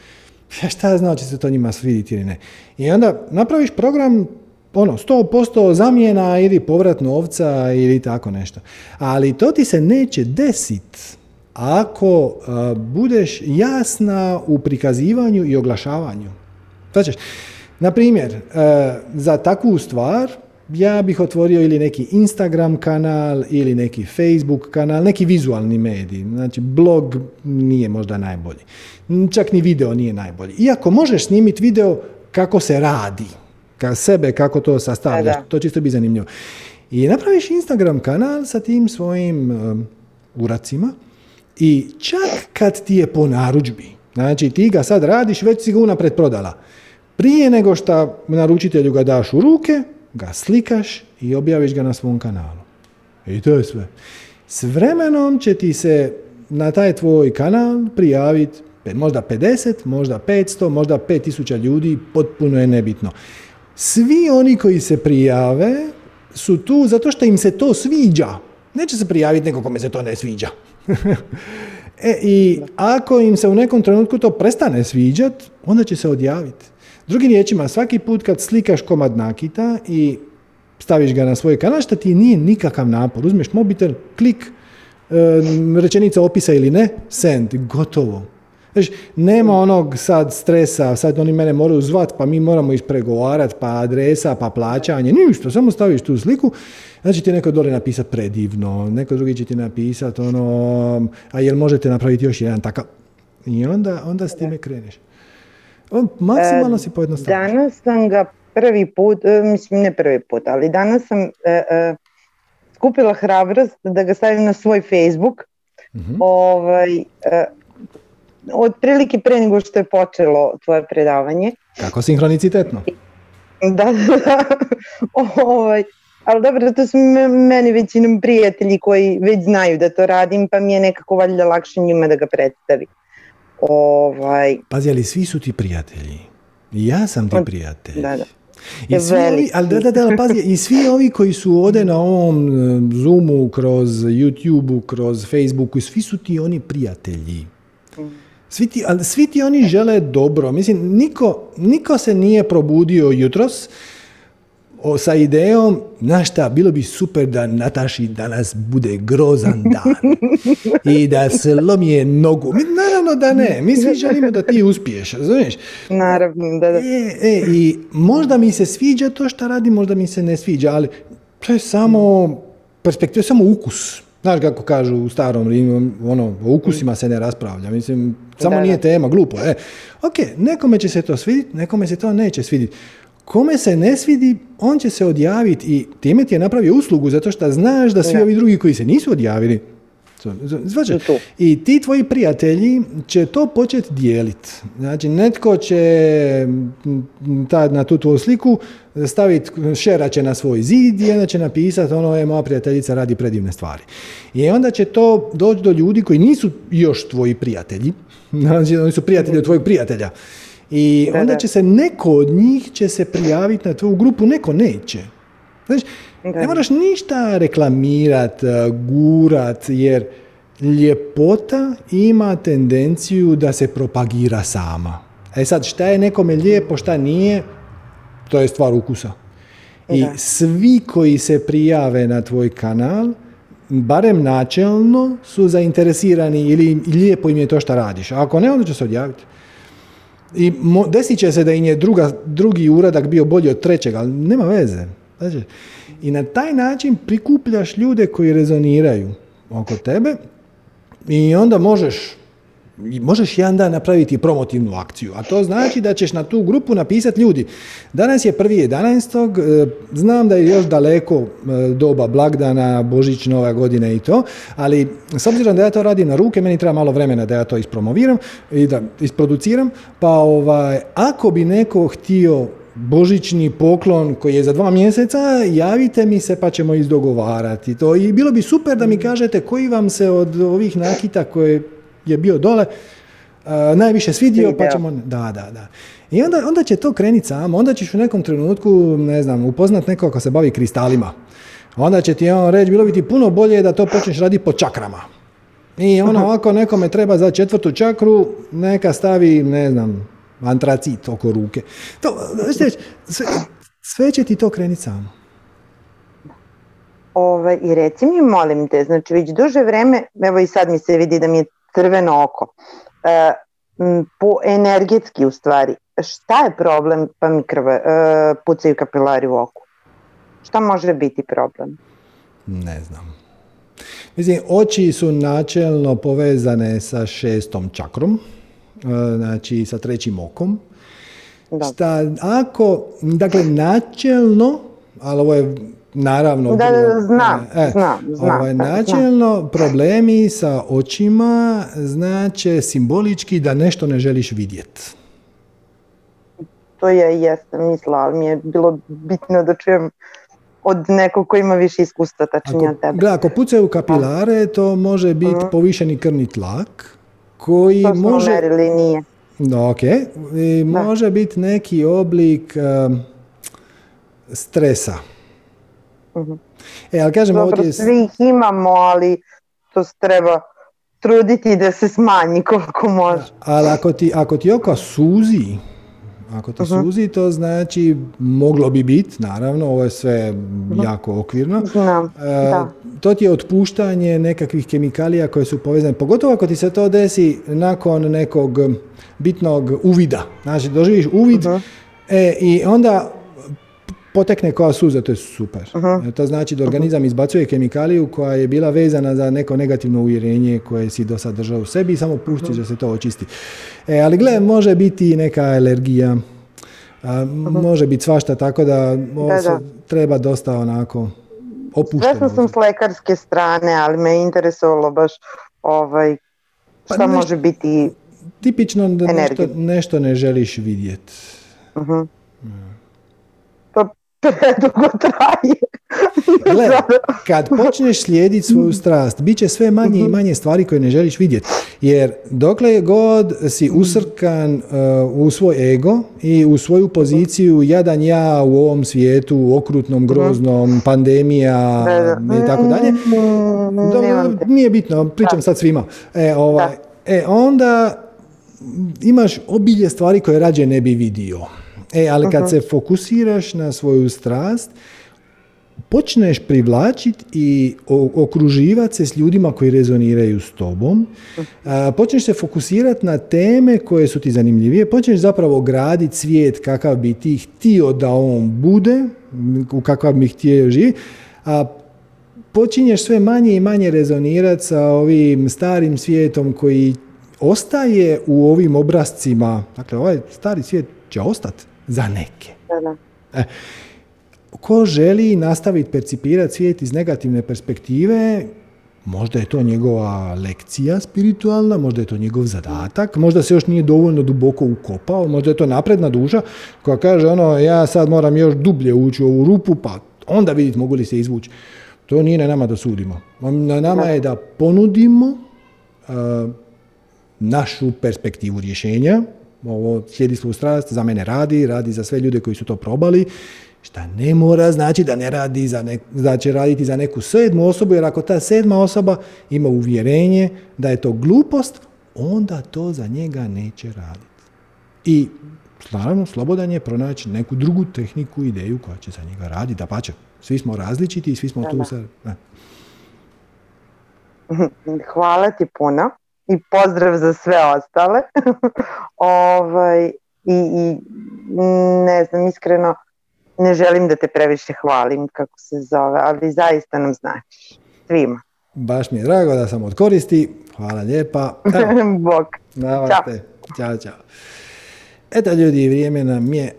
Šta znači se to njima sviditi ili ne. I onda napraviš program ono, 100% zamjena ili povrat novca ili tako nešto. Ali to ti se neće desiti ako budeš jasna u prikazivanju i oglašavanju. Znači, na primjer, za takvu stvar ja bih otvorio ili neki Instagram kanal ili neki Facebook kanal, neki vizualni medij. Znači, blog nije možda najbolji. Čak ni video nije najbolji. Iako možeš snimiti video kako se radi, ka sebe, kako to sastavljaš, to čisto bi zanimljivo. I napraviš Instagram kanal sa tim svojim um, uracima i čak kad ti je po narudžbi, znači ti ga sad radiš, već si ga unapred prodala. Prije nego što naručitelju ga daš u ruke, ga slikaš i objaviš ga na svom kanalu. I to je sve. S vremenom će ti se na taj tvoj kanal prijaviti možda 50, možda 500, možda 5000 ljudi, potpuno je nebitno. Svi oni koji se prijave su tu zato što im se to sviđa. Neće se prijaviti neko kome se to ne sviđa. e, I ako im se u nekom trenutku to prestane sviđat, onda će se odjaviti. Drugim riječima, svaki put kad slikaš komad nakita i staviš ga na svoj kanal, što ti nije nikakav napor. Uzmeš mobitel, klik, e, rečenica opisa ili ne, send, gotovo. Znači, nema onog sad stresa, sad oni mene moraju zvat, pa mi moramo ispregovarati, pa adresa, pa plaćanje, ništa, samo staviš tu sliku, znači ti neko dole napisati predivno, neko drugi će ti napisati ono, a jel možete napraviti još jedan takav, i onda, onda s time kreneš. On maksimalno si pojednostavljaš. Danas sam ga prvi put, e, mislim ne prvi put, ali danas sam e, e, skupila hrabrost da ga stavim na svoj Facebook. uh Ovaj, e, otprilike pre nego što je počelo tvoje predavanje. Kako sinhronicitetno. Da, da, ovaj, ali dobro, to su meni većinom prijatelji koji već znaju da to radim, pa mi je nekako valjda lakše njima da ga predstavi. Ovaj... Pazi, ali svi su ti prijatelji. Ja sam ti prijatelj. Da, da. I svi ovi, ali da, da, da, pazi, i svi ovi koji su ovdje na ovom e, Zoomu, kroz YouTubeu, kroz Facebooku, svi su ti oni prijatelji. Svi ti, ali svi ti oni žele dobro. Mislim, niko, niko se nije probudio jutros o, sa idejom, znaš šta, bilo bi super da Nataši danas bude grozan dan i da se lomije nogu. Mi, naravno da ne, mi svi želimo da ti uspiješ, razumiješ? Naravno, da, da. E, e, I možda mi se sviđa to što radi, možda mi se ne sviđa, ali to je samo perspektiva, samo ukus. Znaš kako kažu u starom Rimu, ono, o ukusima se ne raspravlja. Mislim, samo nije tema, glupo. E, ok, nekome će se to svidjeti, nekome se to neće svidjeti. Kome se ne svidi, on će se odjaviti i time ti je napravio uslugu zato što znaš da svi ovi drugi koji se nisu odjavili, Zvače, I ti tvoji prijatelji će to početi dijeliti. Znači, netko će ta, na tu tvoju sliku staviti, šera će na svoj zid i onda će napisati ono je moja prijateljica radi predivne stvari. I onda će to doći do ljudi koji nisu još tvoji prijatelji, znači oni su prijatelji od tvojeg prijatelja. I onda će se neko od njih će se prijaviti na tvoju grupu, neko neće. Znači, ne moraš ništa reklamirat, eh, gurat, jer ljepota ima tendenciju da se propagira sama. E sad, šta je nekome lijepo, šta nije, to je stvar ukusa. I svi koji se prijave na tvoj kanal, barem načelno, su zainteresirani ili lijepo im je to što radiš. A ako ne, onda će se odjaviti. I desit će se da im je druga, drugi uradak bio bolji od trećeg, ali nema veze. Znači, I na taj način prikupljaš ljude koji rezoniraju oko tebe i onda možeš možeš jedan dan napraviti promotivnu akciju, a to znači da ćeš na tu grupu napisati ljudi. Danas je prvi 11. E, znam da je još daleko e, doba blagdana, Božić, Nova godina i to, ali s obzirom da ja to radim na ruke, meni treba malo vremena da ja to ispromoviram i da isproduciram, pa ovaj, ako bi neko htio božićni poklon koji je za dva mjeseca, javite mi se pa ćemo izdogovarati to. I bilo bi super da mi kažete koji vam se od ovih nakita koje je bio dole uh, najviše svidio, pa ćemo... Da, da, da. I onda, onda će to krenuti samo, onda ćeš u nekom trenutku, ne znam, upoznat nekog ko se bavi kristalima. Onda će ti on reći, bilo bi ti puno bolje da to počneš raditi po čakrama. I ono, ako nekome treba za četvrtu čakru, neka stavi, ne znam, antracit oko ruke. To, sve, sve će ti to krenuti samo. Ove, I reci mi, molim te, znači već duže vreme, evo i sad mi se vidi da mi je crveno oko, e, po energetski u stvari, šta je problem pa mi krve, e, pucaju kapilari u oku? Šta može biti problem? Ne znam. Mislim, oči su načelno povezane sa šestom čakrom, e, znači sa trećim okom. Šta, ako, dakle, načelno, ali ovo je naravno... Da, da, znam, e, znam, znam. Ovaj, načelno, problemi sa očima znače simbolički da nešto ne želiš vidjeti. To je jesam mislila, ali mi je bilo bitno da čujem od nekog ko ima više iskustva tačnije od tebe. ako pucaju kapilare, to može biti uh povišeni krvni tlak, koji to smo može... merili, nije. ok. I može biti neki oblik stresa. Uh E, ali kažem, Dobro, ovdje... svi ih imamo, ali to se treba truditi da se smanji koliko može. Ali ako ti, ako ti oka suzi, ako to uh suzi, to znači moglo bi biti, naravno, ovo je sve jako okvirno. Znam, e, To ti je otpuštanje nekakvih kemikalija koje su povezane, pogotovo ako ti se to desi nakon nekog bitnog uvida. Znači, doživiš uvid e, i onda potekne koja suza, to je super. E, to znači da organizam izbacuje kemikaliju koja je bila vezana za neko negativno uvjerenje koje si do sad držao u sebi i samo pustiš da se to očisti. E, ali gle, može biti neka alergija, može biti svašta, tako da, da, treba dosta onako opušteno. Svesno sam s lekarske strane, ali me interesovalo baš ovaj, pa šta može biti Tipično da nešto, nešto ne želiš vidjeti. Uh-huh predugo traje. Gle, kad počneš slijediti svoju strast, bit će sve manje i mhm. manje stvari koje ne želiš vidjeti. Jer dokle god si usrkan uh, u svoj ego i u svoju poziciju jadan ja u ovom svijetu, okrutnom, mhm. groznom, pandemija i tako dalje, mm, nije bitno, pričam sad svima. E, ovaj, e, onda imaš obilje stvari koje rađe ne bi vidio. E, ali kad se fokusiraš na svoju strast, počneš privlačiti i okruživati se s ljudima koji rezoniraju s tobom, počneš se fokusirati na teme koje su ti zanimljivije, počneš zapravo graditi svijet kakav bi ti htio da on bude, u kakav bi htio živjeti, a počinješ sve manje i manje rezonirati sa ovim starim svijetom koji ostaje u ovim obrazcima, dakle ovaj stari svijet će ostati za neke. E, ko želi nastaviti percipirati svijet iz negativne perspektive, možda je to njegova lekcija spiritualna, možda je to njegov zadatak, možda se još nije dovoljno duboko ukopao, možda je to napredna duša koja kaže ono ja sad moram još dublje ući u ovu rupu pa onda vidjeti mogu li se izvući. To nije na nama da sudimo. Na nama je da ponudimo uh, našu perspektivu rješenja, ovo slijedi svoju strast, za mene radi, radi za sve ljude koji su to probali, šta ne mora znači da ne radi za nek, da će raditi za neku sedmu osobu, jer ako ta sedma osoba ima uvjerenje da je to glupost, onda to za njega neće raditi. I naravno, slobodan je pronaći neku drugu tehniku, ideju koja će za njega raditi, da pače. Svi smo različiti i svi smo tu sa... Hvala ti puno i pozdrav za sve ostale. ovaj, i, I ne znam, iskreno ne želim da te previše hvalim kako se zove, ali zaista nam znači svima. Baš mi je drago da sam od koristi. Hvala lijepa. Bog. Ćao. Ćao, čao. Eto ljudi, vrijeme nam je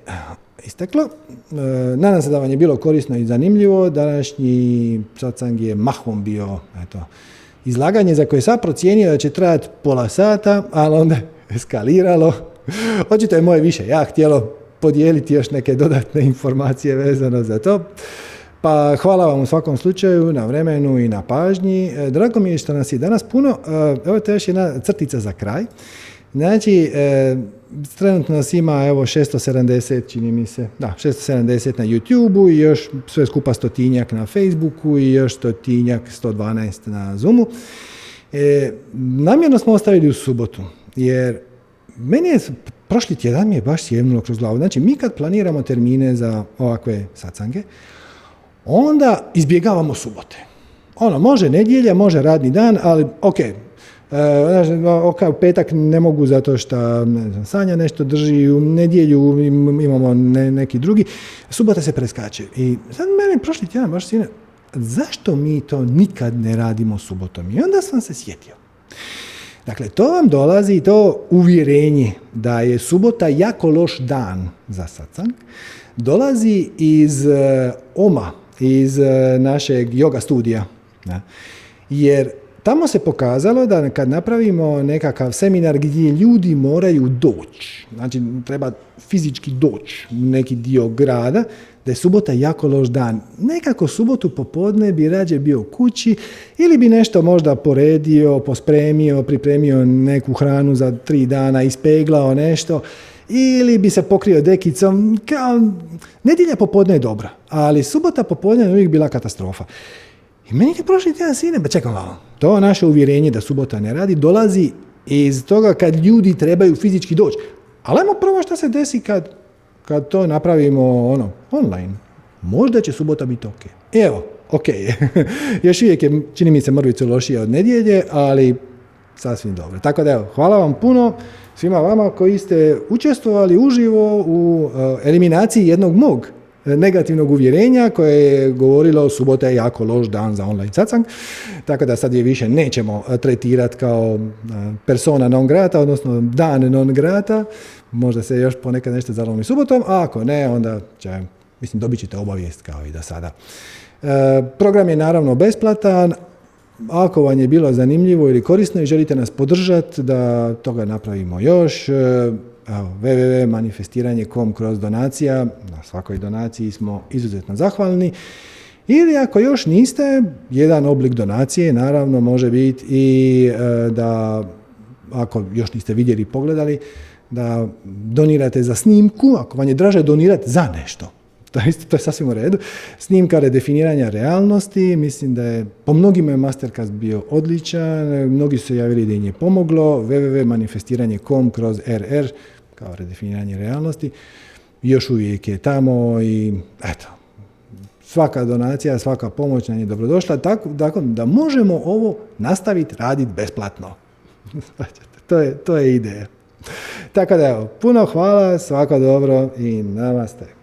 isteklo. E, nadam se da vam je bilo korisno i zanimljivo. Današnji satsang je mahom bio eto, izlaganje za koje sam procijenio da će trajati pola sata, ali onda eskaliralo. Očito je moje više ja htjelo podijeliti još neke dodatne informacije vezano za to. Pa hvala vam u svakom slučaju na vremenu i na pažnji. E, drago mi je što nas je danas puno. E, evo to još jedna crtica za kraj. Znači, e, trenutno nas ima evo 670, čini mi se, da, 670 na YouTube-u i još sve skupa stotinjak na Facebooku i još stotinjak, 112 na Zoomu. E, namjerno smo ostavili u subotu, jer meni je prošli tjedan mi je baš sjevnulo kroz glavu. Znači, mi kad planiramo termine za ovakve sacange, onda izbjegavamo subote. Ono, može nedjelja, može radni dan, ali ok, ok, u petak ne mogu zato što ne znam, Sanja nešto drži, u nedjelju imamo neki drugi, subota se preskače. I sad meni prošli tjedan baš sine, zašto mi to nikad ne radimo subotom? I onda sam se sjetio. Dakle, to vam dolazi to uvjerenje da je subota jako loš dan za satsang, dolazi iz e, OMA, iz e, našeg yoga studija. Jer Tamo se pokazalo da kad napravimo nekakav seminar gdje ljudi moraju doći, znači treba fizički doći u neki dio grada, da je subota jako loš dan. Nekako subotu popodne bi rađe bio kući ili bi nešto možda poredio, pospremio, pripremio neku hranu za tri dana, ispeglao nešto ili bi se pokrio dekicom. Kao, nedjelja popodne je dobra, ali subota popodne je uvijek bila katastrofa. I meni je prošli tjedan sine, ba čekaj malo, to naše uvjerenje da subota ne radi dolazi iz toga kad ljudi trebaju fizički doći. Ali ajmo prvo što se desi kad, kad to napravimo ono, online. Možda će subota biti ok. Evo, ok. Još uvijek je, čini mi se, mrvicu lošije od nedjelje, ali sasvim dobro. Tako da evo, hvala vam puno svima vama koji ste učestvovali uživo u uh, eliminaciji jednog mog negativnog uvjerenja koje je govorilo subota je jako loš dan za online satsang, tako da sad je više nećemo tretirati kao persona non grata, odnosno dan non grata, možda se još ponekad nešto zalomi subotom, a ako ne, onda će, mislim, dobit ćete obavijest kao i do sada. E, program je naravno besplatan, ako vam je bilo zanimljivo ili korisno i želite nas podržati da toga napravimo još, www.manifestiranje.com kroz donacija. Na svakoj donaciji smo izuzetno zahvalni. Ili ako još niste, jedan oblik donacije naravno može biti i e, da ako još niste vidjeli i pogledali, da donirate za snimku, ako vam je draže donirati za nešto. To je, to je sasvim u redu. Snimka redefiniranja realnosti, mislim da je po mnogima je Masterclass bio odličan, mnogi su se javili da im je pomoglo, www.manifestiranje.com kroz RR, kao redefiniranje realnosti, još uvijek je tamo i eto, svaka donacija, svaka pomoć nam je dobrodošla, tako, tako da možemo ovo nastaviti raditi besplatno. to, je, to je ideja. Tako da evo, puno hvala, svako dobro i namaste.